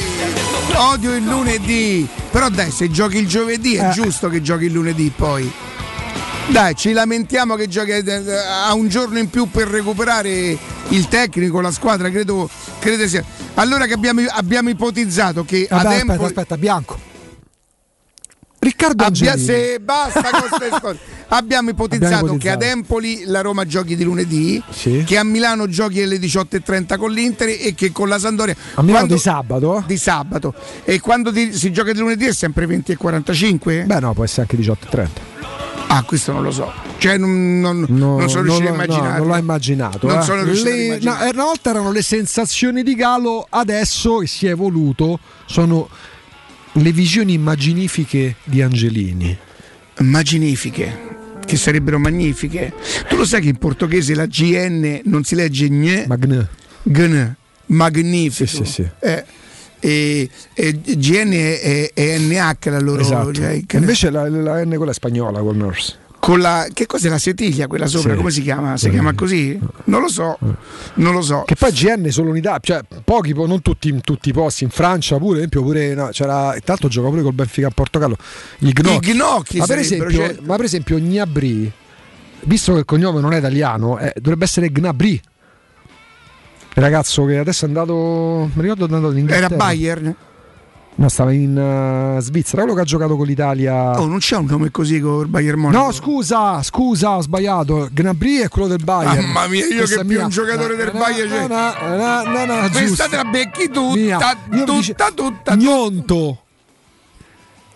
Odio il lunedì. Però dai, se giochi il giovedì è
Eh.
giusto che giochi il lunedì poi. Dai, ci lamentiamo che giochi eh, ha un giorno in più per recuperare il tecnico, la squadra, credo, credo sia. Allora che abbiamo, abbiamo ipotizzato che
Vabbè,
ad
aspetta, aspetta, Bianco. Riccardo
Abbia- se basta con queste storie. Abbiamo ipotizzato,
Abbiamo
che ad
ipotizzato.
Empoli la Roma giochi di lunedì,
Sì.
che a Milano giochi alle 18.30 con l'Inter e che con la Sandoria
A Milano
quando-
di sabato?
di sabato. E quando di- si gioca di lunedì è sempre 20.45?
Beh no, può essere anche 18.30.
Ah, questo non lo so. Cioè non, non-
No,
non sono riuscito a
lo- no,
immaginare.
non l'ho immaginato.
Non
eh.
sono riuscito
Le-
immaginare.
no, una volta erano le sensazioni di Galo, adesso che si è evoluto sono le visioni immaginifiche di Angelini.
Immaginifiche. Che sarebbero magnifiche. Tu lo sai che in portoghese la GN non si legge gne?
Magne.
Gn. Magnifico.
Sì, sì, sì.
Eh, e, e GN è, è NH la loro.
Esatto.
cioè,
Invece la, la N quella è spagnola col Nurse.
Con la, che cos'è la setiglia quella sopra?
Sì.
Come si chiama? Si
Sì.
chiama così? Non lo so. Non lo so.
Che poi GN è solo unità, cioè pochi, po- non tutti in tutti i posti, in Francia pure, esempio pure no, c'era, intanto gioca pure col Benfica a Portogallo, i Gnocchi.
I gnocchi
ma, per esempio,
certo.
ma per esempio Gnabry, visto che il cognome non è italiano, eh, dovrebbe essere Gnabry. Il ragazzo che adesso è andato, mi ricordo è andato in Inghilterra.
Era Bayern?
No, stava in eh, Svizzera, quello che ha giocato con l'Italia.
Oh, non c'è un nome così con il Bayern Monaco.
No, scusa, scusa, ho sbagliato. Gnabry è quello del Bayern.
Mamma mia, io
Questa
che
è
più un giocatore del Bayern.
No, no, no, no, no,
Questa te la becchi tutta,
Mia.
Tutta,
dice-
tutta.
Gnonto.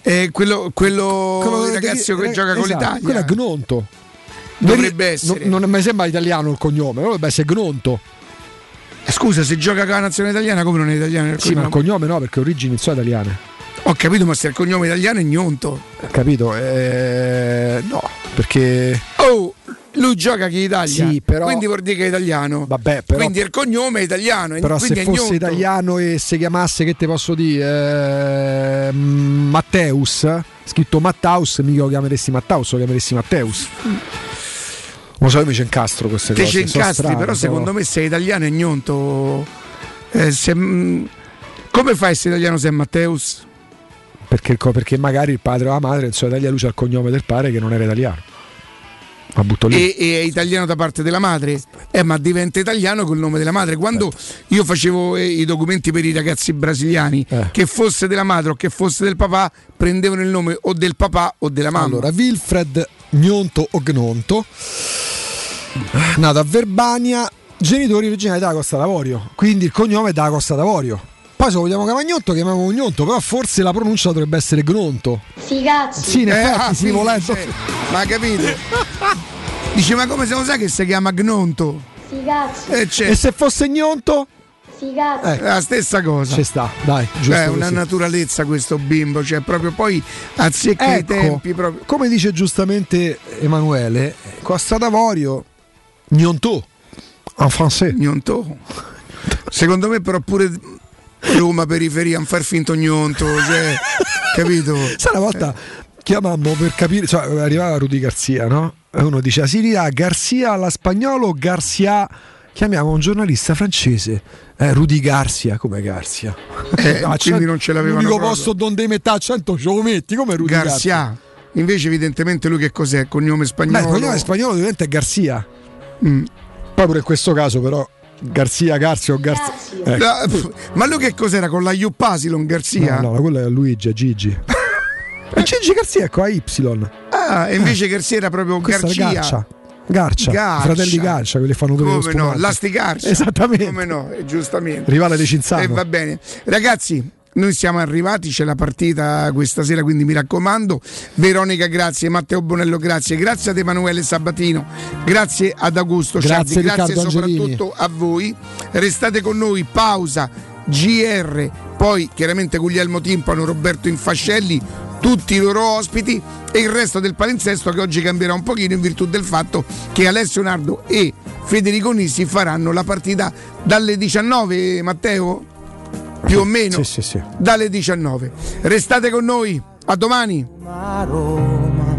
Eh, quello, quello,
Quello
ragazzo che
eh,
gioca con
esatto,
l'Italia.
Quello è Gnonto.
Dovrebbe essere.
no- non mi sembra italiano il cognome, dovrebbe essere Gnonto.
Eh, Scusa, se gioca con la nazione italiana, come non è italiano? il
Sì, ma il
cognome?
no, perché origini sono italiane.
Ho capito, ma se il cognome italiano è Gnonto.
Capito? Eh, no, perché.
Oh, lui gioca che in Italia.
Sì, però-
Quindi vuol dire che è italiano.
Vabbè, però.
quindi il cognome è italiano.
Però se fosse
Gnonto.
italiano e si chiamasse, che te posso dire, eh, Matteus, scritto Mattaus, mica lo chiameresti Mattaus, lo chiameresti Matteus. Non so, io ci incastro queste
Te
cose.
ci
sono
incastri,
strane,
però
sono-
secondo me se è italiano è Gnonto. Eh, se- mm, come fai a essere italiano se è Matteus?
Perché, perché magari il padre o la madre, insomma, Italia lui c'ha il cognome del padre che non era italiano.
E, e è italiano da parte della madre? Eh, ma diventa italiano col nome della madre. Quando
Certo.
io facevo eh, i documenti per i ragazzi brasiliani,
Eh.
che fosse della madre o che fosse del papà, prendevano il nome o del papà o della mamma.
Allora, Wilfred Gnonto o Gnonto, nato a Verbania, genitori originari della Costa d'Avorio, quindi il cognome è della Costa d'Avorio. Poi se vogliamo chiamare Gnonto, chiamiamo Gnonto, però forse la pronuncia dovrebbe essere Gnonto.
Figazzi.
Sì, in
Eh, ah,
sì,
sì,
volendo.
cioè, ma ha capito? Dice, ma come se lo sai che si chiama Gnonto?
Figazzi.
Eh, c'è.
E se fosse Gnonto?
Figazzi.
È la stessa cosa.
Ci sta, dai, giusto
Cioè, una
così.
naturalezza questo bimbo, cioè proprio poi azzecca i
Ecco,
tempi proprio.
come dice giustamente Emanuele, Costa d'Avorio, Gnonto, en français.
Gnonto. Secondo me però pure Roma periferia non far finto gnonto, cioè, capito?
Sai, una volta chiamammo per capire, cioè arrivava Rudy Garzia, no? E uno diceva, si dirà Garzia alla spagnolo o Garzia? Chiamiamo un giornalista francese, eh, Rudy Garzia, come Garzia?
Eh,
Ah,
quindi non ce l'avevano
L'unico posto donde metà accento ce lo metti, come Rudy Garzia?
Garzia. Invece evidentemente lui che cos'è? Cognome
Beh,
spagnolo.
il cognome spagnolo diventa Garzia.
Mm.
Poi pure in questo caso però Garzia, Garzia o Garzia. Ecco.
Ma lui che cos'era con la Iuppasilon Garzia?
No, no, quello è Luigi, è Gigi. e Gigi Garzia, ecco, a Y.
Ah, e invece Garzia era proprio
Questa
Garcia.
Garcia. Garcia,
Garcia.
fratelli Garcia, quelli fanno
Come no,
spumante.
l'asticarcia.
Esattamente.
Come no, eh, giustamente.
Rivale di Cinzano.
E va bene. Ragazzi, noi siamo arrivati, c'è la partita questa sera, quindi mi raccomando. Veronica, grazie. Matteo Bonello, grazie. Grazie ad Emanuele Sabatino. Grazie ad Augusto
Grazie.
Grazie soprattutto a voi. Restate con noi, pausa, GR, poi chiaramente Guglielmo Timpano, Roberto Infascelli, tutti i loro ospiti e il resto del palinsesto che oggi cambierà un pochino in virtù del fatto che Alessio Nardo e Federico Nissi faranno la partita dalle 19, Matteo? Più o meno?
Sì, sì, sì.
Dalle 19. Restate con noi, a domani.
Roma.